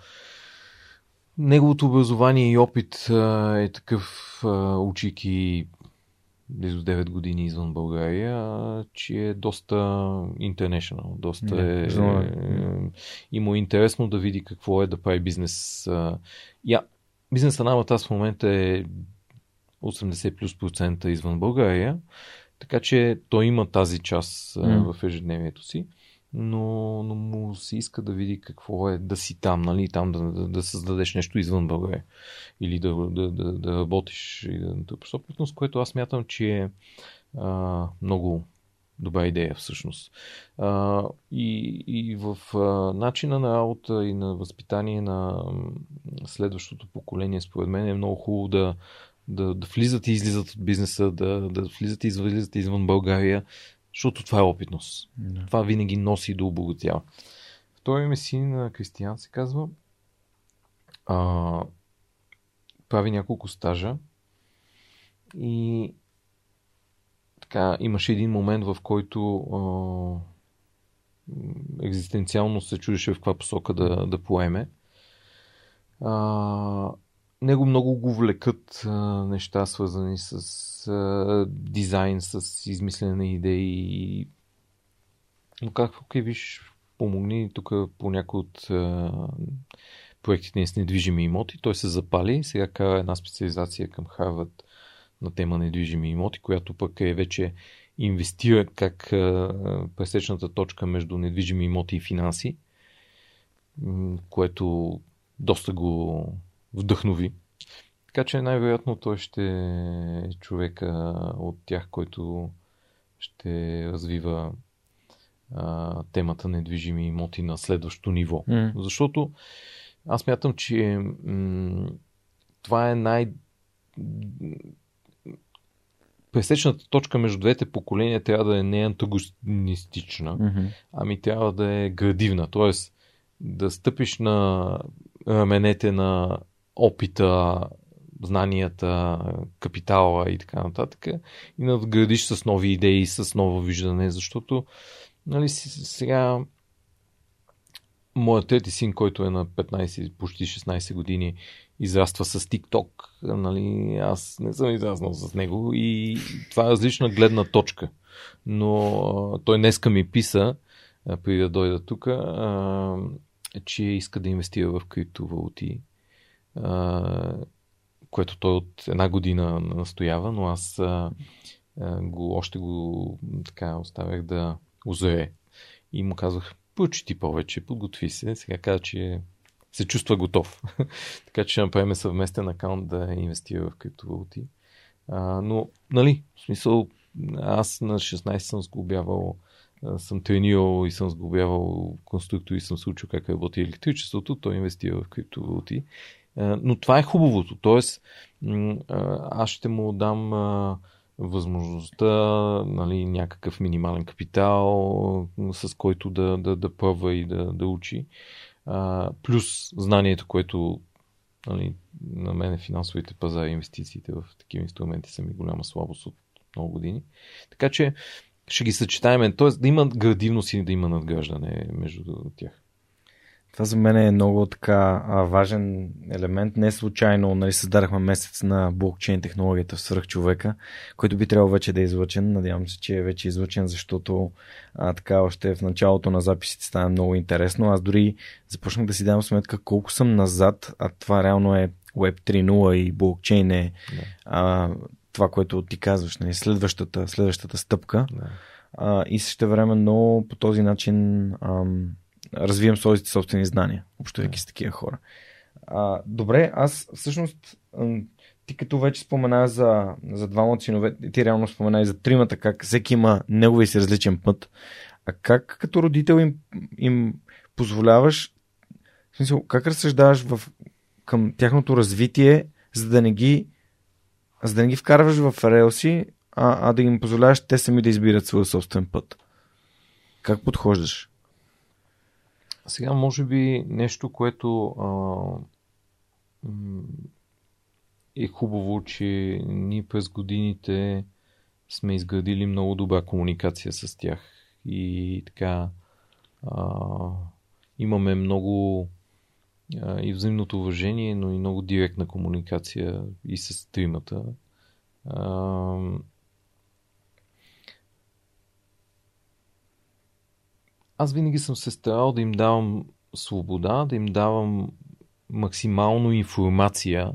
неговото образование и опит а, е такъв, а, учики близо 9 години извън България, а, че е доста international, доста Да, е, е, му е интересно да види какво е да прави бизнес. А, я, бизнесът на в момента е 80 плюс процента извън България, така че той има тази част М. в ежедневието си, но, но му се иска да види какво е да си там, нали, там да, да, да създадеш нещо извън България или да, да, да, да работиш и да натрупаш опитност, което аз мятам, че е а, много добра идея всъщност. А, и, и в а, начина на работа и на възпитание на следващото поколение, според мен е много хубаво да, да, да влизат и излизат от бизнеса, да, да влизат и излизат извън България, защото това е опитност. Да. Това винаги носи да обогатява. Втори ми син, Кристиян се казва, а, прави няколко стажа и така, имаше един момент, в който а, екзистенциално се чудеше в каква посока да, да поеме. А, него много го влекат а, неща, свързани с а, дизайн, с измислене на идеи. Но как, окей, виж, помогни тук по някои от а, проектите с недвижими имоти. Той се запали, сега кара една специализация към Харвард на тема недвижими имоти, която пък е вече инвестира как пресечната точка между недвижими имоти и финанси, което доста го вдъхнови. Така че най-вероятно той ще е човека от тях, който ще развива а, темата недвижими имоти на следващото ниво. М. Защото аз мятам, че м- това е най... Пресечната точка между двете поколения трябва да е не антагонистична, Мгм. ами трябва да е градивна. Тоест да стъпиш на раменете на опита, знанията, капитала и така нататък и надградиш с нови идеи, с ново виждане, защото нали, сега моят трети син, който е на 15, почти 16 години, израства с TikTok. Нали, аз не съм израснал с него и това е различна гледна точка. Но той днеска ми писа, преди да дойда тук, че иска да инвестира в криптовалути, което той от една година настоява, но аз го, още го така оставях да озре. И му казах, прочети повече, подготви се. Сега каза, че се чувства готов. така че ще направим съвместен акаунт да инвестира в криптовалути. А, но, нали, в смисъл, аз на 16 съм сглобявал, съм тренирал и съм сглобявал конструктор и съм се учил как работи електричеството, той инвестира в криптовалути. А, но това е хубавото. Тоест, аз ще му дам възможността, нали, някакъв минимален капитал, с който да, да, да пробва и да, да учи. А, плюс знанието, което нали, на мен финансовите пазари, инвестициите в такива инструменти са ми голяма слабост от много години. Така че ще ги съчетаем, т.е. да има градивност и да има надграждане между тях. Това за мен е много така важен елемент. Не случайно нали, създадахме месец на блокчейн технологията в свръх човека, който би трябвало вече да е излъчен. Надявам се, че е вече излъчен, защото а, така още в началото на записите стана много интересно. Аз дори започнах да си давам сметка колко съм назад, а това реално е Web 3.0 и блокчейн е Да. а, това, което ти казваш, нали, следващата, следващата стъпка. Да. А, и също времено по този начин ам, развивам своите собствени знания, общувайки с такива хора. А, добре, аз всъщност, ти като вече спомена за, за двама синове, ти реално спомена и за тримата, как всеки има неговия си различен път. А как като родител им, им позволяваш, в смисъл, как разсъждаваш в, към тяхното развитие, за да не ги за да не ги вкарваш в релси, а, а да им позволяваш те сами да избират своя собствен път. Как подхождаш? Сега, може би, нещо, което а, е хубаво, че ние през годините сме изградили много добра комуникация с тях и така а, имаме много а, и взаимното уважение, но и много директна комуникация и с тримата. А, аз винаги съм се старал да им давам свобода, да им давам максимално информация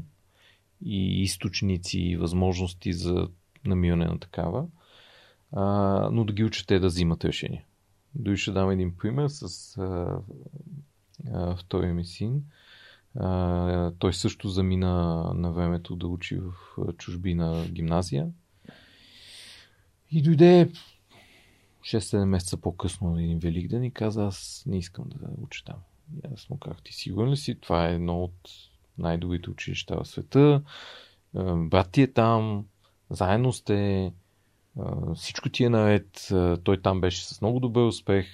и източници и възможности за намиране на такава, а, но да ги учат те да взимат решения. Дори ще дам един пример с а, а, втория ми син. А, той също замина на времето да учи в чужбина гимназия. И дойде 6-7 месеца по-късно на един велик ден и каза, аз не искам да уча там. И аз му казах, ти сигурен ли си? Това е едно от най-добрите училища в света. Брат ти е там, заедно сте, всичко ти е наред. Той там беше с много добър успех.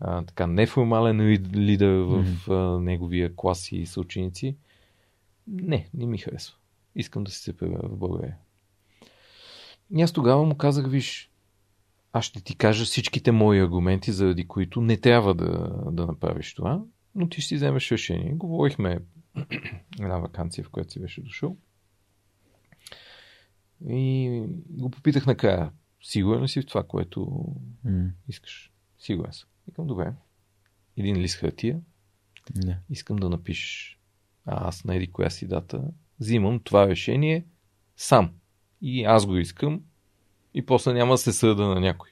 Така неформален лидер в mm-hmm. неговия клас и съученици. Не, не ми харесва. Искам да си се пребера в България. И аз тогава му казах, виж, аз ще ти кажа всичките мои аргументи, заради които не трябва да, да направиш това, но ти ще си вземеш решение. Говорихме една вакансия, в която си беше дошъл. И го попитах накрая, сигурен ли си в това, което mm. искаш? Сигурен съм. Викам, добре. Един лист хартия. Не. Искам да напишеш. А аз на еди коя си дата взимам това решение сам. И аз го искам. И после няма да се съда на някой.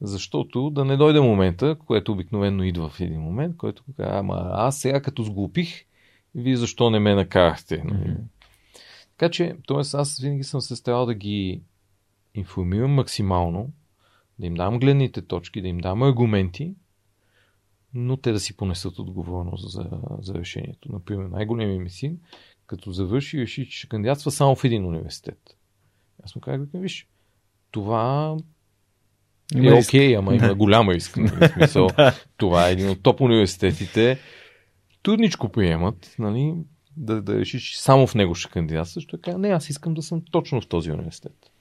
Защото да не дойде момента, което обикновено идва в един момент, който казва, ама аз сега като сглупих, вие защо не ме накарахте? Mm-hmm. Така че, т.е. аз винаги съм се старал да ги информирам максимално, да им дам гледните точки, да им дам аргументи, но те да си понесат отговорност за, за решението. Например, най-големият ми син, като завърши, реши, че ще кандидатства само в един университет. Аз му казах, виж, това има е окей, okay, ама има голяма риск. Нали, смисъл, това е един от топ университетите. Трудничко приемат, нали, да, да решиш, че само в него ще кандидатстваш, той казва, не, аз искам да съм точно в този университет.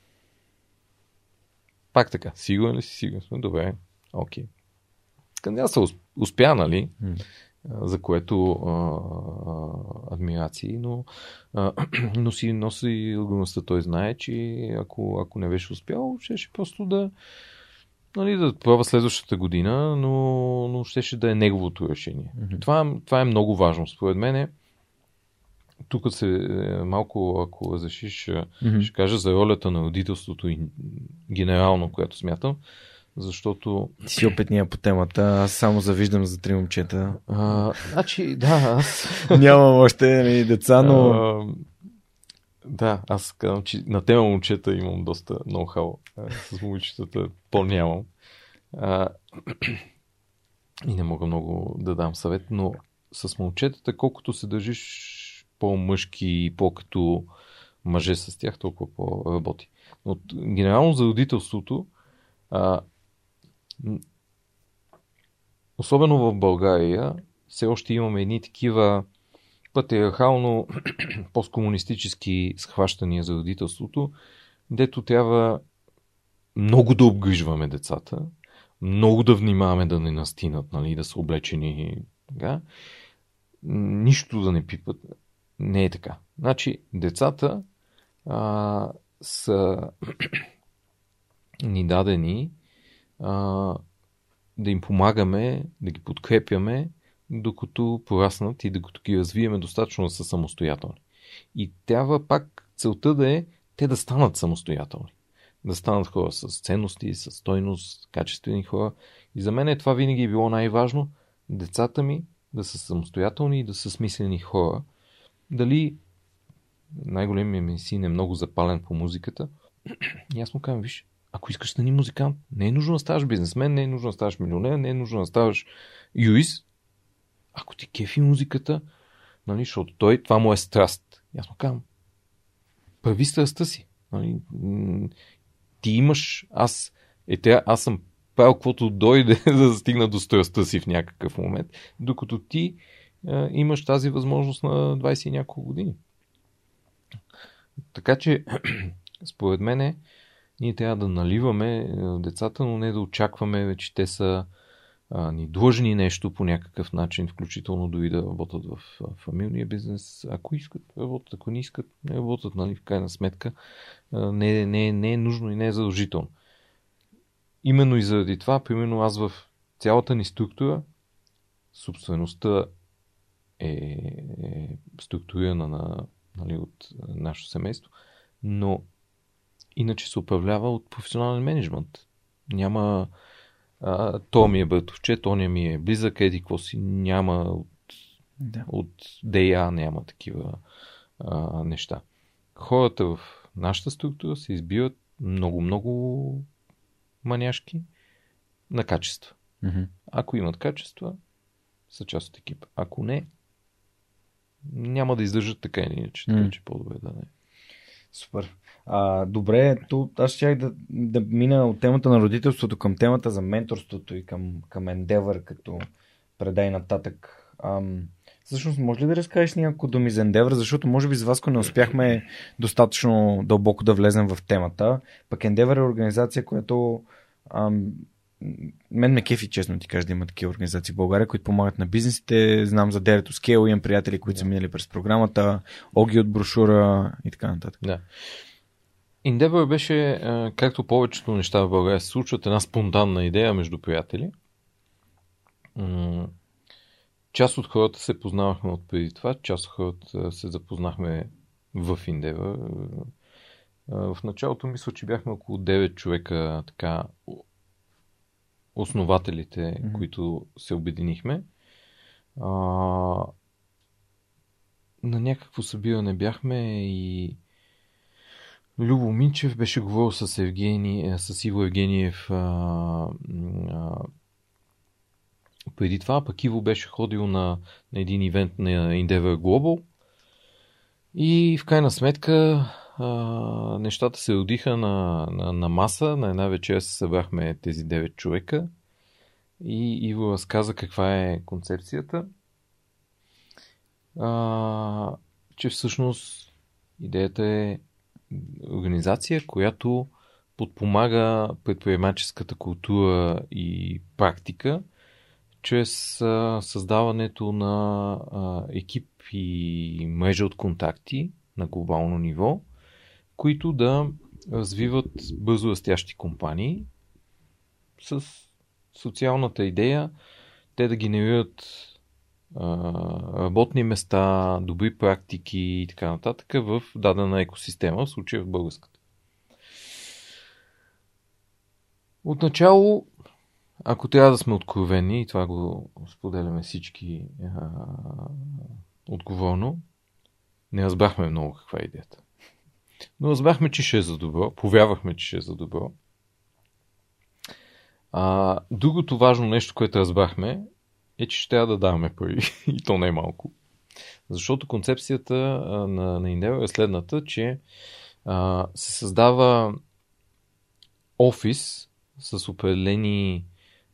Пак така, сигурен ли си? Сигурен сме. Добре, окей. Okay. Кандидатства успя, нали? За което а, а, адмирации, но, а, но си носи отговорността. Той знае, че ако, ако не беше успял, ще, просто да, нали, да пробва следващата година, но, но ще, ще да е неговото решение. Mm-hmm. Това, това е много важно. Според мен е, тук се е, малко, ако разрешиш, mm-hmm. ще кажа за ролята на родителството и генерално, която смятам, защото... Ти си опитния по темата, аз само завиждам за три момчета. А, значи, да, аз... Нямам още нали, деца, но... А, да, аз казвам, че на тема момчета имам доста ноу-хау. С момичетата по-нямам. А, и не мога много да дам съвет, но с момчетата, колкото се държиш по-мъжки и по-като мъже с тях, толкова по-работи. Но генерално за родителството, а, особено в България, все още имаме едни такива патриархално посткомунистически схващания за родителството, дето трябва много да обгрижваме децата, много да внимаваме да не настинат, нали, да са облечени. Така. Нищо да не пипат. Не е така. Значи, децата а, са ни дадени а, да им помагаме, да ги подкрепяме, докато пораснат и докато ги развиеме достатъчно да са самостоятелни. И трябва пак целта да е те да станат самостоятелни. Да станат хора с ценности, с стойност, качествени хора. И за мен е това винаги е било най-важно. Децата ми да са самостоятелни и да са смислени хора, дали най-големият ми син е много запален по музиката. И аз му казвам, виж, ако искаш да стани музикант, не е нужно да ставаш бизнесмен, не е нужно да ставаш милионер, не е нужно да ставаш юрист. Ако ти кефи музиката, нали, защото той, това му е страст. Аз му казвам, прави страстта си. Нали, ти имаш, аз, е, тя, аз съм правил каквото дойде, да стигна до страстта си в някакъв момент, докато ти е, имаш тази възможност на 20 и няколко години. Така че, според мен, Ние трябва да наливаме децата, но не да очакваме, че те са а, ни длъжни нещо по някакъв начин, включително дори да работят в фамилния бизнес. Ако искат, работят, ако не искат, не работят, нали, в крайна сметка. Не, не, не е нужно и не е задължително. Именно и заради това, примерно аз в цялата ни структура, собствеността е, е структурирана на, нали, от нашето семейство, но иначе се управлява от професионален менеджмент. Няма а, то ми е братовче, тоня ми е близък, еди какво си, няма от, да. от ДА, няма такива а, неща. Хората в нашата структура се избиват много-много маняшки на качества. Mm-hmm. Ако имат качества, са част от екипа. Ако не, няма да издържат така или иначе. Така че по-добре да не. Супер. А, добре, то, аз ще да, да мина от темата на родителството към темата за менторството и към, към Endeavor, като предай нататък. Ам, всъщност, може ли да разкажеш няколко думи за Endeavor, защото може би с Васко не успяхме достатъчно дълбоко да влезем в темата. Пък Endeavor е организация, която ам, мен ме кефи, честно ти кажа, да има такива организации в България, които помагат на бизнесите. Знам за Дерето Скейл, имам приятели, които са минали през програмата, Оги от брошура и така нататък. Да. Endeavor беше, както повечето неща в България се случват, една спонтанна идея между приятели. Част от хората се познавахме от преди това, част от хората се запознахме в Endeavor. В началото мисля, че бяхме около 9 човека така основателите, mm-hmm. които се обединихме. А, на някакво събиране бяхме и Любо Минчев беше говорил с, Евгений, е, с Иво Евгениев а, а, преди това, пък Иво беше ходил на, на един ивент на Endeavor Global и в крайна сметка а, нещата се родиха на, на, на маса. На една вечер се събрахме тези 9 човека и Иво разказа каква е концепцията. А, че всъщност идеята е организация, която подпомага предприемаческата култура и практика чрез създаването на а, екип и мрежа от контакти на глобално ниво, които да развиват бързо растящи компании с социалната идея те да генерират работни места, добри практики и така нататък в дадена екосистема, в случая в българската. Отначало, ако трябва да сме откровени, и това го споделяме всички а, отговорно, не разбрахме много каква е идеята. Но разбрахме, че ще е за добро, повярвахме, че ще е за добро. А, другото важно нещо, което разбрахме, е, че ще трябва да даваме пари. и то не е малко. Защото концепцията на, на Endeavor е следната, че а, се създава офис с определени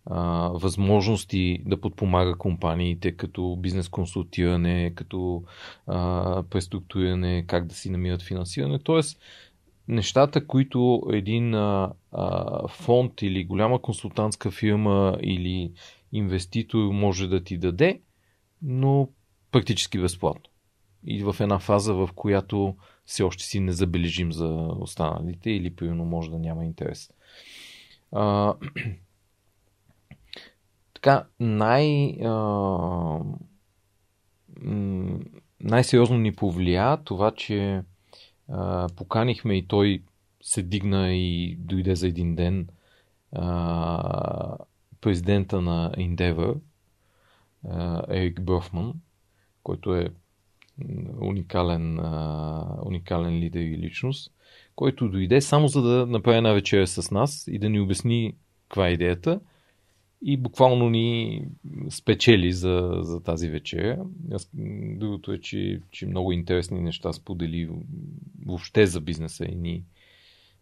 а, възможности да подпомага компаниите, като бизнес консултиране, като а, преструктуриране, как да си намират финансиране. Тоест, нещата, които един а, а, фонд или голяма консултантска фирма или инвеститор може да ти даде, но практически безплатно. И в една фаза, в която все още си не забележим за останалите или примерно може да няма интерес. А, така, най, а, най-сериозно ни повлия това, че а, поканихме и той се дигна и дойде за един ден а, президента на Endeavor, Ерик Брофман, който е уникален, уникален лидер и личност, който дойде само за да направи една вечеря с нас и да ни обясни каква е идеята и буквално ни спечели за, за тази вечеря. Другото е, че, че много интересни неща сподели въобще за бизнеса и ни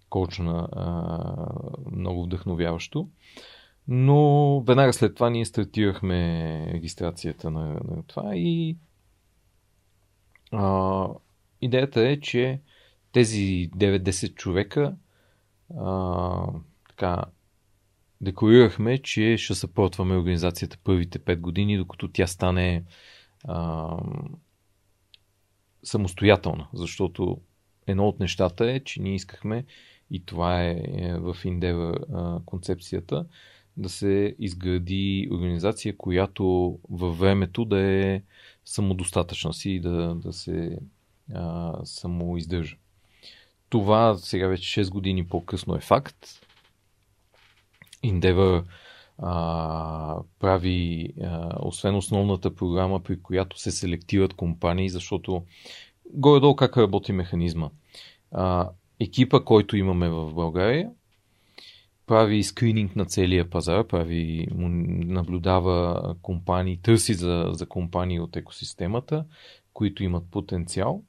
коучна много вдъхновяващо. Но веднага след това ние стартирахме регистрацията на, на това и а, идеята е, че тези 9-10 човека а, така, декларирахме, че ще съпортваме организацията първите 5 години, докато тя стане а, самостоятелна, защото едно от нещата е, че ние искахме и това е, е в Индева концепцията, да се изгради организация, която във времето да е самодостатъчна си и да, да се а, самоиздържа. Това сега вече 6 години по-късно е факт. Endeavor а, прави, а, освен основната програма, при която се селектират компании, защото горе-долу как работи механизма. А, екипа, който имаме в България, прави скрининг на целия пазар, прави, наблюдава компании, търси за, за компании от екосистемата, които имат потенциал,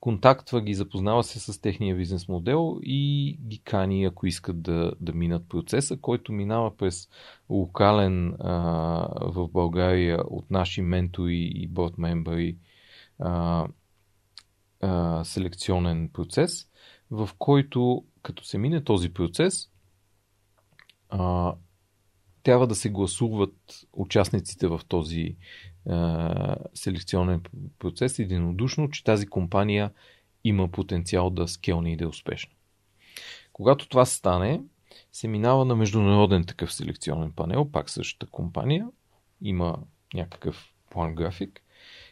контактва ги, запознава се с техния бизнес модел и ги кани, ако искат да, да минат процеса, който минава през локален а, в България от наши ментори и борд мембри селекционен процес, в който като се мине този процес, а, трябва да се гласуват участниците в този а, селекционен процес единодушно, че тази компания има потенциал да скелне и да е успешна. Когато това стане, се минава на международен такъв селекционен панел, пак същата компания, има някакъв план график,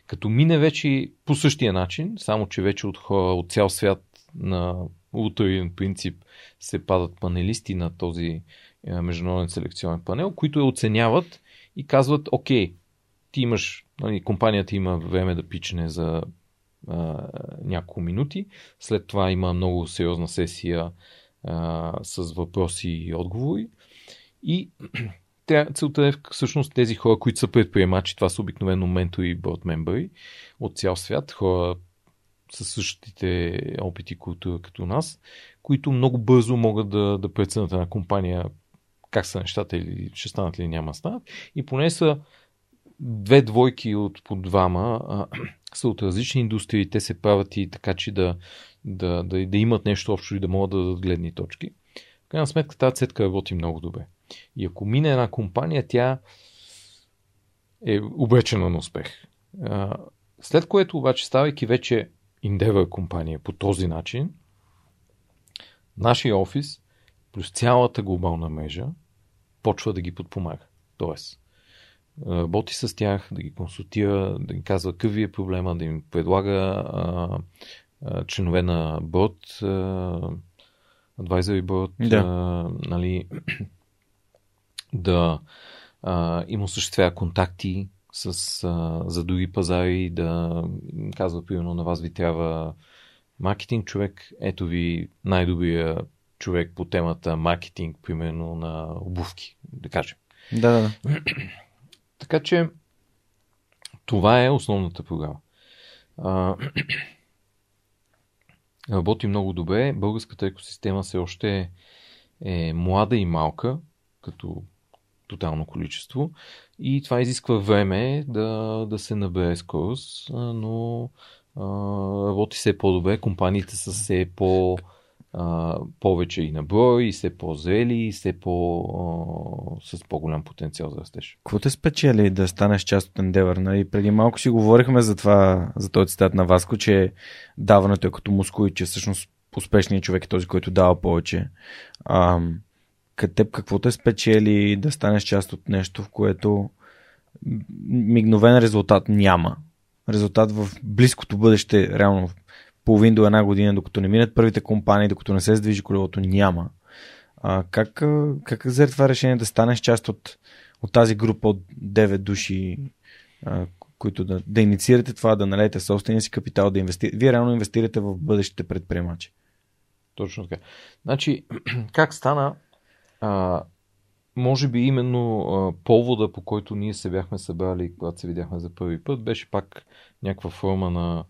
като мине вече по същия начин, само че вече от хора от цял свят на утроен принцип се падат панелисти на този е, международен селекционен панел, които я оценяват и казват, окей, ти имаш, нали, компанията има време да пичне за а, няколко минути, след това има много сериозна сесия а, с въпроси и отговори и целта е всъщност тези хора, които са предприемачи, това са обикновено ментори и борд мембри от цял свят, хора със същите опити култура като нас, които много бързо могат да, да преценят една компания как са нещата или ще станат или няма станат. И поне са две двойки от по двама са от различни индустрии, те се правят и така, че да, да, да, да имат нещо общо и да могат да дадат гледни точки. В крайна сметка тази цетка работи много добре. И ако мине една компания, тя е обречена на успех. След което обаче, ставайки вече Endeavor компания по този начин, нашия офис плюс цялата глобална мрежа почва да ги подпомага. Тоест, работи с тях, да ги консултира, да им казва какъв ви е проблема, да им предлага а, а, членове на бот, advisory board, да. а, нали, да а, им осъществява контакти с, а, за други пазари, да казва, примерно, на вас ви трябва маркетинг човек, ето ви най-добрия човек по темата маркетинг, примерно на обувки, да кажем. Да, да. така че това е основната програма. А, работи много добре. Българската екосистема все още е млада и малка, като тотално количество. И това изисква време да, да се набере скорост, но а, работи все по-добре. Компаниите са все по- повече и на брой, и все по-зрели, и все по, а, с по-голям потенциал за растеж. Какво те спечели да станеш част от Endeavor? Нали? Преди малко си говорихме за това, за този цитат на Васко, че даването е като мускул и че всъщност успешният човек е този, който дава повече. А, теб какво те спечели да станеш част от нещо, в което мигновен резултат няма. Резултат в близкото бъдеще, реално половин до една година, докато не минат първите компании, докато не се сдвижи колелото, няма. А, как, как взе това решение да станеш част от, от тази група от 9 души, а, които да, да инициирате това, да налеете собствения си капитал, да инвестирате. Вие реално инвестирате в бъдещите предприемачи. Точно така. Значи, как стана? А, може би именно а, повода, по който ние се бяхме събрали, когато се видяхме за първи път, беше пак някаква форма на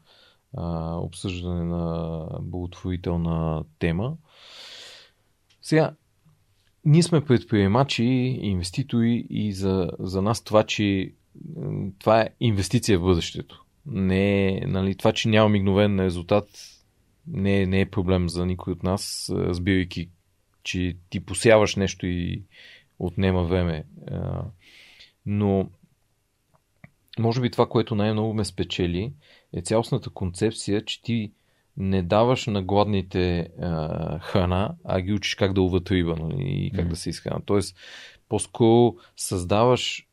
а, обсъждане на благотворителна тема. Сега, ние сме предприемачи, инвеститори и за, за нас това, че това е инвестиция в бъдещето. Не е, нали, това, че няма мигновен резултат, не, не е проблем за никой от нас, разбирайки че ти посяваш нещо и отнема време. Но може би това, което най-много ме спечели, е цялостната концепция, че ти не даваш на гладните а, храна, а ги учиш как да уват риба нали, и как mm. да се изхранят. Тоест, по-скоро създаваш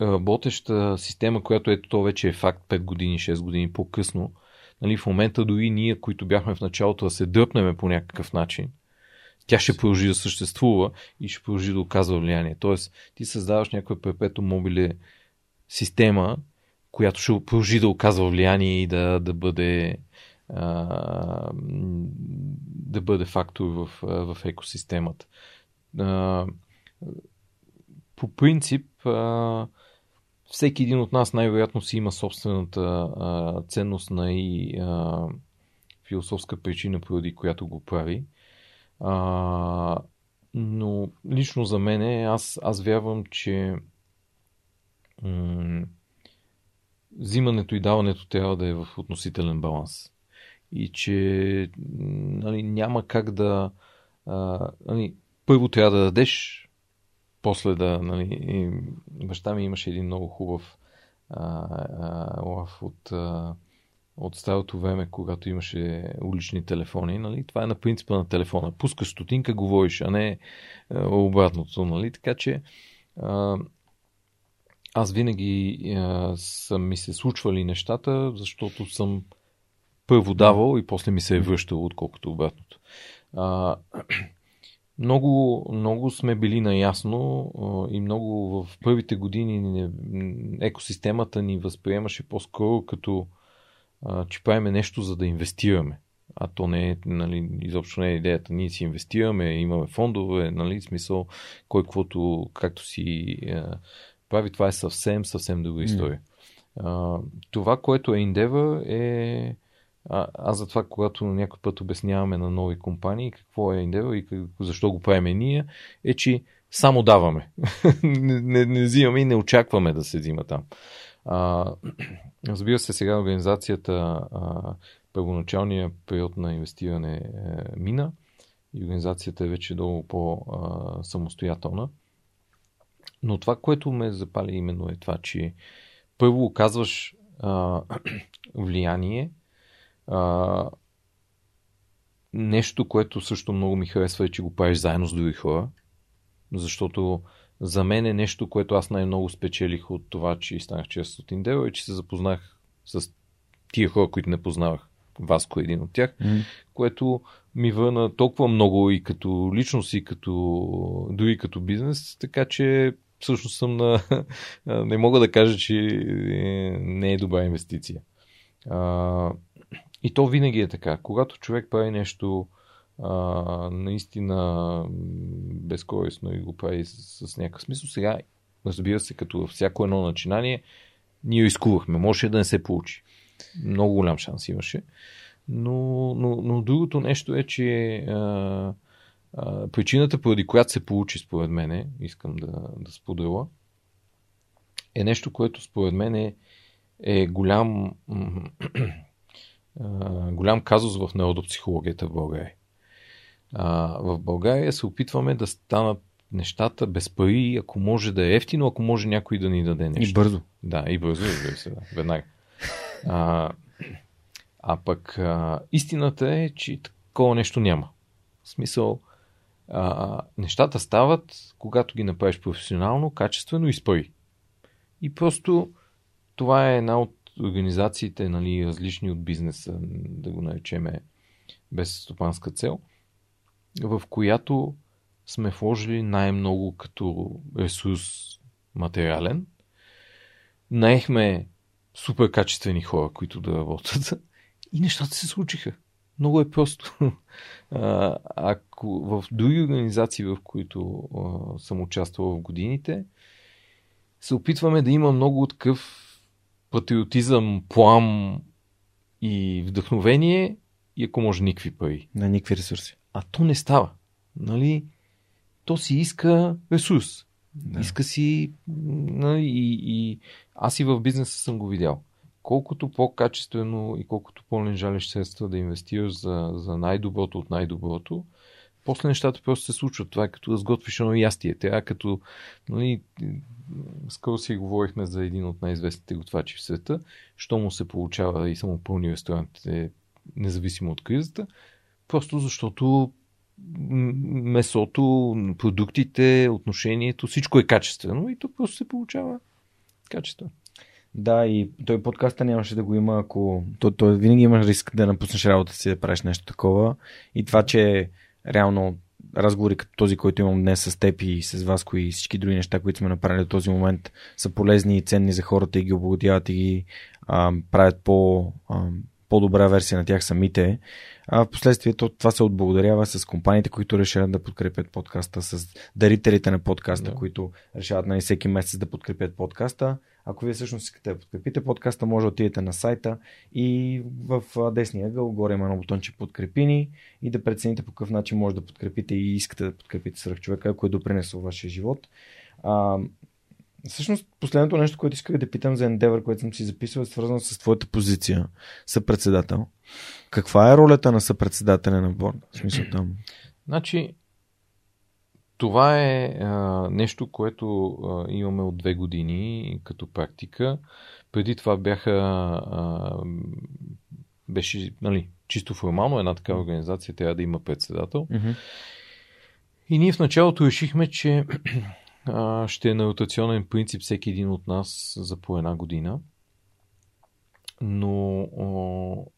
работеща система, която ето то вече е факт 5 години, 6 години по-късно. Нали, в момента дори ние, които бяхме в началото да се дъпнеме по някакъв начин, тя ще продължи да съществува и ще продължи да оказва влияние. Тоест, ти създаваш някаква перпето мобиле система, която ще продължи да оказва влияние и да, да бъде а, да бъде фактор в, в екосистемата. А, по принцип, а, всеки един от нас най-вероятно си има собствената а, ценностна и а, философска причина, поради която го прави. А, но лично за мен, аз, аз вярвам, че взимането и даването трябва да е в относителен баланс. И че нали, няма как да. А, нали, първо трябва да дадеш, после да. Нали, баща ми имаше един много хубав а, а, лав от. А, от старото време, когато имаше улични телефони, нали? това е на принципа на телефона. Пускаш стотинка, говориш, а не а, обратното. Нали? Така че а, аз винаги а, съм ми се случвали нещата, защото съм първо давал и после ми се е връщал, отколкото обратното. А, много, много сме били наясно а, и много в първите години не, екосистемата ни възприемаше по-скоро като а, че правиме нещо за да инвестираме. А то не е, нали, изобщо не е идеята. Ние си инвестираме, имаме фондове, нали, смисъл, кой каквото, както си а, прави, това е съвсем, съвсем друга история. Mm. А, това, което е Endeavor е а, аз затова, когато някой път обясняваме на нови компании какво е Endeavor и как, защо го правиме ние, е, че само даваме. не, не, не взимаме и не очакваме да се взима там. А, разбира се, сега организацията, а, първоначалният период на инвестиране е, мина и организацията е вече много по-самостоятелна. Но това, което ме запали именно е това, че първо оказваш а, влияние, а, нещо, което също много ми харесва е, че го правиш заедно с други хора, защото за мен е нещо, което аз най-много спечелих от това, че станах чест от Индео, е, че се запознах с тия хора, които не познавах. Васко е един от тях, mm. което ми върна толкова много и като личност, и като дори като бизнес, така че всъщност съм на... не мога да кажа, че не е добра инвестиция. А, и то винаги е така. Когато човек прави нещо а, наистина безкорисно и го прави с, с някакъв смисъл, сега, разбира се, като всяко едно начинание, ние изкувахме. Може да не се получи. Много голям шанс имаше. Но, но, но другото нещо е, че а, а, причината, поради която се получи, според мен, искам да, да споделя, е нещо, което според мен е, е голям голям казус в народопсихологията в България. А, в България се опитваме да станат нещата без пари, ако може да е ефтино, ако може някой да ни даде нещо. И бързо. Да, и бързо, разбира се, да, веднага. А, а пък а, истината е, че такова нещо няма. В смисъл, а, нещата стават, когато ги направиш професионално, качествено и с пари. И просто това е една от организациите, нали, различни от бизнеса, да го наречеме без стопанска цел, в която сме вложили най-много като ресурс материален. Наехме супер качествени хора, които да работят и нещата се случиха. Много е просто. ако в други организации, в които а, съм участвал в годините, се опитваме да има много такъв патриотизъм, плам и вдъхновение и ако може никакви пари. На никакви ресурси. А то не става. Нали? То си иска ресурс. Да. Иска си. Нали, и, и аз и в бизнеса съм го видял. Колкото по-качествено и колкото по-не жалиш средства да инвестираш за, за най-доброто от най-доброто, после нещата просто се случват. Това е като да сготвиш едно ястие. Тя като, нали, скоро си говорихме за един от най-известните готвачи в света, що му се получава и самопълни ресторантите, независимо от кризата, просто защото месото, продуктите, отношението, всичко е качествено и то просто се получава качество. Да, и той подкаста нямаше да го има, ако... Той, той винаги имаш риск да напуснеш работа си да правиш нещо такова. И това, че реално разговори като този, който имам днес с теб и с вас, и всички други неща, които сме направили до този момент, са полезни и ценни за хората и ги облагодяват и ги а, правят по, а, по-добра версия на тях самите. А в последствие това се отблагодарява с компаниите, които решават да подкрепят подкаста, с дарителите на подкаста, да. които решават нали, всеки месец да подкрепят подкаста. Ако вие всъщност искате да подкрепите подкаста, може да отидете на сайта и в десния ъгъл горе има едно бутонче подкрепини и да прецените по какъв начин може да подкрепите и искате да подкрепите свърх човека, ако е допринесъл вашия живот. А, Всъщност, последното нещо, което исках да питам за Endeavor, което съм си записал, е свързано с твоята позиция, съпредседател. Каква е ролята на съпредседателя на борда? В смисъл там. Значи, това е а, нещо, което а, имаме от две години като практика. Преди това бяха. А, беше нали, чисто формално една такава организация трябва да има председател. Mm-hmm. И ние в началото решихме, че а, ще е на ротационен принцип всеки един от нас за по една година. Но а,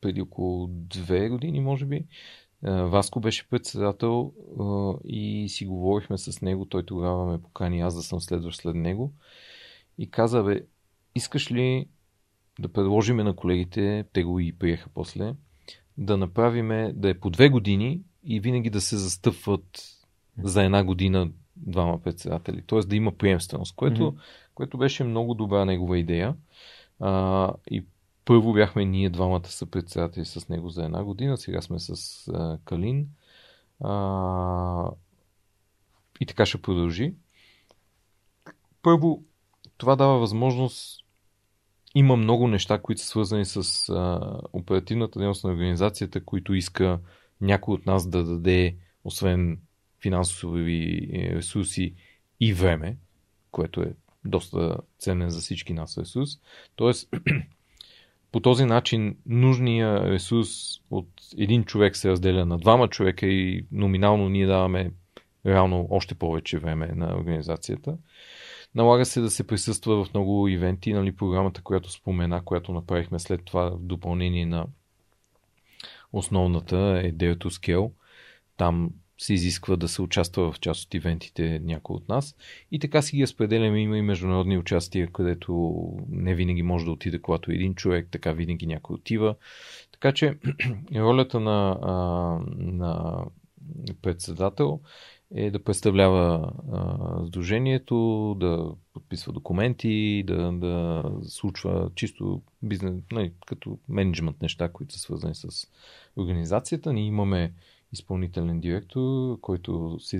преди около две години, може би, Васко беше председател и си говорихме с него. Той тогава ме покани аз да съм следващ след него. И каза, бе, искаш ли да предложиме на колегите, те го и приеха после, да направиме да е по две години и винаги да се застъпват за една година двама председатели. Т.е. да има приемственост, което, mm-hmm. което беше много добра негова идея. А, и първо бяхме ние двамата са председатели с него за една година, сега сме с Калин. И така ще продължи. Първо, това дава възможност. Има много неща, които са свързани с а, оперативната дейност на организацията, които иска някой от нас да даде, освен финансови ресурси и време, което е доста ценен за всички нас ресурс. Тоест, по този начин нужния ресурс от един човек се разделя на двама човека и номинално ние даваме реално още повече време на организацията. Налага се да се присъства в много ивенти, нали, програмата, която спомена, която направихме след това в допълнение на основната е Dare to Scale. Там се изисква да се участва в част от ивентите някой от нас. И така си ги разпределяме. Има и международни участия, където не винаги може да отиде, когато един човек, така винаги някой отива. Така че ролята на, на председател е да представлява сдружението, да подписва документи, да, да случва чисто бизнес, нали, като менеджмент неща, които са свързани с организацията. Ние имаме изпълнителен директор, който си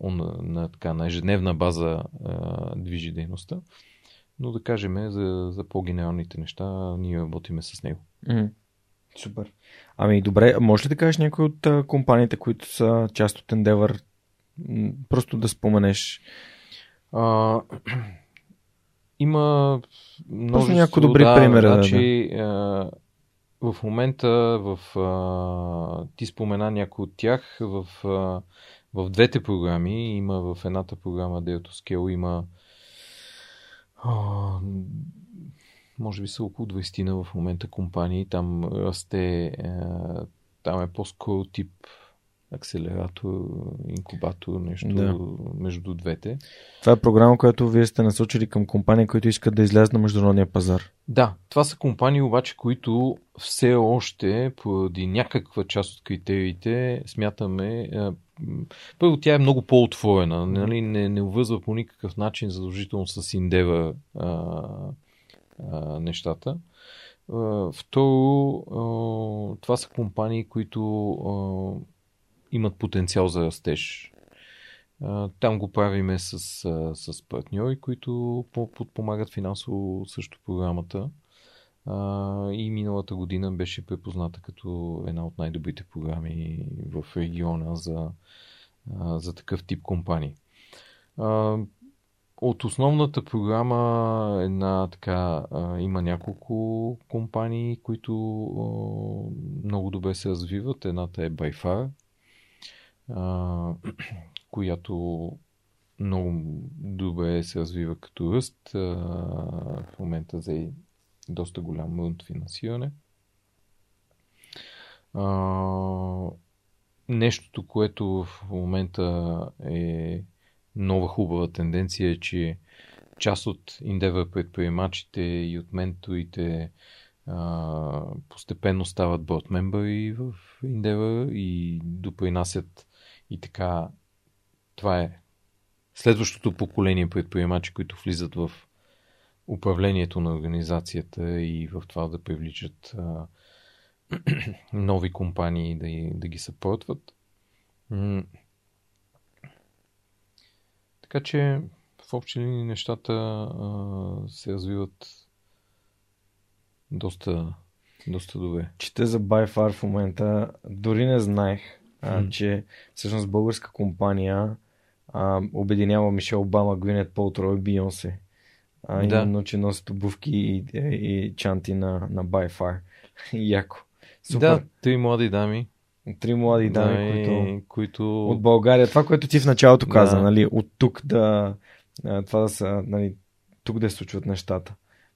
он, на, на, така, на ежедневна база а, движи дейността. Но да кажем, за, за по-генералните неща, ние работиме с него. Mm. Супер. Ами добре, може ли да кажеш някои от а, компаниите, които са част от Endeavor? Просто да споменеш. А, има множество... някои добри да, примери. Значи, да, в момента в, а, ти спомена някой от тях в, а, в двете програми. Има в едната програма Delta Scale има а, може би са около 20 на в момента компании. Там расте, а, там е по-скоро тип акселератор, инкубатор, нещо да. между двете. Това е програма, която вие сте насочили към компании, които искат да излязат на международния пазар. Да, това са компании обаче, които все още поради някаква част от критериите смятаме първо, тя е много по-отворена. Нали? Не, не увързва по никакъв начин задължително с индева а, а, нещата. А, второ, а, това са компании, които а, имат потенциал за растеж. Там го правиме с, с партньори, които подпомагат финансово също програмата. и миналата година беше препозната като една от най-добрите програми в региона за, за такъв тип компании. От основната програма една така има няколко компании, които много добре се развиват. Едната е By която много добре се развива като ръст. В момента за доста голям рунд финансиране. Нещото, което в момента е нова хубава тенденция е, че част от Endeavor предприемачите и от менторите постепенно стават бот мембъри в Endeavor и допринасят и така това е следващото поколение предприемачи, които влизат в управлението на организацията и в това да привличат а, нови компании да, да ги съпортват. Така че в общи линии нещата а, се развиват доста, доста добре. Чета за Byfar в момента. Дори не знаех, а, mm. че всъщност българска компания а, обединява Мишел Обама, Гвинет Полтро и Бионсе. А, да. именно, че носят обувки и, и, и чанти на, на Byfar. Яко. Супер. Да, три млади дами. Три млади дами, да, които, които... От България. Това, което ти в началото каза, да. нали? От тук да... Това да са... Нали, тук да се случват нещата.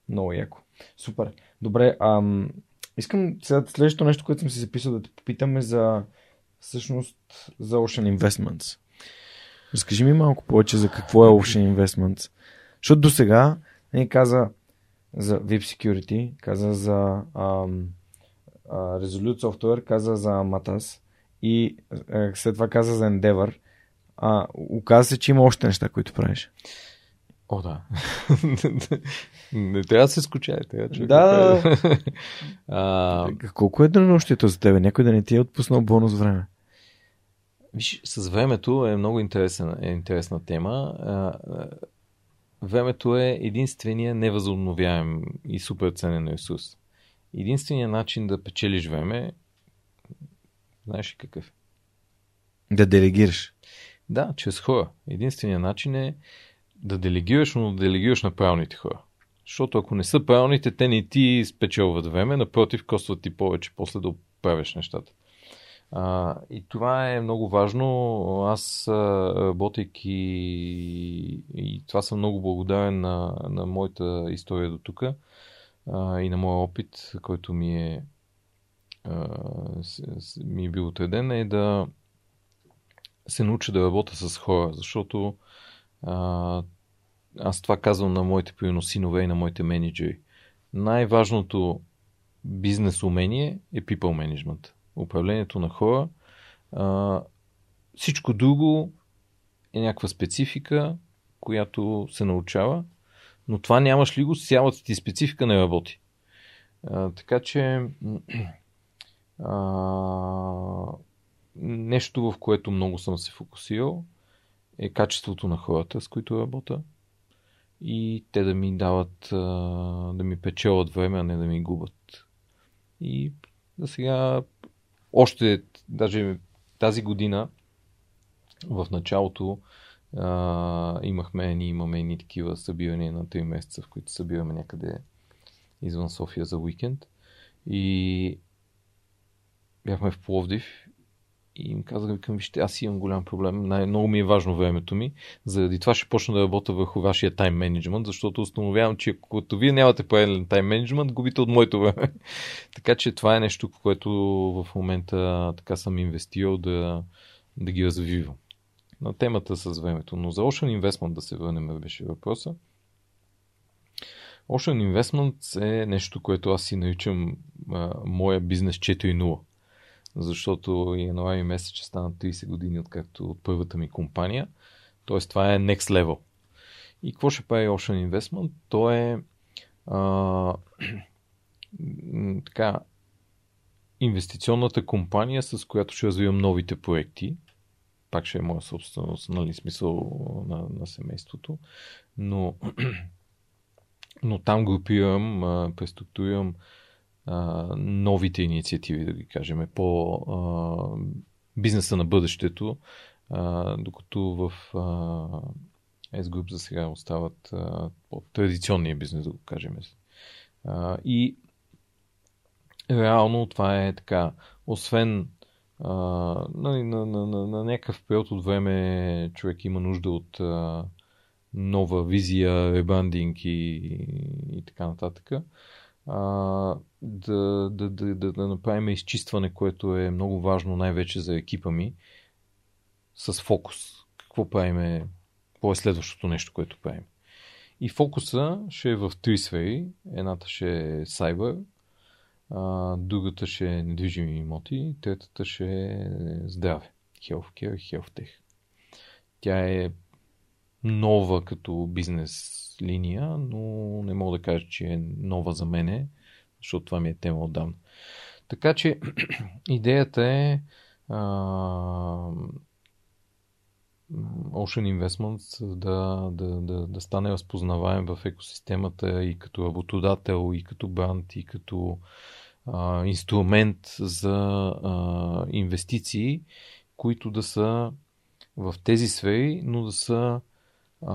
Много яко. Супер. Добре, ам, искам сега следващото нещо, което съм си записал да те попитаме за всъщност за Ocean Investments. Разкажи ми малко повече за какво е Ocean Investments. Защото до сега не каза за VIP Security, каза за ам, Resolute Software, каза за Matas и е, след това каза за Endeavor. А, оказа се, че има още неща, които правиш. О, да. не трябва да се скучаете. Да, да. а... Колко е денонощието за тебе? Някой да не ти е отпуснал бонус време? Виж, с времето е много интересна, е интересна тема. Времето е единствения невъзобновяем и супер ценен ресурс. Единственият начин да печелиш време, знаеш ли какъв? Да делегираш. Да, чрез хора. Единственият начин е да делегираш, но да делегираш на правилните хора. Защото ако не са правилните, те не ти спечелват време, напротив, костват ти повече после да оправяш нещата. А, и това е много важно. Аз, работейки, и това съм много благодарен на, на моята история до тук и на моя опит, който ми е, а, ми е бил отреден, е да се науча да работя с хора, защото аз това казвам на моите приносинове и на моите менеджери. Най-важното бизнес умение е people management. Управлението на хора. А, всичко друго е някаква специфика, която се научава, но това нямаш ли го, цялата ти специфика не работи. А, така че а, нещо, в което много съм се фокусирал, е качеството на хората, с които работя и те да ми дават, да ми печелят време, а не да ми губят. И за сега, още, даже тази година, в началото, а, имахме, ние имаме ни такива събирания на 3 месеца, в които събираме някъде извън София за уикенд. И бяхме в Пловдив и им казах, викам, вижте, аз имам голям проблем. Най- много ми е важно времето ми. Заради това ще почна да работя върху вашия тайм менеджмент, защото установявам, че ако вие нямате правилен тайм менеджмент, губите от моето време. така че това е нещо, което в момента така съм инвестирал да, да ги развивам. На темата с времето. Но за Ocean Investment да се върнем беше въпроса. Ocean Investment е нещо, което аз си наричам а, моя бизнес 4.0 защото януари месец ще станат 30 години откакто от първата ми компания. Тоест това е next level. И какво ще прави Ocean Investment? То е а, така, инвестиционната компания, с която ще развивам новите проекти. Пак ще е моя собственост, нали, смисъл на, на семейството. Но но там групирам, преструктурирам новите инициативи, да ги кажем, по а, бизнеса на бъдещето, а, докато в а, S-Group за сега остават по традиционния бизнес, да го кажем. А, и реално това е така, освен а, на, на, на, на, на някакъв период от време човек има нужда от а, нова визия, ребандинг и, и така нататък. А, да, да, да, да, да направим изчистване, което е много важно най-вече за екипа ми, с фокус. Какво правиме, какво е следващото нещо, което правим. И фокуса ще е в три сфери. Едната ще е а, другата ще е недвижими имоти, третата ще е здраве. Healthcare Healthtech. Тя е нова като бизнес линия, но не мога да кажа, че е нова за мене, защото това ми е тема отдавна. Така че идеята е а, Ocean Investments да, да, да, да стане разпознаваем в екосистемата и като работодател, и като бранд, и като а, инструмент за а, инвестиции, които да са в тези сфери, но да са а,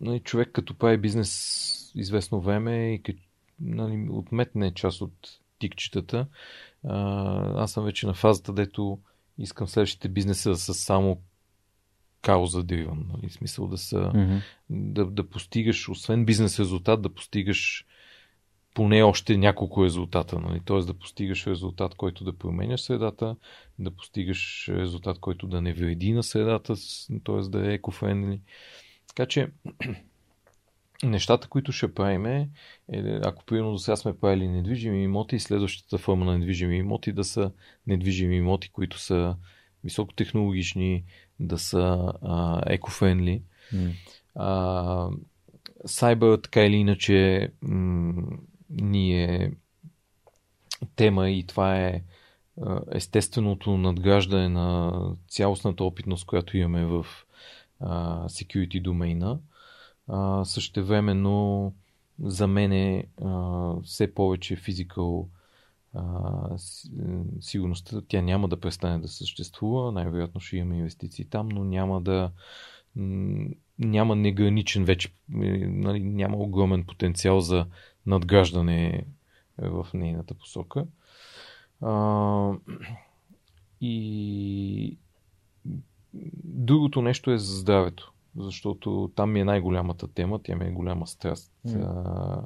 нали, човек като прави бизнес известно време и като нали, отметне част от тикчетата, а, аз съм вече на фазата, дето искам следващите бизнеса да са само кауза дриван. Нали, смисъл да, са, mm-hmm. да, да постигаш, освен бизнес резултат, да постигаш поне още няколко резултата. Нали? Т.е. да постигаш резултат, който да променя средата, да постигаш резултат, който да не вреди на средата, т.е. да е екофрендли. Така че нещата, които ще правим е, ако примерно до сега сме правили недвижими имоти, следващата форма на недвижими имоти да са недвижими имоти, които са високотехнологични, да са екофрендли. Mm. Сайбър така или иначе м- ни е тема и това е естественото надграждане на цялостната опитност, която имаме в а, security домейна. А, същевременно за мен е все повече физикал сигурността, тя няма да престане да съществува, най-вероятно ще имаме инвестиции там, но няма да няма неграничен вече, нали, няма огромен потенциал за надграждане в нейната посока. А, и Другото нещо е за здравето, защото там ми е най-голямата тема, тя ми е голяма страст. Mm. А,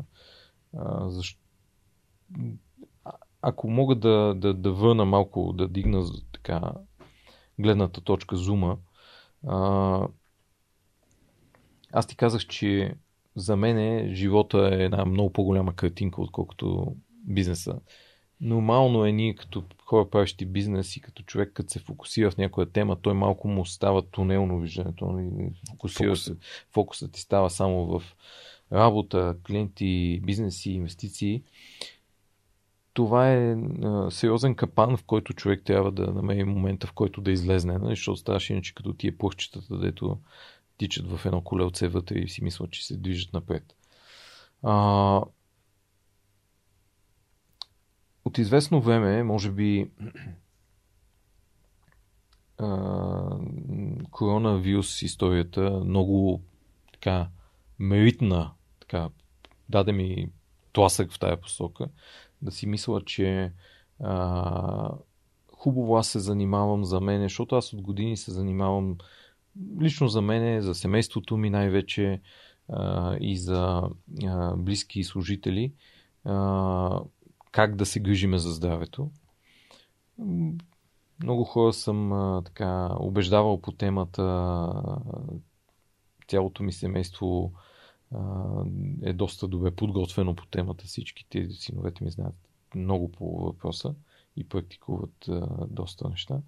а, защо... Ако мога да, да, да върна малко, да дигна така гледната точка зума, а, аз ти казах, че за мен живота е една много по-голяма картинка, отколкото бизнеса. Нормално е ние като хора правещи бизнес и като човек, като се фокусира в някоя тема, той малко му става тунелно виждането. Нали? Фокусира Фокус. се, фокусът ти става само в работа, клиенти, бизнеси, инвестиции. Това е а, сериозен капан, в който човек трябва да намери момента, в който да излезне, нали? защото ставаш иначе като тия плъхчетата, дето тичат в едно колелце вътре и си мислят, че се движат напред. А, от известно време, може би, коронавирус историята много така меритна, така, даде ми тласък в тая посока, да си мисля, че а, хубаво аз се занимавам за мен, защото аз от години се занимавам лично за мене, за семейството ми най-вече а, и за а, близки служители. А, как да се грижиме за здравето. Много хора съм така убеждавал по темата. Цялото ми семейство е доста добре подготвено по темата. Всичките синовете ми знаят много по въпроса и практикуват доста неща.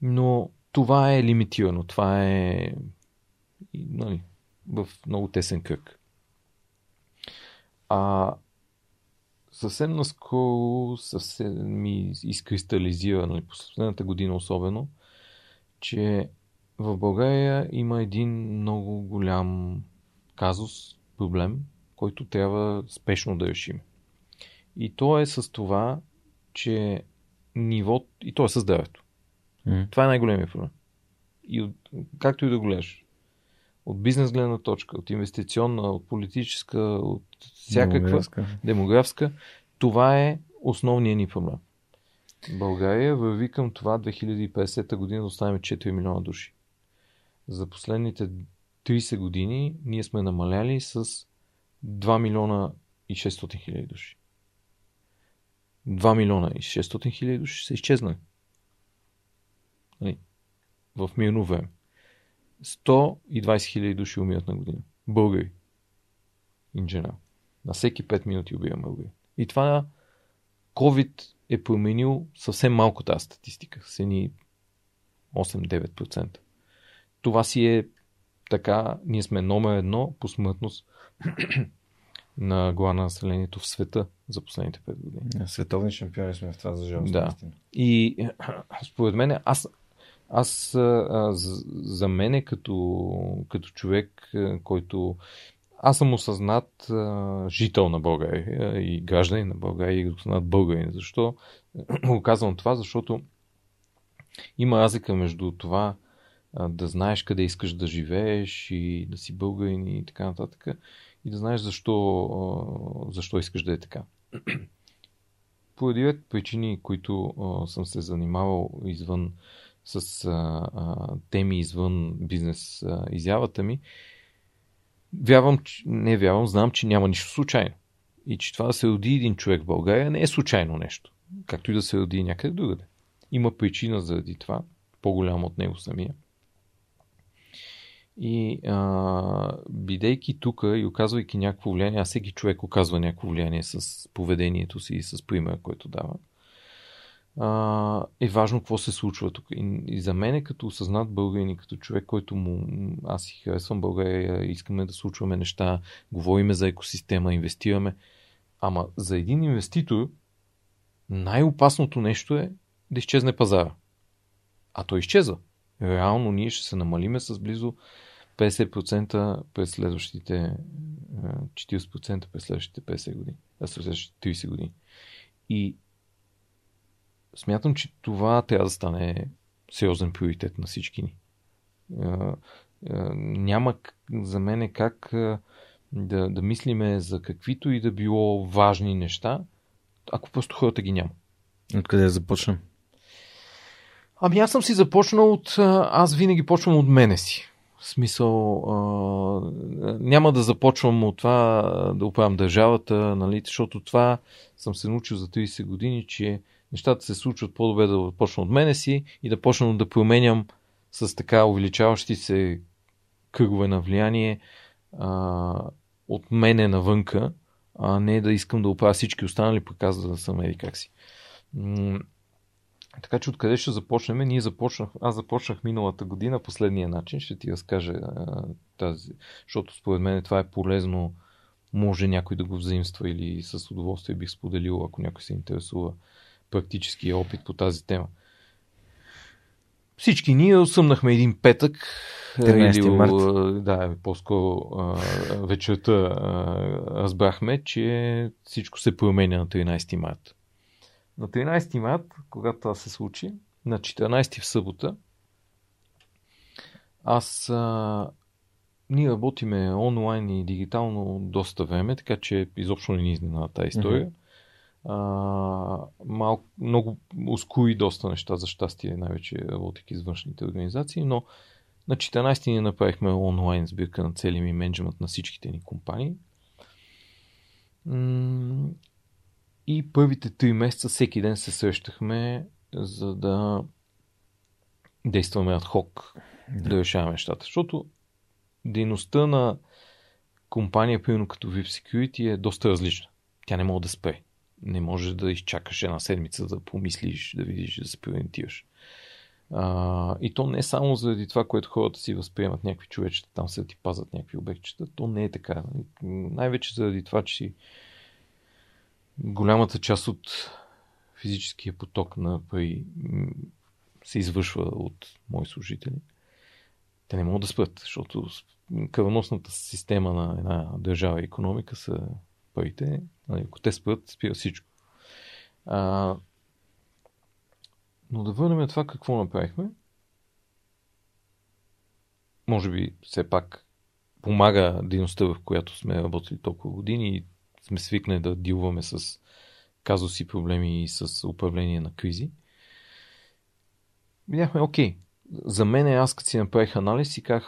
Но това е лимитирано. Това е нали, в много тесен кръг. А съвсем наскоро съвсем ми изкристализира, нали, последната година особено, че в България има един много голям казус, проблем, който трябва спешно да решим. И то е с това, че ниво, и то е с 9. М. Това е най-големият проблем. И от, както и да го гледаш. От бизнес гледна точка, от инвестиционна, от политическа, от всякаква Демографска. демографска, това е основният ни проблем. България върви към това 2050 година да останем 4 милиона души. За последните 30 години ние сме намаляли с 2 милиона и 600 хиляди души. 2 милиона и 600 хиляди души са изчезнали. Нали? В мирно време. 120 хиляди души умират на година. Българи. General. На всеки 5 минути убиваме българи. И това COVID е променил съвсем малко тази статистика. С едни 8-9%. Това си е така, ние сме номер едно по смъртност на глава на населението в света за последните 5 години. Световни шампиони сме в това за жалост. Да. И според мен, аз, аз за, мене като, като човек, който аз съм осъзнат жител на България и гражданин на България и осъзнат българин. Защо го казвам това? Защото има разлика между това да знаеш къде искаш да живееш и да си българин и така нататък и да знаеш защо, защо искаш да е така. Поради ред причини, които съм се занимавал извън с а, а, теми извън бизнес а, изявата ми, вярвам, че, не вярвам, знам, че няма нищо случайно. И че това да се роди един човек в България не е случайно нещо. Както и да се роди някъде другаде. Има причина заради това, по-голяма от него самия. И а, бидейки тук и оказвайки някакво влияние, а всеки човек оказва някакво влияние с поведението си и с примера, който дава, а, е важно какво се случва тук. И, и за мен е като осъзнат българин и като човек, който му, аз си харесвам България, искаме да случваме неща, говориме за екосистема, инвестираме. Ама за един инвеститор най-опасното нещо е да изчезне пазара. А той изчезва. Реално ние ще се намалиме с близо 50% през следващите е, 40% през следващите 50 години. А следващите 30 години. И смятам, че това трябва да стане сериозен приоритет на всички ни. Няма за мен как е, да, да мислиме за каквито и да било важни неща, ако просто хората ги няма. Откъде да започнем? Ами аз съм си започнал от... Аз винаги почвам от мене си. В смисъл, а, няма да започвам от това да оправям държавата, нали, защото това съм се научил за 30 години, че нещата се случват по-добре да почна от мене си и да почна да променям с така увеличаващи се кръгове на влияние а, от мене навънка, а не да искам да оправя всички останали, пък аз да съм еди как си. Така че откъде ще започнем? Ние започнах, аз започнах миналата година последния начин. Ще ти разкажа тази, защото според мен това е полезно. Може някой да го взаимства или с удоволствие бих споделил, ако някой се интересува практически опит по тази тема. Всички ние съмнахме един петък. 13 или, март. Да, по-скоро вечерта разбрахме, че всичко се променя на 13 март. На 13 март, когато това се случи, на 14 в събота, аз а, ние работиме онлайн и дигитално доста време, така че изобщо не ни изненада тази история. А, малко, много ускори доста неща, за щастие, най-вече работейки с външните организации, но на 14 ние направихме онлайн сбирка на целия ми менеджмент на всичките ни компании. И първите три месеца всеки ден се срещахме, за да действаме адхок, да. да решаваме нещата. Защото дейността на компания, примерно като VIP Security, е доста различна. Тя не може да спре. Не може да изчакаш една седмица да помислиш, да видиш, да се преориентираш. И то не е само заради това, което хората си възприемат някакви човечета, там се да ти пазят някакви обектчета. То не е така. Най-вече заради това, че си голямата част от физическия поток на пари се извършва от мои служители. те не могат да спят, защото кръвоносната система на една държава и економика са парите. Нали, ако те спят, спира всичко. А, но да върнем това какво направихме. Може би все пак помага дейността, в която сме работили толкова години и сме свикнали да дилваме с казуси, проблеми и с управление на кризи. Видяхме, окей, за мен аз като си направих анализ и как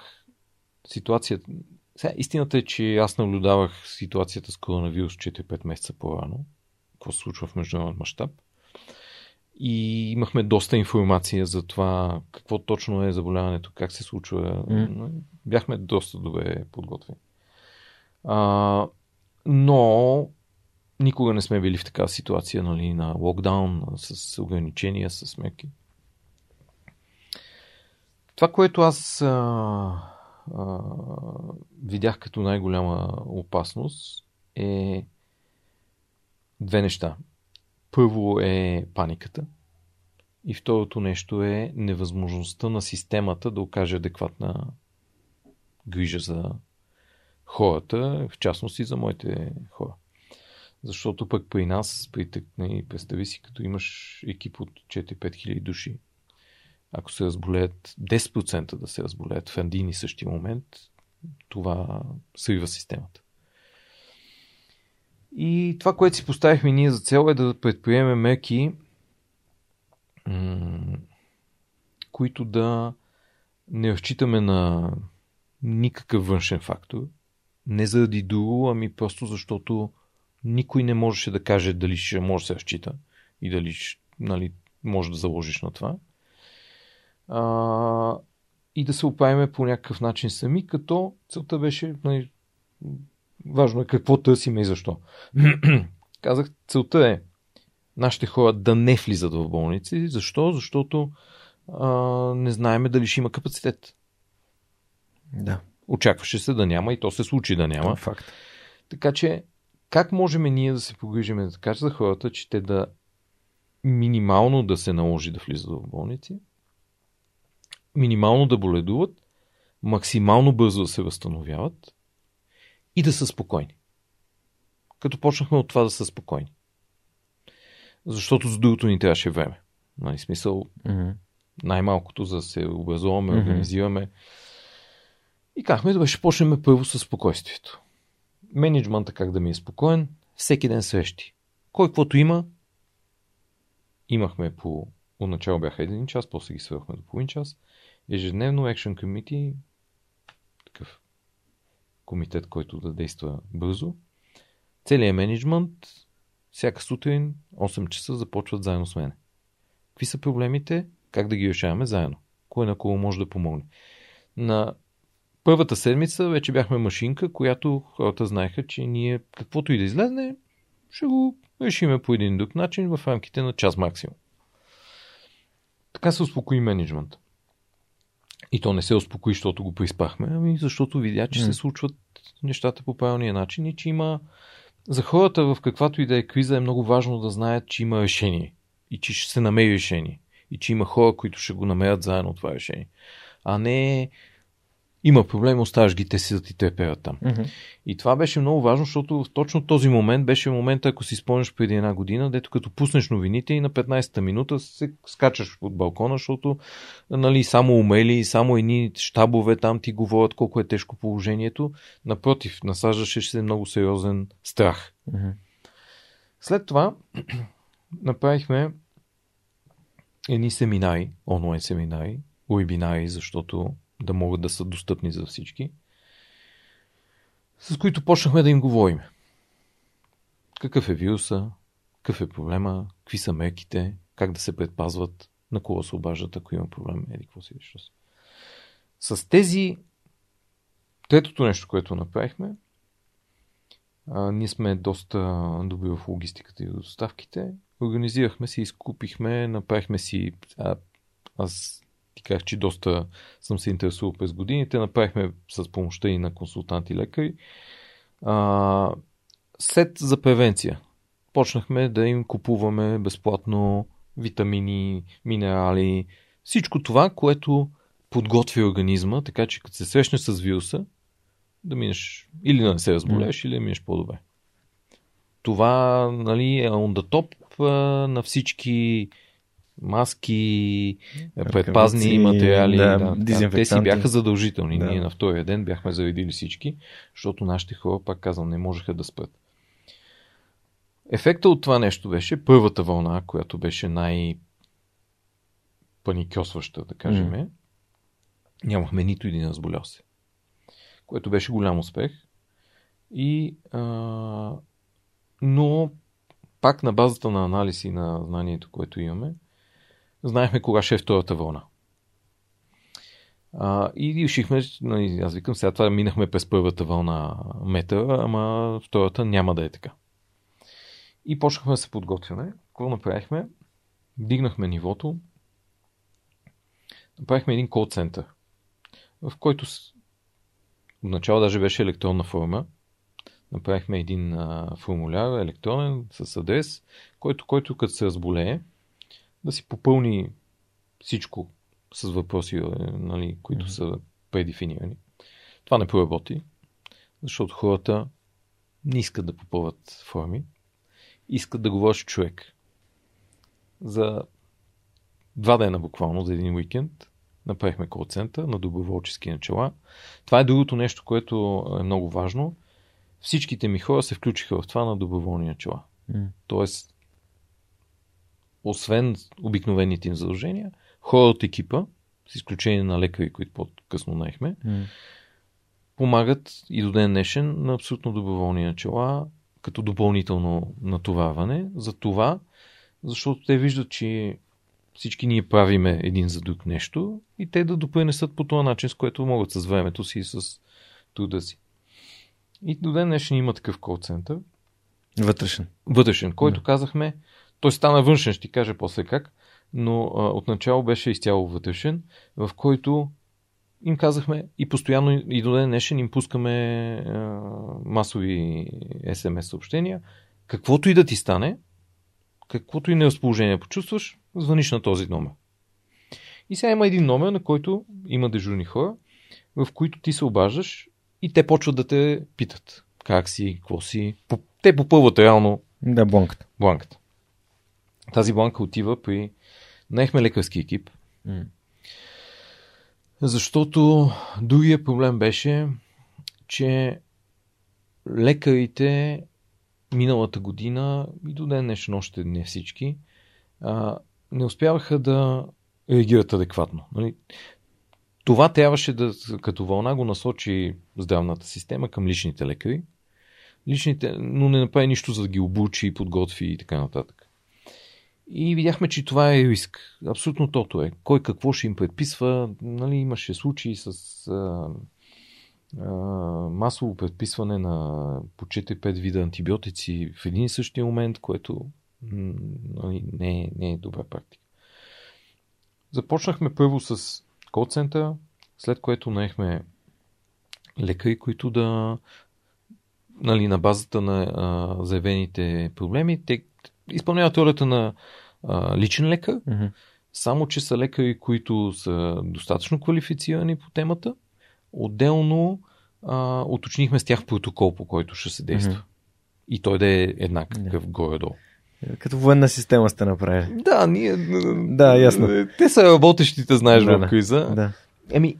ситуацията... Сега, истината е, че аз наблюдавах ситуацията с коронавирус 4-5 месеца по-рано, какво се случва в международен мащаб. И имахме доста информация за това какво точно е заболяването, как се случва. Mm. Бяхме доста добре подготвени. А, но никога не сме били в такава ситуация нали, на локдаун, с ограничения, с мерки. Това, което аз а, а, видях като най-голяма опасност е две неща. Първо е паниката. И второто нещо е невъзможността на системата да окаже адекватна грижа за хората, в частност и за моите хора. Защото пък при нас, при не, представи си, като имаш екип от 4-5 хиляди души, ако се разболеят 10% да се разболеят в един и същи момент, това срива системата. И това, което си поставихме ние за цел е да предприемем мерки, които да не разчитаме на никакъв външен фактор. Не заради друго, ами просто защото никой не можеше да каже дали ще може да се разчита и дали нали, може да заложиш на това. А, и да се оправиме по някакъв начин сами, като целта беше нали, важно е какво търсиме и защо. Казах, целта е нашите хора да не влизат в болници. Защо? Защото а, не знаеме дали ще има капацитет. Да. Очакваше се да няма и то се случи да няма. Това е факт. Така че, как можем ние да се погрижим така за хората, че те да минимално да се наложи да влизат в болници, минимално да боледуват, максимално бързо да се възстановяват и да са спокойни. Като почнахме от това да са спокойни. Защото за другото ни трябваше време. Нали, смисъл, Mm-hmm. най-малкото за да се образуваме, Мгм. организираме. И казахме, добре, ще почнем първо с спокойствието. Менеджмента как да ми е спокоен, всеки ден срещи. Кой каквото има, имахме по... Отначало бяха един час, после ги свърхме до половин час. Ежедневно Action Committee, такъв комитет, който да действа бързо. Целият менеджмент, всяка сутрин, 8 часа започват заедно с мен. Какви са проблемите? Как да ги решаваме заедно? Кой на кого може да помогне? На първата седмица вече бяхме машинка, която хората знаеха, че ние каквото и да излезне, ще го решиме по един друг начин в рамките на час максимум. Така се успокои менеджмент. И то не се успокои, защото го приспахме, ами защото видя, че М. се случват нещата по правилния начин и че има за хората в каквато и да е криза е много важно да знаят, че има решение и че ще се намери решение и че има хора, които ще го намерят заедно това решение. А не има проблем, оставаш ги, те си да ти треперят там. Mm-hmm. И това беше много важно, защото в точно този момент беше момента, ако си спомняш преди една година, дето като пуснеш новините и на 15-та минута се скачаш от балкона, защото нали, само умели, само едни щабове там ти говорят колко е тежко положението. Напротив, насаждаше се много сериозен страх. Mm-hmm. След това направихме едни семинари, онлайн семинари, вебинари, защото да могат да са достъпни за всички, с които почнахме да им говорим. Какъв е вируса, какъв е проблема, какви са мерките, как да се предпазват, на кого се обаждат, ако има проблем, еди какво си виж. С тези третото нещо, което направихме, а, ние сме доста добри в логистиката и доставките. Организирахме се, изкупихме, направихме си. А, аз ти казах, че доста съм се интересувал през годините. Направихме с помощта и на консултанти лекари. А, сет за превенция. Почнахме да им купуваме безплатно витамини, минерали, всичко това, което подготви организма, така че като се срещнеш с вируса, да минеш или да не се разболееш, mm. или да минеш по-добре. Това нали, е on the top на всички маски, предпазни материали. Да, да, те си бяха задължителни. Да. Ние на втория ден бяхме заредили всички, защото нашите хора, пак казвам, не можеха да спят. Ефекта от това нещо беше първата вълна, която беше най- паникьосваща, да кажем. Mm. Нямахме нито един разболял се. Което беше голям успех. И, а, но пак на базата на анализ и на знанието, което имаме, знаехме кога ще е втората вълна. А, и решихме, нали, аз викам, сега това минахме през първата вълна метъра, ама втората няма да е така. И почнахме да се подготвяме. Какво направихме? Дигнахме нивото. Направихме един кол център, в който отначало даже беше електронна форма. Направихме един а, формуляр електронен с адрес, който, който като се разболее, да си попълни всичко с въпроси, е, нали, които mm-hmm. са предефинирани. Това не проработи, защото хората не искат да попълват форми искат да говориш човек. За два дена буквално, за един уикенд, направихме кол център на доброволчески начала. Това е другото нещо, което е много важно. Всичките ми хора се включиха в това на доброволни начала. Mm. Тоест, освен обикновените им задължения, хора от екипа, с изключение на лекари, които по-късно наехме, mm. помагат и до ден днешен на абсолютно доброволни начала като допълнително натоварване. За това, защото те виждат, че всички ние правиме един за друг нещо и те да допринесат по този начин, с което могат с времето си и с труда си. И до ден днешен има такъв кол център. Вътрешен. Вътрешен, който да. казахме, той стана външен, ще ти кажа после как, но а, отначало беше изцяло вътрешен, в който им казахме и постоянно и до ден днешен им пускаме а, масови СМС съобщения. Каквото и да ти стане, каквото и неразположение почувстваш, звъниш на този номер. И сега има един номер, на който има дежурни хора, в които ти се обаждаш и те почват да те питат как си, какво си. Те попълват реално да, бланката. бланката. Тази бланка отива при... Наехме лекарски екип. Mm. Защото другия проблем беше, че лекарите миналата година и до ден днешен още не всички а, не успяваха да реагират адекватно. Нали? Това трябваше да, като вълна, го насочи здравната система към личните лекари, личните, но не направи нищо за да ги обучи, подготви и така нататък. И видяхме, че това е риск. Абсолютно тото е. Кой какво ще им предписва. Нали, имаше случаи с а, а, масово предписване на по 4-5 вида антибиотици в един и същия момент, което нали, не, е, не е добра практика. Започнахме първо с кол центъра, след което наехме лекари, които да нали, на базата на а, заявените проблеми, те изпълняват ролята на а, личен лекар, mm-hmm. само че са лекари, които са достатъчно квалифицирани по темата. Отделно а, уточнихме с тях протокол, по който ще се действа. Mm-hmm. И той да е еднакъв yeah. горе-долу. Като военна система сте направили. Да, ние. Да, ясно. Те са работещите, знаеш, да, в криза. Да. Еми,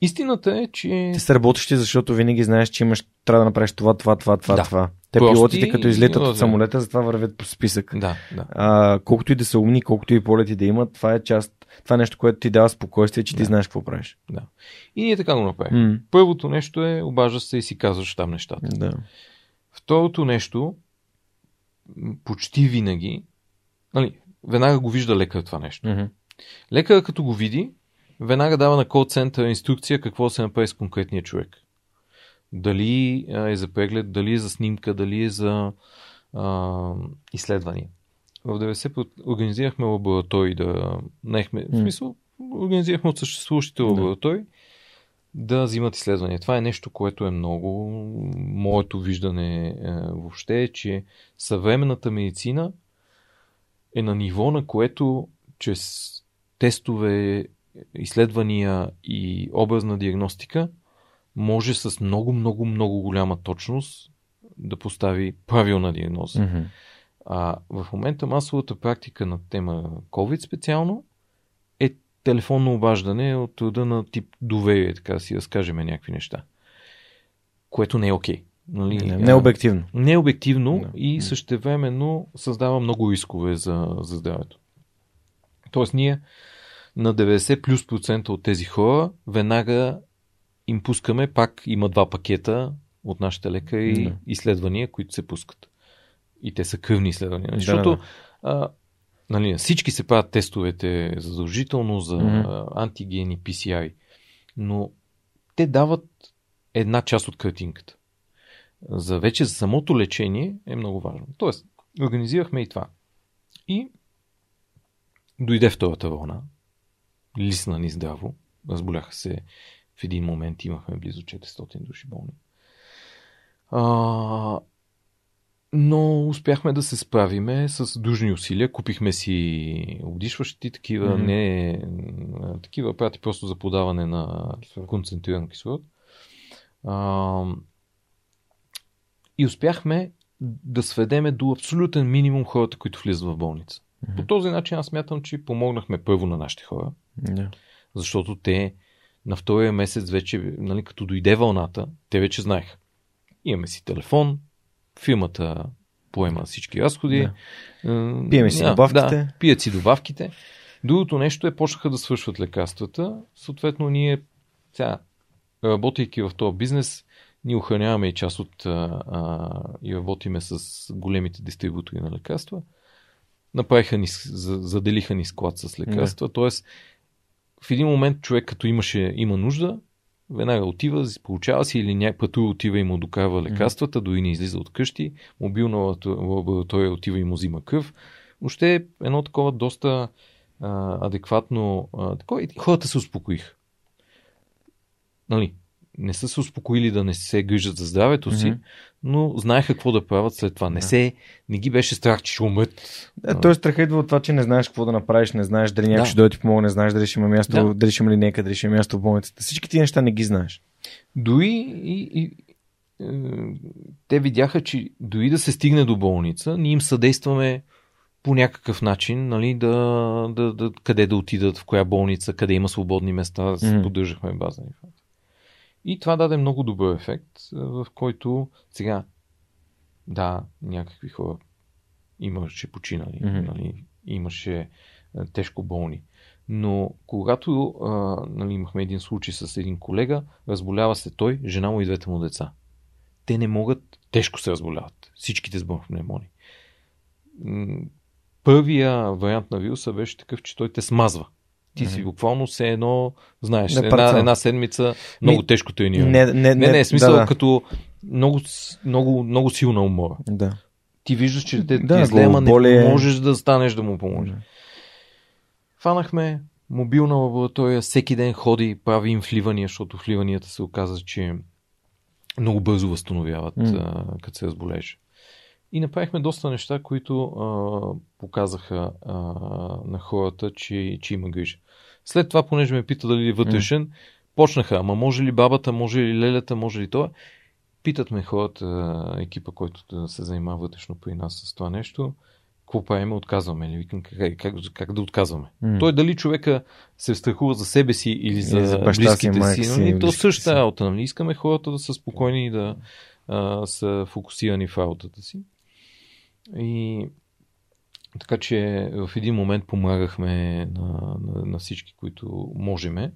истината е, че. Те са работещи, защото винаги знаеш, че имаш, трябва да направиш това, това, това, това, да. това. Те Прости, пилотите, като излетат от самолета, затова вървят по списък. Да, да. А, колкото и да са умни, колкото и полети да имат, това е част, това е нещо, което ти дава спокойствие, че да. ти знаеш какво правиш. Да. И ние така го направим. Mm. Първото нещо е, обаждаш се и си казваш там нещата. Да. Второто нещо, почти винаги, нали, веднага го вижда лекар това нещо. Mm-hmm. Лекар като го види, веднага дава на кол центъра инструкция какво се направи с конкретния човек. Дали е за преглед, дали е за снимка, дали е за а, изследвания. В 90 организирахме лаборатории да наехме, в смисъл, организирахме от съществуващите лаборатории да. да взимат изследвания. Това е нещо, което е много моето виждане е, въобще е, че съвременната медицина е на ниво, на което чрез тестове изследвания и образна диагностика може с много, много, много голяма точност да постави правилна диагноза. Мгм. А в момента масовата практика на тема COVID специално е телефонно обаждане от рода на тип доверие, така да си разкажем някакви неща. Което не е окей. Нали? Не, не е обективно. Не е обективно Да. и същевременно създава много рискове за, за здравето. Тоест ние на 90 плюс процента от тези хора веднага им пускаме, пак има два пакета от нашите лекари Да. изследвания, които се пускат. И те са кръвни изследвания. Да, Защото да. а, нали, всички се правят тестовете задължително за а, антигени, PCI, но те дават една част от картинката. За вече за самото лечение е много важно. Тоест, организирахме и това. И дойде втората вълна. Лисна ни здраво. Разболяха се в един момент. Имахме близо 400 души болни. А, но успяхме да се справиме с дружни усилия. Купихме си обдишващи такива, Мгм. не такива апарати просто за подаване на концентриран кислород. А, и успяхме да сведеме до абсолютен минимум хората, които влизат в болница. Мгм. По този начин аз смятам, че помогнахме първо на нашите хора, Да. защото те на втория месец вече, нали, като дойде вълната, те вече знаеха. Имаме си телефон, фирмата поема всички разходи. Да. Е, Пиеме си няма- добавките. Да, пият си добавките. Другото нещо е, почнаха да свършват лекарствата. Съответно, ние сега, работейки в този бизнес, ние охраняваме и част от а, а, и работиме с големите дистрибутори на лекарства. Направиха ни, заделиха ни склад с лекарства. Да. Тоест, в един момент човек, като имаше, има нужда, веднага отива, получава си или някак пътува, отива и му докарва лекарствата, дори не излиза от къщи, мобилна лаборато- лаборатория отива и му взима кръв. Въобще е едно такова доста а, адекватно. А, такова, и хората се успокоиха. Нали, не са се успокоили да не се грижат за здравето си, Мгм. но знаеха какво да правят след това. Не, Да. се, не ги беше страх, че ще умрат. Да, той страха идва от това, че не знаеш какво да направиш, не знаеш дали някой Да. ще дойде ти помогне, не знаеш дали ще има място, Да. дали ще има линейка, дали ще има място в болницата. Всички тия неща не ги знаеш. Дори и, и, е, те видяха, че дори да се стигне до болница, ние им съдействаме по някакъв начин, нали, да, да, да, къде да отидат, в коя болница, къде има свободни места, Мгм. поддържахме база информация. И това даде много добър ефект, в който сега, да, някакви хора имаше починали, Мгм. нали, имаше тежко болни. Но когато а, нали, имахме един случай с един колега, разболява се той, жена му и двете му деца. Те не могат, тежко се разболяват. Всичките с бронхопневмония. М, Първия вариант на вируса беше такъв, че той те смазва. Ти си буквално все едно, знаеш, На една, една седмица много Ми, тежко трениране. Не, не, не, не, не, смисъл да, да. като много, много, много силна умора. Да. Ти виждаш, че те Да, зле, ама не можеш да станеш да му поможеш. Фанахме мобилна лаборатория, всеки ден ходи, прави им вливания, защото вливанията се оказа, че много бързо възстановяват, а, като се разболееш. И направихме доста неща, които а, показаха а, на хората, че, че има грижа. След това, понеже ме пита дали е вътрешен, почнаха, ама може ли бабата, може ли лелята, може ли това? Питат ме хората, екипа, който да се занимава вътрешно при нас с това нещо, какво правим, отказваме ли? Викам, как, как, как да отказваме? М. Той дали човека се страхува за себе си или за, Или за баща си, близките майка си, си, нали? то близките същата си. работа. Нали? Искаме хората да са спокойни и да а, са фокусирани в работата си. И така че в един момент помагахме на, на, на всички, които можеме.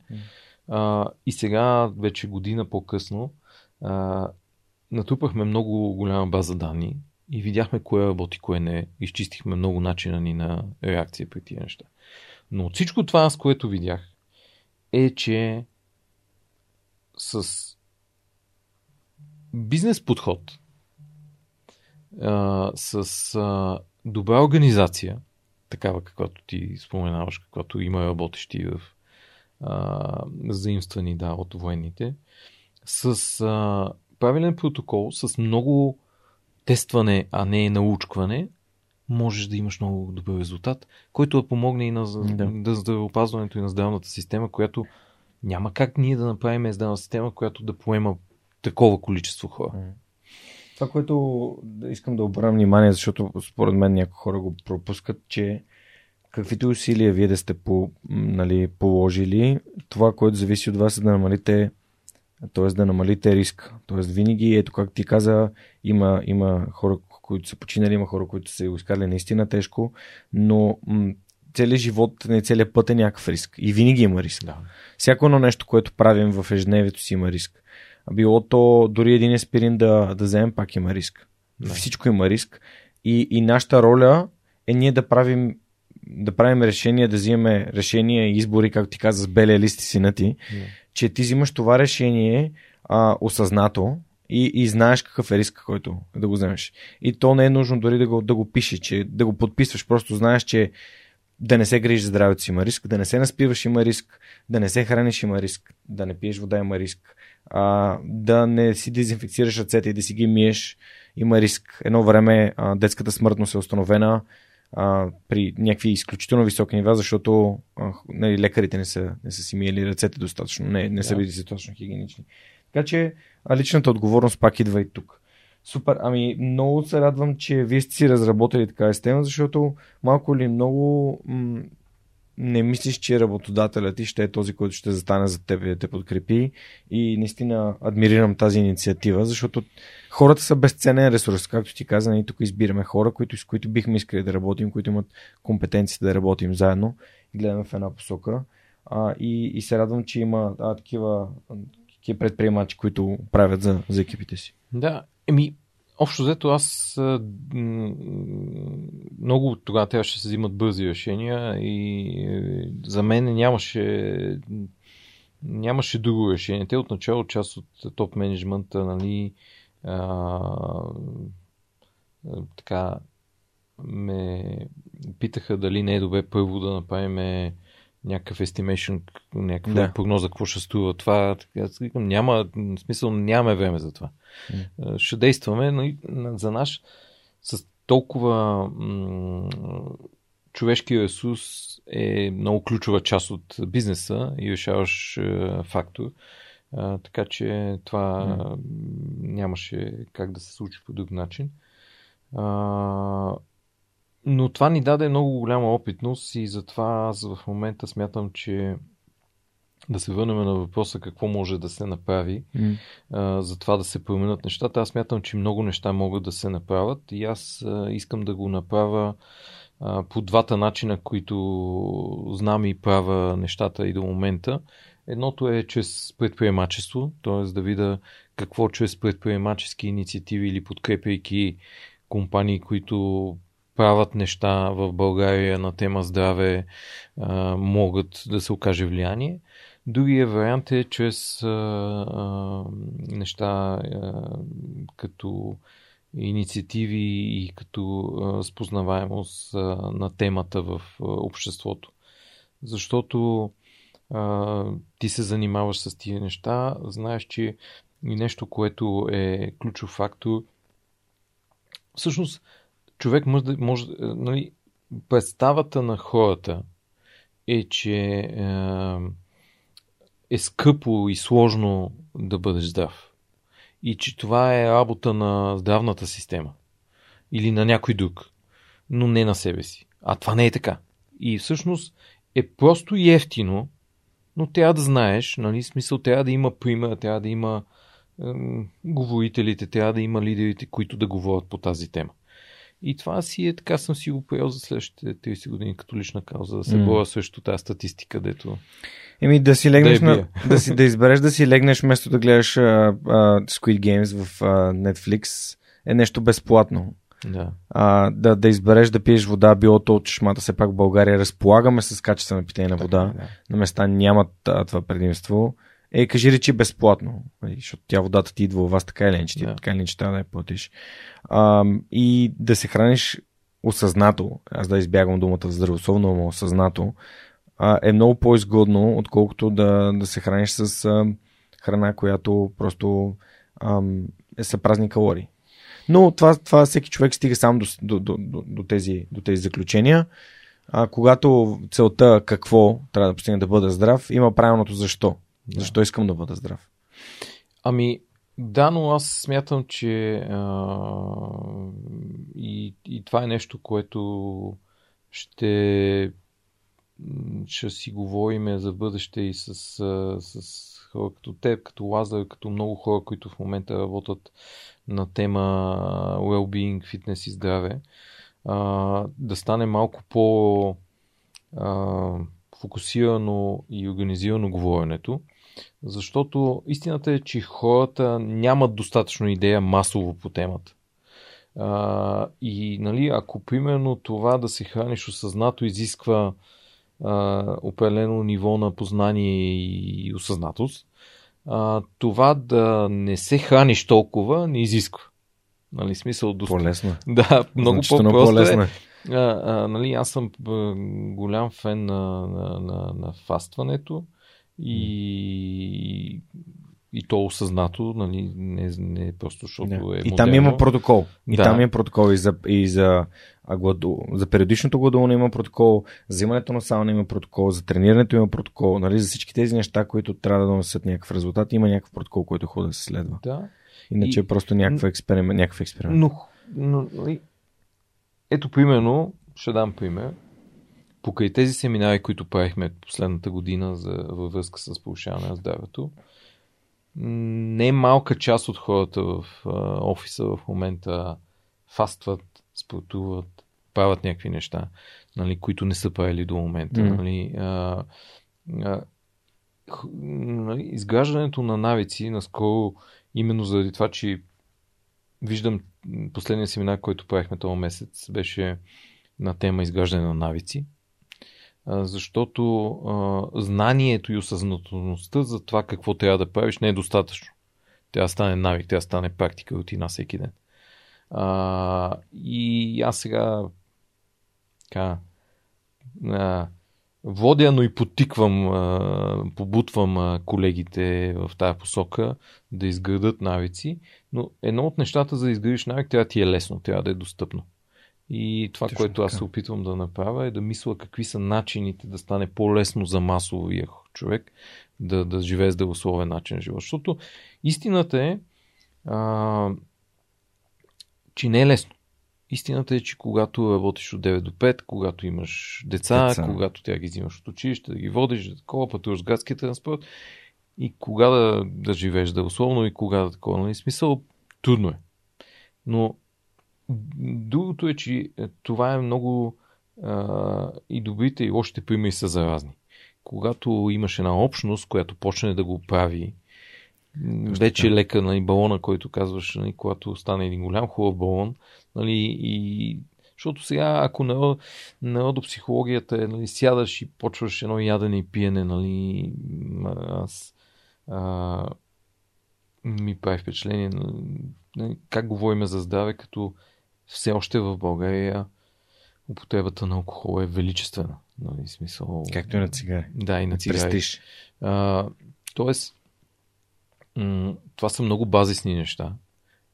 А, и сега, вече година по-късно, а, натрупахме много голяма база данни и видяхме кое работи, кое не. Изчистихме много начина ни на реакция при тия неща. Но от всичко това, с което видях, е, че с бизнес подход, а, с а, добра организация, такава каквато ти споменаваш, каквато има работещи в а, заимствани да, от военните, с а, правилен протокол, с много тестване, а не научкване, можеш да имаш много добър резултат, който да помогне и на да. Да здравеопазването и на здравната система, която няма как ние да направим здравна система, която да поема такова количество хора. Това, което искам да обърна внимание, защото според мен някои хора го пропускат, че каквито усилия вие да сте по, нали, положили, това, което зависи от вас е да намалите т.е. да намалите риск. Т.е. винаги, ето как ти каза, има, има хора, които са починали, има хора, които са го изкарали наистина тежко, но м- целият живот, не целият път е някакъв риск. И винаги има риск. Да. Всяко едно нещо, което правим в ежедневието си има риск. Било то дори един еспирин да, да вземем, пак има риск. Да. Всичко има риск. И, и нашата роля е ние да правим да правим решения, да взимаме решения и избори, както ти каза, с белия лист и сина ти, yeah. че ти взимаш това решение а, осъзнато и, и знаеш какъв е риска, който да го вземеш. И то не е нужно дори да го, да го пише, че да го подписваш, просто знаеш, че да не се грижиш за здравето си има риск, да не се наспиваш има риск, да не се храниш има риск, да не пиеш вода има риск, а, да не си дезинфекцираш ръцете и да си ги миеш има риск. Едно време а, детската смъртност е установена а, при някакви изключително високи нива, защото а, нали, лекарите не са, не са си миели ръцете достатъчно, не, не са били достатъчно хигиенични. Така че а личната отговорност пак идва и тук. Супер, ами много се радвам, че вие сте си разработили така система, защото малко ли много м- не мислиш, че работодателят ти ще е този, който ще застане за теб и да те подкрепи. И наистина адмирирам тази инициатива, защото хората са безценен ресурс. Както ти каза, ние тук избираме хора, които, с които бихме искали да работим, които имат компетенции да работим заедно и гледаме в една посока. А, и, и се радвам, че има а, такива, такива предприемачи, които правят за, за екипите си. Да, еми, Общо взето аз много тогава трябваше да се взимат бързи решения и е, за мен нямаше нямаше друго решение. Те отначало част от топ менеджмента нали, а, така ме питаха дали не е добре първо да направим някакъв estimation, някаква да. прогноза, какво ще струва това. Аз викам, няма, в смисъл, нямаме време за това. Mm. Ще действаме, но и за наш с толкова м- човешки ресурс е много ключова част от бизнеса и решаваш е, фактор. А, така че това mm. нямаше как да се случи по друг начин. А, но това ни даде много голяма опитност и затова аз в момента смятам, че да се върнем на въпроса какво може да се направи, mm. а, за това да се променят нещата. Аз смятам, че много неща могат да се направят и аз а, искам да го направя а, по двата начина, които знам и правя нещата и до момента. Едното е чрез предприемачество, т.е. да видя какво чрез предприемачески инициативи или подкрепяйки компании, които правят неща в България на тема здраве, а, могат да се окаже влияние. Другия вариант е чрез а, а, неща а, като инициативи и като а, спознаваемост а, на темата в а, обществото. Защото а, ти се занимаваш с тия неща, знаеш, че и нещо, което е ключов фактор, всъщност човек може да. Може, нали, представата на хората е, че е, е скъпо и сложно да бъдеш здрав. И че това е работа на здравната система. Или на някой друг. Но не на себе си. А това не е така. И всъщност е просто ефтино, но трябва да знаеш, нали, смисъл трябва да има пример, трябва да има е, говорителите, трябва да има лидерите, които да говорят по тази тема. И това си е, така съм си го поел за следващите 30 години като лична кауза, да се mm. боря също тази статистика, дето... Еми да си легнеш да, на, да, си, да избереш да си легнеш вместо да гледаш uh, uh, Squid Games в uh, Netflix е нещо безплатно. Да. А, да, да избереш да пиеш вода, било то от чешмата, все пак в България разполагаме с качествена питейна вода. да. На места нямат а, това предимство. Е, кажи речи безплатно, нали, защото тя водата ти идва у вас така или иначе, да. така или иначе трябва да я платиш. А, и да се храниш осъзнато, аз да избягвам думата здравословно, но осъзнато, а, е много по-изгодно, отколкото да, да се храниш с а, храна, която просто а, е са празни калории. Но това, това всеки човек стига сам до, до, до, до, тези, до тези заключения. А когато целта какво трябва да постигне да бъда здрав, има правилното защо. Да. Защо искам да бъда здрав? Ами, да, но аз смятам, че а, и, и това е нещо, което ще, ще си говориме за бъдеще и с, с хора като теб, като Лазар, като много хора, които в момента работят на тема well-being, фитнес и здраве, а, да стане малко по а, фокусирано и организирано говоренето. Защото истината е, че хората нямат достатъчно идея масово по темата. А, и нали, ако примерно това да се храниш осъзнато изисква а, определено ниво на познание и осъзнатост, а, това да не се храниш толкова не изисква. Нали, смисъл до... По-лесно. Да, много по-просто по-лесно. е. А, а, нали, аз съм голям фен на, на, на, на фастването и, и то осъзнато, нали, не, не просто защото да. е модерно. И там има протокол. И да. там има протокол и за, и за, гладу, за периодичното гладуване има протокол, за взимането на сауна има протокол, за тренирането има протокол, нали, за всички тези неща, които трябва да донесат някакъв резултат, има някакъв протокол, който хубаво да се следва. Да. Иначе и... е просто някакъв експеримент. Някакъв експеримент. Но, но, ето примерно, ще дам пример покрай тези семинари, които правихме последната година за, във връзка с повишаване на здравето, не е малка част от хората в а, офиса в момента фастват, спортуват, правят някакви неща, нали, които не са правили до момента. Mm. Нали, а, а, нали, изграждането на навици, наскоро, именно заради това, че виждам последния семинар, който правихме този месец, беше на тема изграждане на навици защото знанието и осъзнателността за това какво трябва да правиш не е достатъчно. Тя стане навик, тя стане практика от рутина всеки ден. А, и аз сега така, а, водя, но и потиквам, а, побутвам а, колегите в тази посока да изградат навици, но едно от нещата за да изградиш навик трябва да ти е лесно, трябва да е достъпно. И това, Точно което аз се опитвам да направя е да мисля какви са начините да стане по-лесно за масовия човек да, да живее здравословен начин на живот. Защото истината е, а, че не е лесно. Истината е, че когато работиш от 9 до 5, когато имаш деца, деца. когато тя ги взимаш от училище, да ги водиш, да такова, пътуваш с градския транспорт и кога да, да живееш здравословно и кога да такова. Нали? Смисъл, трудно е. Но Другото е, че е, това е много а, и добрите и лошите примери са заразни. Когато имаш една общност, която почне да го прави, вече лека нали, балона, който казваш, нали, когато стане един голям хубав балон, нали, и защото сега, ако на, народопсихологията е, нали, сядаш и почваш едно ядене и пиене, нали, аз а, ми прави впечатление, нали, как говорим за здраве, като все още в България употребата на алкохол е величествена. Нали, смисъл... Както и на цигари. Да, и на цигари. Престиж. А, тоест, м- това са много базисни неща,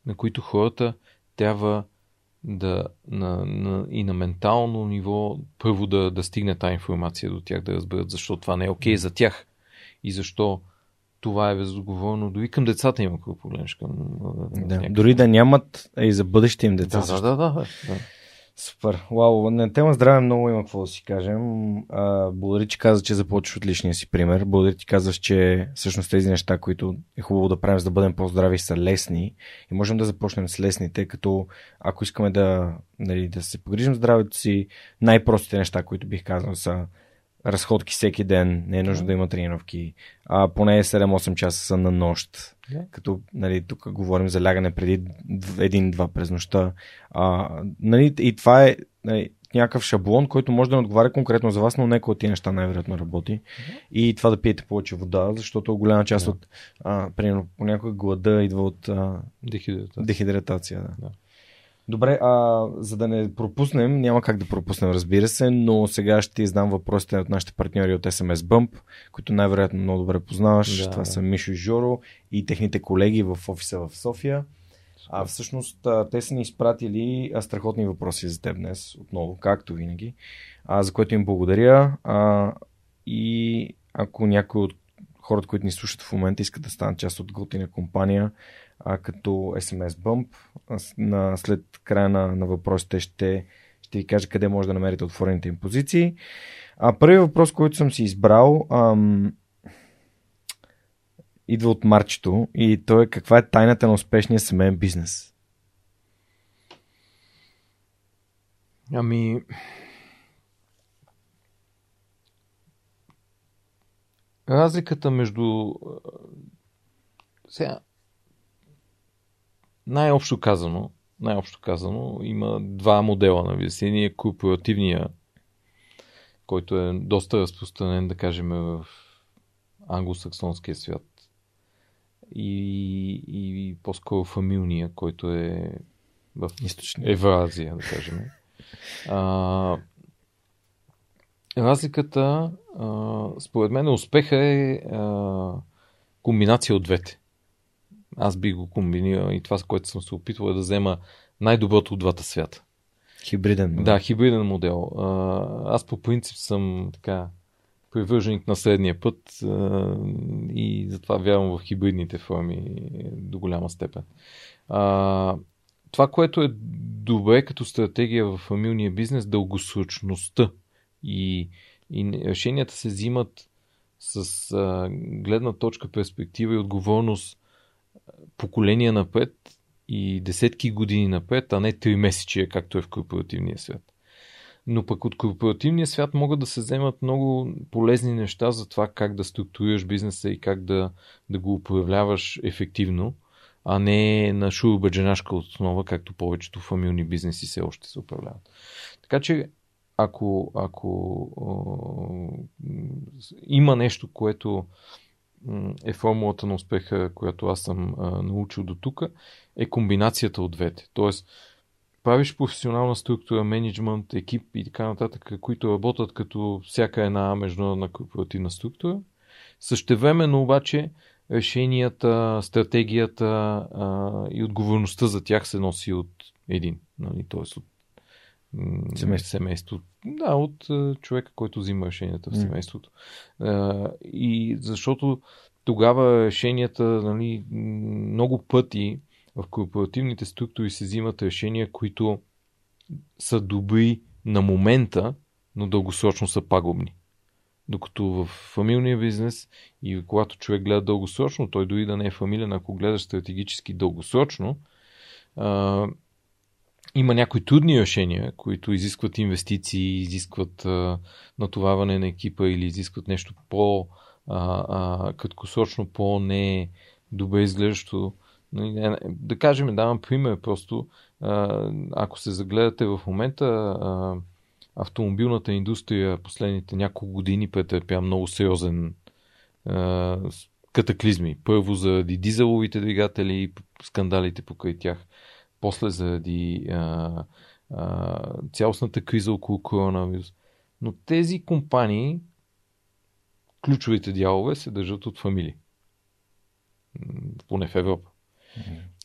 на които хората трябва да на, на, и на ментално ниво първо да, да стигне тази информация до тях, да разберат защо това не е окей okay за тях и защо това е безотговорно. Дори към децата има, ако погледнеш към... Да, дори да нямат и за бъдеще им деца. Да, да, да, да, да. Супер. Вау, на тема здраве много има какво да си кажем. А, благодаря, че каза, че започваш от личния си пример. Благодаря, че казваш, че всъщност тези неща, които е хубаво да правим, за да бъдем по-здрави, са лесни. И можем да започнем с лесните, като ако искаме да, нали, да се погрижим здравето си, най-простите неща, които бих казал са разходки всеки ден, не е нужно да има тренировки, а поне 7-8 часа са на нощ. Yeah. Като нали, тук говорим за лягане преди един-два през нощта. А, нали, и това е нали, някакъв шаблон, който може да не отговаря конкретно за вас, но нека от тези неща най-вероятно работи. И това да пиете повече вода, защото голяма част yeah. от, а, примерно, понякога глада идва от а, дехидратация. дехидратация да. Yeah. Добре, а, за да не пропуснем, няма как да пропуснем, разбира се, но сега ще ти издам въпросите от нашите партньори от SMS Bump, които най-вероятно много добре познаваш. Да, Това са Мишо и Жоро и техните колеги в офиса в София. А всъщност те са ни изпратили страхотни въпроси за теб днес, отново, както винаги, а, за което им благодаря. А, и ако някой от хората, които ни слушат в момента, искат да станат част от готина компания, а, като SMS Bump, на, след края на, на въпросите ще, ще ви кажа къде може да намерите отворените им позиции. А, първият въпрос, който съм си избрал, ам, идва от Марчето и то е каква е тайната на успешния семейен бизнес? Ами, разликата между сега най-общо казано, най-общо казано, има два модела на бизнес. Единият е корпоративния, който е доста разпространен, да кажем, в англосаксонския свят. И, и по-скоро фамилния, който е в Източния. Евразия, да кажем. А, разликата, а, според мен, успеха е а, комбинация от двете. Аз би го комбинирал и това, с което съм се опитвал е да взема най-доброто от двата свята. Хибриден. модел. Да, хибриден модел. Аз по принцип съм така привърженик на средния път и затова вярвам в хибридните форми до голяма степен. Това, което е добре като стратегия в фамилния бизнес, дългосрочността и, и решенията се взимат с гледна точка, перспектива и отговорност поколения напред и десетки години напред, а не три месечия, както е в корпоративния свят. Но пък от корпоративния свят могат да се вземат много полезни неща за това как да структурираш бизнеса и как да, да го управляваш ефективно, а не на шурбаджанашка основа, както повечето фамилни бизнеси все още се управляват. Така че ако, ако о, има нещо, което е формулата на успеха, която аз съм научил до тук, е комбинацията от двете. Тоест, правиш професионална структура, менеджмент, екип и така нататък, които работят като всяка една международна корпоративна структура. Същевременно обаче решенията, стратегията и отговорността за тях се носи от един. Нали? Тоест от Семейство. семейство. Да, от а, човека, който взима решенията в семейството. А, и защото тогава решенията, нали, много пъти в корпоративните структури се взимат решения, които са добри на момента, но дългосрочно са пагубни. Докато в фамилния бизнес и когато човек гледа дългосрочно, той дори да не е фамилен, ако гледаш стратегически дългосрочно, има някои трудни решения, които изискват инвестиции, изискват а, натоварване на екипа или изискват нещо по а, а, краткосрочно, по-не добре изглеждащо. Нали, Да кажем, давам пример просто. А, ако се загледате в момента, а, автомобилната индустрия последните няколко години претърпя много сериозен а, катаклизми. Първо заради дизеловите двигатели и скандалите покрай тях. После заради а, а, цялостната криза около коронавирус. Но тези компании, ключовите дялове, се държат от фамилии. Поне в Европа.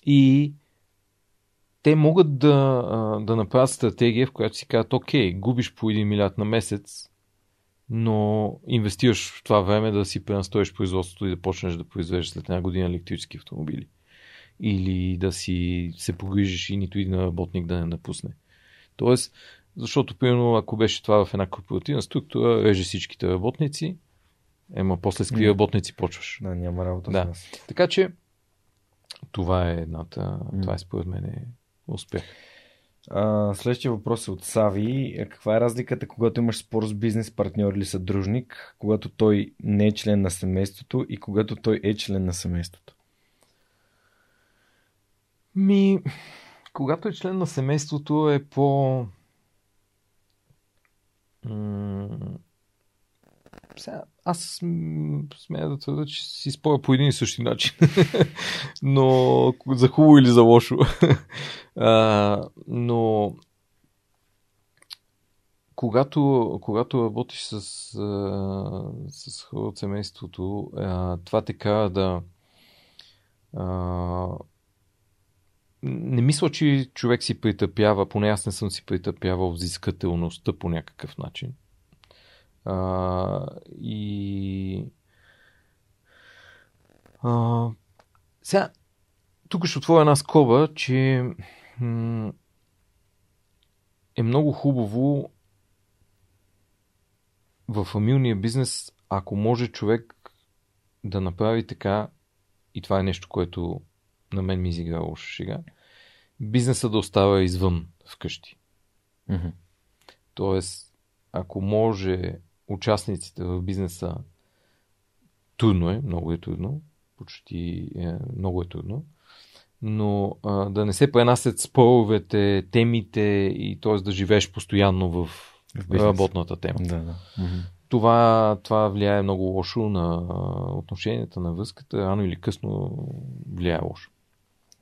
И те могат да, да направят стратегия, в която си казват, окей, губиш по 1 милиард на месец, но инвестираш в това време да си пренастроиш производството и да почнеш да произвеждаш след една година електрически автомобили. Или да си се погрижиш и нито един работник да не напусне. Тоест, защото, примерно, ако беше това в една корпоративна структура, реже всичките работници, ема после с какви работници почваш. Да, няма работа Да. с нас. Така че, това е едната, М. това е според мен е успех. А, следващия въпрос е от Сави. Каква е разликата, когато имаш спор с бизнес партньор или съдружник, когато той не е член на семейството и когато той е член на семейството? Ми, когато е член на семейството е по... М, Сега, аз смея да твърда, че си споря по един и същи начин. но за хубаво или за лошо. а, но когато, когато работиш с, а, с хора от семейството, а, това те кара да а, не мисля, че човек си притъпява, поне аз не съм си притъпявал взискателността по някакъв начин. А, и а, сега, тук ще отворя една скоба, че м- е много хубаво в фамилния бизнес, ако може човек да направи така, и това е нещо, което на мен ми изигра лошо шега, бизнеса да остава извън вкъщи. Mm-hmm. Тоест, ако може участниците в бизнеса, трудно е, много е трудно, почти е, много е трудно, но а, да не се пренасят споровете, темите и т.е. да живееш постоянно в, в работната тема. Да, да. Mm-hmm. Това, това влияе много лошо на отношенията на връзката, рано или късно влияе лошо.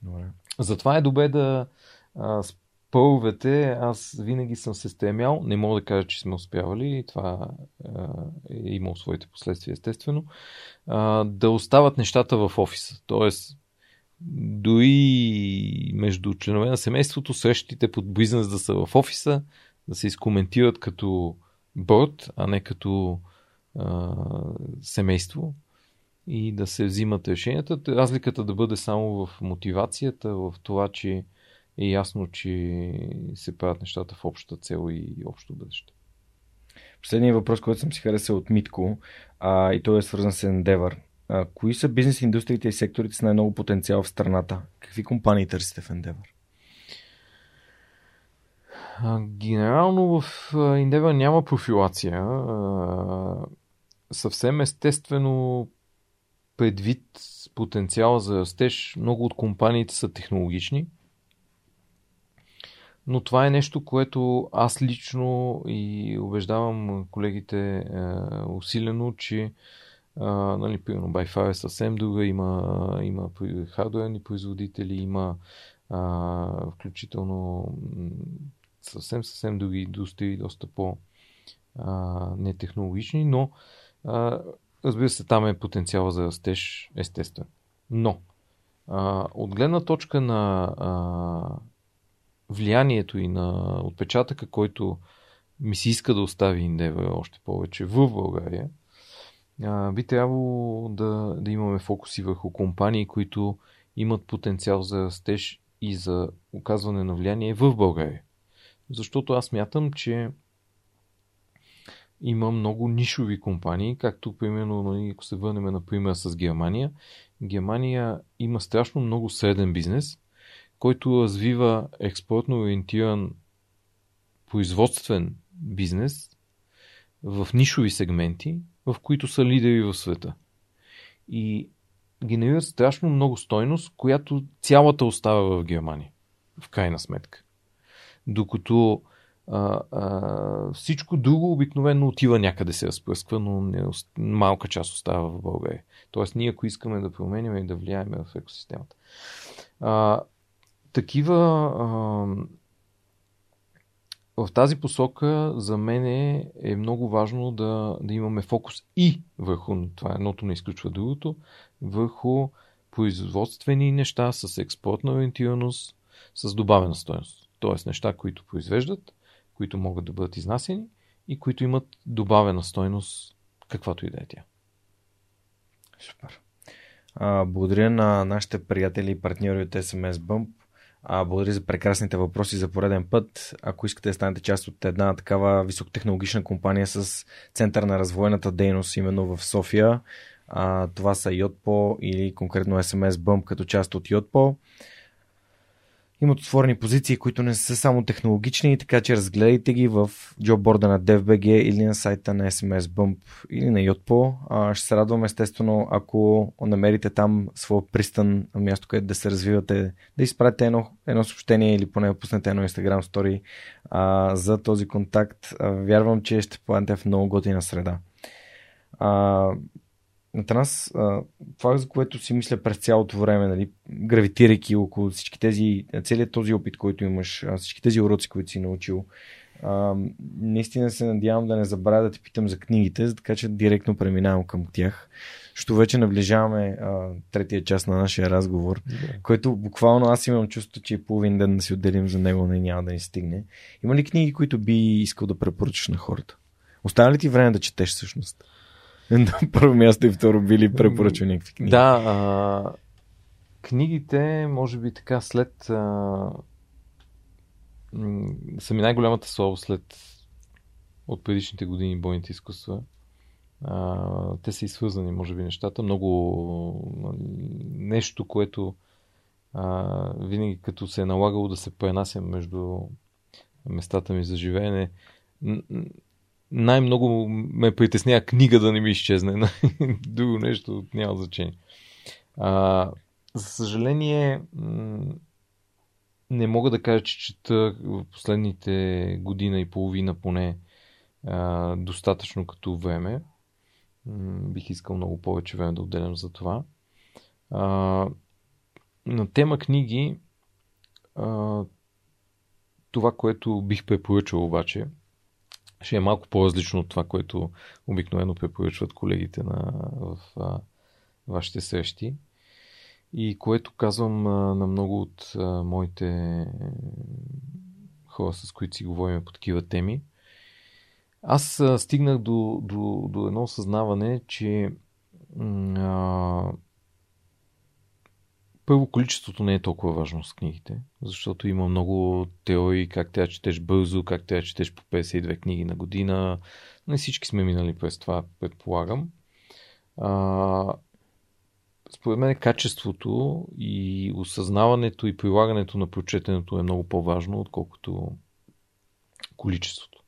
Добре. Затова е добре да а, спълвете, аз винаги съм се стремял, не мога да кажа, че сме успявали, това а, е имало своите последствия естествено, а, да остават нещата в офиса. Тоест, дори между членове на семейството, срещите под бизнес да са в офиса, да се изкоментират като борт, а не като а, семейство и да се взимат решенията. Разликата да бъде само в мотивацията, в това, че е ясно, че се правят нещата в общата цел и общо бъдеще. Последният въпрос, който съм си харесал от Митко, а, и той е свързан с Endeavor. А, кои са бизнес индустриите и секторите с най-много потенциал в страната? Какви компании търсите в Endeavor? Генерално в Endeavor няма профилация. Съвсем естествено предвид потенциала за растеж, много от компаниите са технологични. Но това е нещо, което аз лично и убеждавам колегите е, усилено, че е, нали, примерно Байфар е съвсем друга, има, има хардуерни производители, има е, включително съвсем, съвсем други индустрии, доста по нетехнологични, но а, разбира се, там е потенциала за растеж, естествен. Но, а, от гледна точка на а, влиянието и на отпечатъка, който ми се иска да остави Индева още повече в България, а, би трябвало да, да имаме фокуси върху компании, които имат потенциал за растеж и за оказване на влияние в България. Защото аз мятам, че има много нишови компании, както примерно, нали, ако се върнем например с Германия. Германия има страшно много среден бизнес, който развива експортно ориентиран производствен бизнес в нишови сегменти, в които са лидери в света. И генерират страшно много стойност, която цялата остава в Германия. В крайна сметка. Докато а, всичко друго обикновено отива някъде се разпръсква, но не, малка част остава в България. Тоест, ние ако искаме да променим и да влияем в екосистемата. А, такива а, в тази посока за мен е много важно да, да имаме фокус и върху, това едното не изключва другото, върху производствени неща с експортна ориентираност, с добавена стоеност. Тоест неща, които произвеждат, които могат да бъдат изнасени и които имат добавена стойност, каквато и да е тя. Супер. А, благодаря на нашите приятели и партньори от SMS Bump. А, благодаря за прекрасните въпроси за пореден път. Ако искате да станете част от една такава високотехнологична компания с център на развойната дейност именно в София, а, това са Yotpo или конкретно SMS Bump като част от Yotpo имат отворени позиции, които не са само технологични, така че разгледайте ги в джобборда на DFBG или на сайта на SMS Bump или на Yotpo. ще се радвам естествено, ако намерите там своя пристан, място, където да се развивате, да изпратите едно, едно съобщение или поне пуснете едно Instagram стори за този контакт. А, вярвам, че ще попаднете в много готина среда. А, Атанас, това, за което си мисля през цялото време, нали, гравитирайки около всички тези, целият този опит, който имаш, всички тези уроци, които си научил, а, наистина се надявам да не забравя да те питам за книгите, така че директно преминавам към тях. защото вече наближаваме а, третия част на нашия разговор, Да. който буквално аз имам чувство, че и половин ден да си отделим за него не няма да ни стигне. Има ли книги, които би искал да препоръчаш на хората? Остана ли ти време да четеш всъщност? На първо място и второ били препоръчва някакви книги. Да, а, книгите, може би така, след. А, са ми най-голямата слава след от предишните години бойните изкуства. А, те са свързани, може би, нещата. Много нещо, което а, винаги като се е налагало да се пренасям между местата ми за живеене, най-много ме притеснява книга да не ми изчезне. Друго нещо няма значение. А, за съжаление, не мога да кажа, че чета в последните година и половина поне а, достатъчно като време. Бих искал много повече време да отделям за това. А, на тема книги, а, това, което бих препоръчал обаче, ще е малко по-различно от това, което обикновено препоръчват колегите на, в а, вашите срещи. И което казвам а, на много от а, моите хора, с които си говорим по такива теми. Аз а, стигнах до, до, до едно осъзнаване, че а, първо количеството не е толкова важно с книгите, защото има много теории как да четеш бързо, как да четеш по 52 книги на година. Не всички сме минали през това, предполагам. А, според мен качеството и осъзнаването и прилагането на прочетеното е много по-важно, отколкото количеството.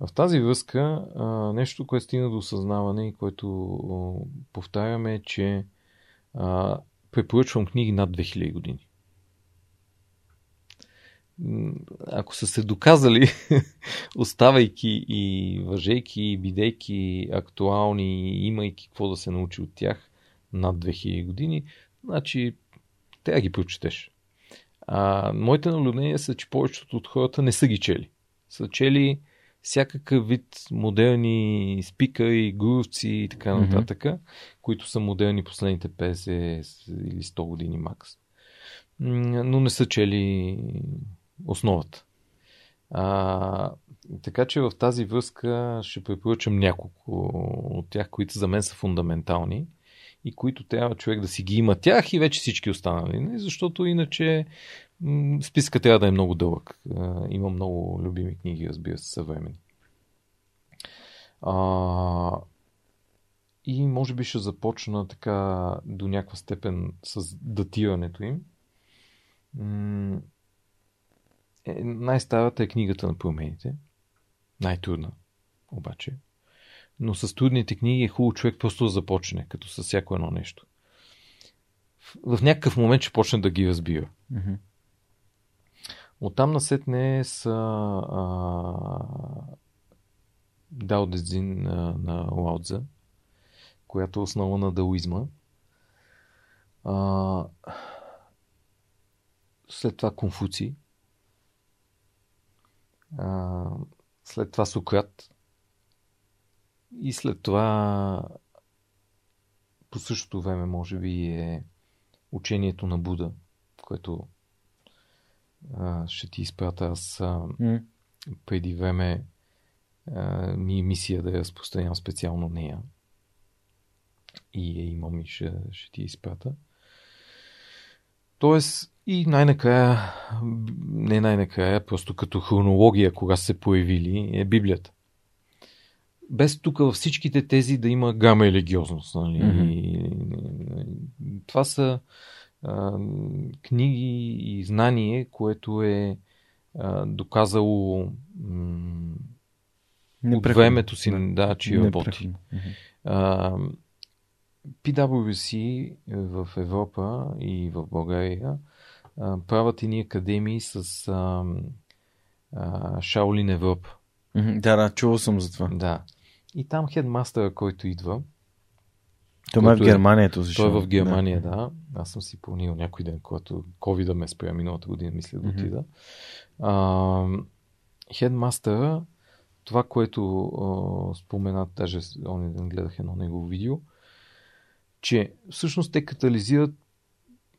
В тази връзка, нещо, което стигна до осъзнаване и което повтаряме е, че препоръчвам книги над 2000 години. Ако са се доказали, оставайки и въжейки, и бидейки актуални, имайки какво да се научи от тях над 2000 години, значи трябва ги прочетеш. А, моите наблюдения са, че повечето от хората не са ги чели. Са чели всякакъв вид модерни спикъри, гуровци и така нататък, които са модерни последните 50 или 100 години макс. Но не са чели основата. А, така че в тази връзка ще препоръчам няколко от тях, които за мен са фундаментални и които трябва човек да си ги има тях и вече всички останали. Не? Защото иначе списка трябва да е много дълъг. Има много любими книги, разбира се, съвремени. А, и може би ще започна така до някаква степен с датирането им. Е, най-старата е книгата на промените. Най-трудна, обаче. Но с трудните книги е хубаво човек просто да започне, като с всяко едно нещо. В, в някакъв момент ще почне да ги разбира. Мгм. Оттам насетне са а, Дао Дезин на, на Лаудза, която е основа на даоизма. А, след това Конфуций. А, след това Сократ. И след това по същото време може би е учението на Буда, което а, ще ти изпратя аз а, преди време а, ми е мисия да разпространявам специално нея. И я имам и ще, ще ти я изпрата. Тоест, и най-накрая, не най-накрая, просто като хронология, кога се появили, е Библията. Без тук във всичките тези да има гама религиозност. Нали? И, това са а, книги и знание, което е а, доказало м- от времето си, да, че работи. А, PwC в Европа и в България а, правят едни академии с а, а, Шаолин Европа. Да, да, чувал съм за това. Да. И там хедмастъра, който идва, Това е в е- Германия, той защо? е в Германия, да. да. Аз съм си пълнил някой ден, когато covid ме спря миналата година, мисля да отида. А, хедмастъра, това, което а, споменат, даже онзи ден гледах едно негово видео, че всъщност те катализират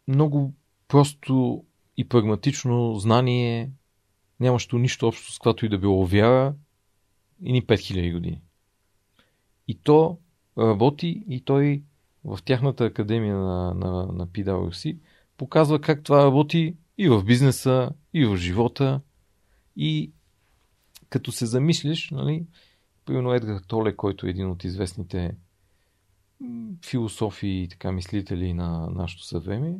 много просто и прагматично знание, нямащо нищо общо с каквато и да било вяра и ни 5000 години. И то работи и той в тяхната академия на, на, на PwC показва как това работи и в бизнеса, и в живота. И като се замислиш, нали, примерно Едгар Толе, който е един от известните философи и така мислители на нашето съвремие,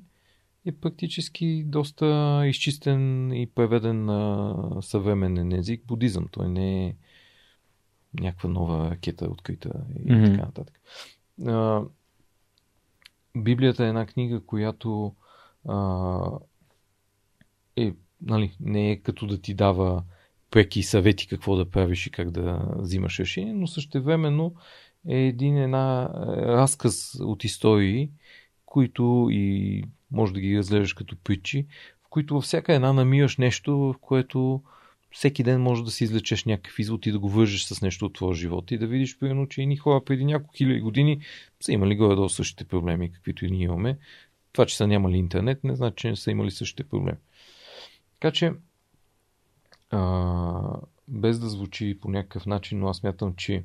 е практически доста изчистен и преведен на съвременен език будизъм. Той не е някаква нова ракета открита и mm-hmm. така нататък. А, Библията е една книга, която а, е, нали, не е като да ти дава преки съвети какво да правиш и как да взимаш решение, но същевременно е един една разказ от истории, които и може да ги разглеждаш като притчи, в които във всяка една намираш нещо, в което всеки ден може да си излечеш някакъв извод и да го вържеш с нещо от твоя живот и да видиш, примерно, че едни хора преди няколко хиляди години са имали горе-долу същите проблеми, каквито и ние имаме. Това, че са нямали интернет, не значи, че не са имали същите проблеми. Така че, а, без да звучи по някакъв начин, но аз мятам, че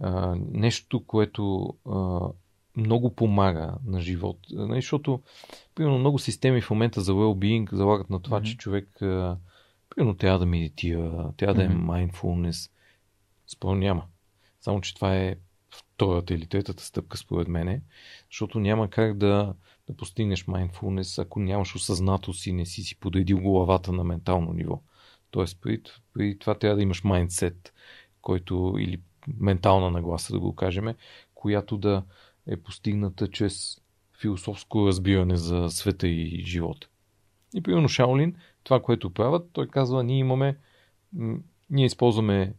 а, нещо, което а, много помага на живот. Нали, защото, примерно, много системи в момента за well-being залагат на това, mm-hmm. че човек а, примерно трябва да медитира, трябва mm-hmm. да е mindfulness. Според няма. Само, че това е втората или третата стъпка според мене, защото няма как да, да постигнеш mindfulness, ако нямаш осъзнатост и не си си подредил главата на ментално ниво. Тоест, при, при това трябва да имаш mindset, който или ментална нагласа, да го кажем, която да е постигната чрез философско разбиране за света и живота. И примерно Шаолин, това, което правят, той казва, ние имаме, ние използваме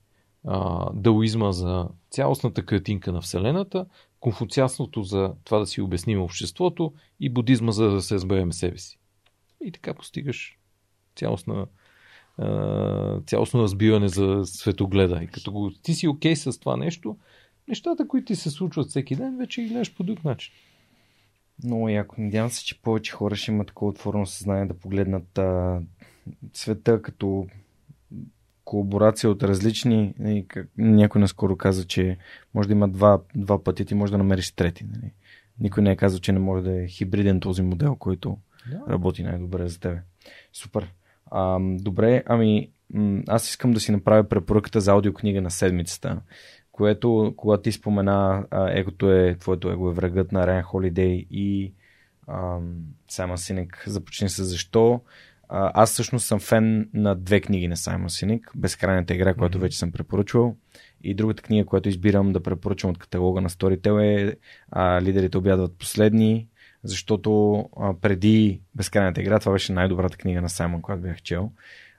а, даоизма за цялостната картинка на Вселената, конфуциасното за това да си обясним обществото и будизма за да се разберем себе си. И така постигаш цялостна, а, цялостно разбиране за светогледа. И като го, ти си окей okay с това нещо, нещата, които ти се случват всеки ден, вече ги гледаш по друг начин. Много яко. Надявам се, че повече хора ще имат такова отворено съзнание да погледнат а, света като колаборация от различни. Нали, как, някой наскоро каза, че може да има два, два пъти, ти може да намериш трети. Нали. Никой не е казал, че не може да е хибриден този модел, който yeah. работи най-добре за тебе. Супер. А, добре, ами аз искам да си направя препоръката за аудиокнига на седмицата, което, когато ти спомена егото е, твоето его е врагът на Райан Холидей и Саймън Синек, започни с защо. А, аз всъщност съм фен на две книги на Саймон Синик. Безкрайната игра, mm-hmm. която вече съм препоръчвал. И другата книга, която избирам да препоръчвам от каталога на Storytel е а, Лидерите обядват последни, защото а, преди Безкрайната игра това беше най-добрата книга на Саймон, която бях чел.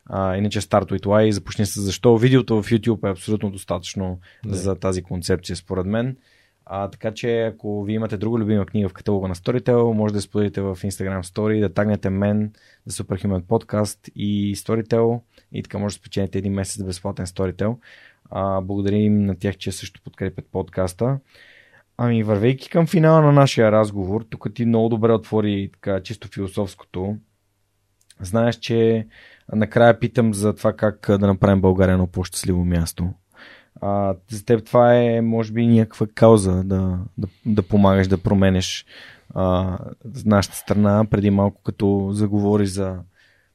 А, иначе Start with Why започни с защо. Видеото в YouTube е абсолютно достатъчно yeah. за тази концепция, според мен. А, така че ако ви имате друга любима книга в каталога на Storytel, може да споделите в Instagram Story, да тагнете мен за Superhuman Podcast и Storytel и така може да спечелите един месец безплатен Storytel. А, благодарим на тях, че също подкрепят подкаста. Ами, вървейки към финала на нашия разговор, тук ти много добре отвори така чисто философското. Знаеш, че накрая питам за това как да направим България едно по-щастливо място. А, за теб това е, може би, някаква кауза да, да, да помагаш да променеш а, нашата страна. Преди малко като заговори за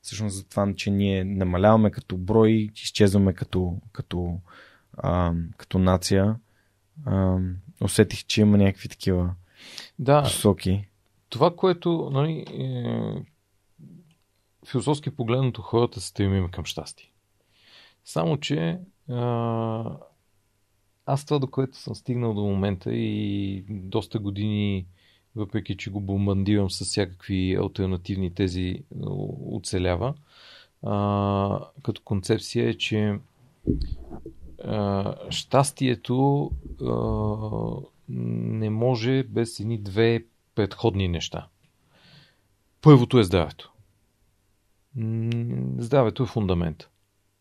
всъщност за това, че ние намаляваме като брой, изчезваме като, като, а, като нация. А, усетих, че има някакви такива да, посоки. Това, което нали, е, философски погледнато хората се стремим към щастие. Само, че а, аз това, до което съм стигнал до момента и доста години, въпреки че го бомбандирам с всякакви альтернативни тези, оцелява, а, като концепция е, че а, щастието а, не може без едни две предходни неща. Първото е здравето. Здравето е фундамент.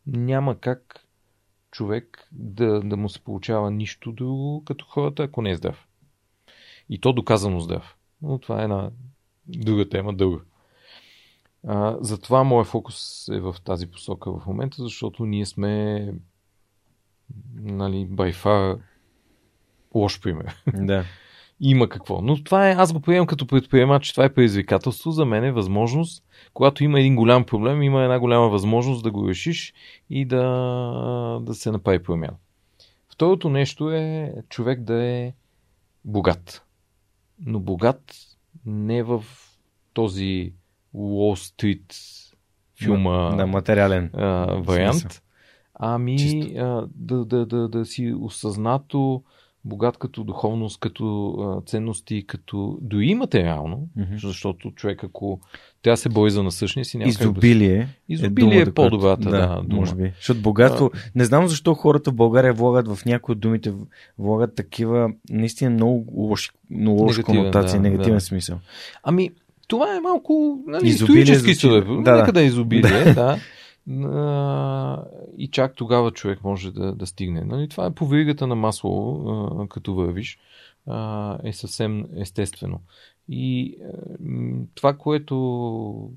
Няма как човек да, да му се получава нищо друго като хората, ако не е здрав. И то доказано здрав. Но това е една друга тема, дълга. А, затова моят фокус е в тази посока в момента, защото ние сме нали, by far лош пример. Да. Има какво. Но това е, аз го приемам като предприемач, това е предизвикателство, за мен е възможност, когато има един голям проблем, има една голяма възможност да го решиш и да, да се направи промяна. Второто нещо е човек да е богат. Но богат не в този Wall Street филма Да, материален. а, вариант, ами Чисто. а, да, да, да, да си осъзнато богат като духовност, като а, ценности, като дори материално, Мгм. защото човек ако да се бори за насъщния си, няма как да... Изобилие. Изобилие е думата, по-добрата, която- да, дума. може би. Защото богатство, не знам защо хората в България влагат в някои от думите, влагат такива наистина много лоши, много лоша Негативен, конотация, да, негативен да. смисъл. Ами, това е малко нали, Изобилие исторически да, Да, да. Нека да е изобилие, да. И чак тогава човек може да, да стигне. Нали, това е по веригата на масло, като вървиш, е съвсем естествено. И това, което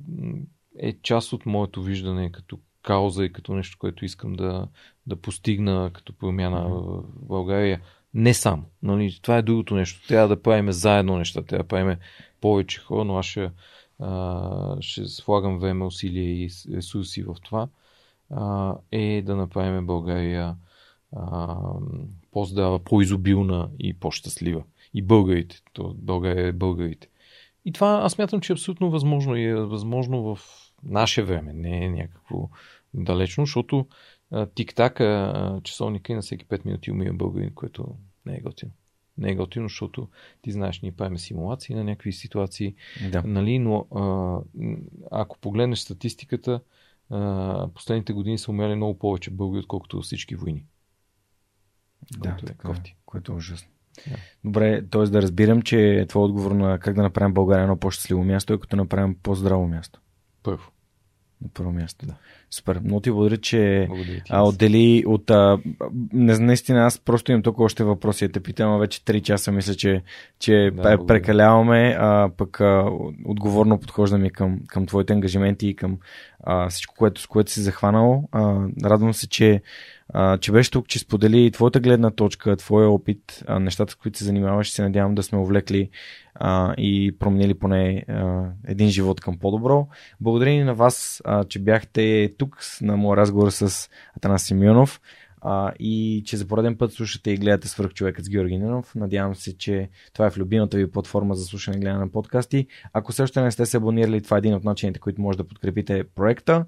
е част от моето виждане като кауза и като нещо, което искам да, да постигна като промяна в България, не сам. Нали, това е другото нещо. Трябва да правим заедно неща, трябва да правим повече хора, но аз ще, ще слагам време, усилия и ресурси в това, е да направим България по-здрава, по-изобилна и по-щастлива. И българите. То България е българите. И това аз мятам, че е абсолютно възможно и е възможно в наше време, не е някакво далечно, защото а, часовника и на всеки 5 минути умира българин, което не е готино. Не е готино, защото ти знаеш, ние правим симулации на някакви ситуации, Да. нали, но а, ако погледнеш статистиката, а, последните години са умряли много повече българи, отколкото всички войни. Да, Което е така, е, кофти. което е ужасно. Да. Добре, т.е. да разбирам, че твой отговор на как да направим България едно по-щастливо място е като направим по-здраво място. Първо. На първо място. Да. Супер. Много ти благодаря, че Благодаря ти. а, отдели от... А, не, наистина, аз просто имам толкова още въпроси. Те питам, а вече 3 часа мисля, че, че Да, прекаляваме, а, пък а, отговорно подхождаме към, към твоите ангажименти и към а, всичко, което, с което си захванал. А, радвам се, че, че беше тук, че сподели твоята гледна точка, твоя опит, а, нещата, с които се занимаваш. Се надявам да сме увлекли а, и променили поне а, един живот към по-добро. Благодарение на вас, а, че бяхте тук на моя разговор с Атанас Симеонов а, и че за пореден път слушате и гледате свърх човекът с Георги Ненов. Надявам се, че това е в любимата ви платформа за слушане и гледане на подкасти. Ако също не сте се абонирали, това е един от начините, които може да подкрепите проекта.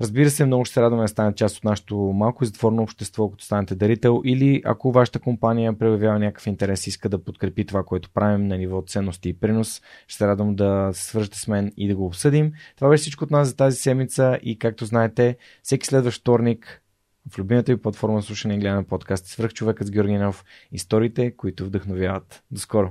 Разбира се, много ще се радваме да станете част от нашето малко и затворено общество, като станете дарител или ако вашата компания проявява някакъв интерес и иска да подкрепи това, което правим на ниво ценности и принос, ще се радвам да се свържете с мен и да го обсъдим. Това беше всичко от нас за тази седмица и както знаете, всеки следващ вторник в любимата ви платформа слушане и гледане на подкасти Свърх човекът с Георги Ненов. Историите, които вдъхновяват. До скоро!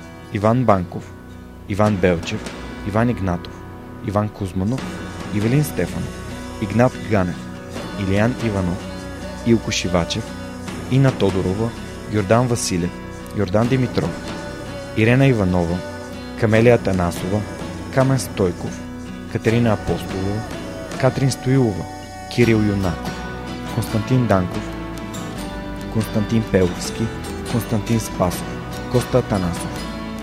Иван Банков, Иван Белчев, Иван Игнатов, Иван Кузманов, Ивелин Стефанов, Игнат Ганев, Илиян Иванов, Илко Шивачев, Ина Тодорова, Йордан Василев, Йордан Димитров, Ирена Иванова, Камелия Танасова, Камен Стойков, Катерина Апостолова, Катрин Стоилова, Кирил Юнаков, Константин Данков, Константин Пеловски, Константин Спасов, Коста Танасов,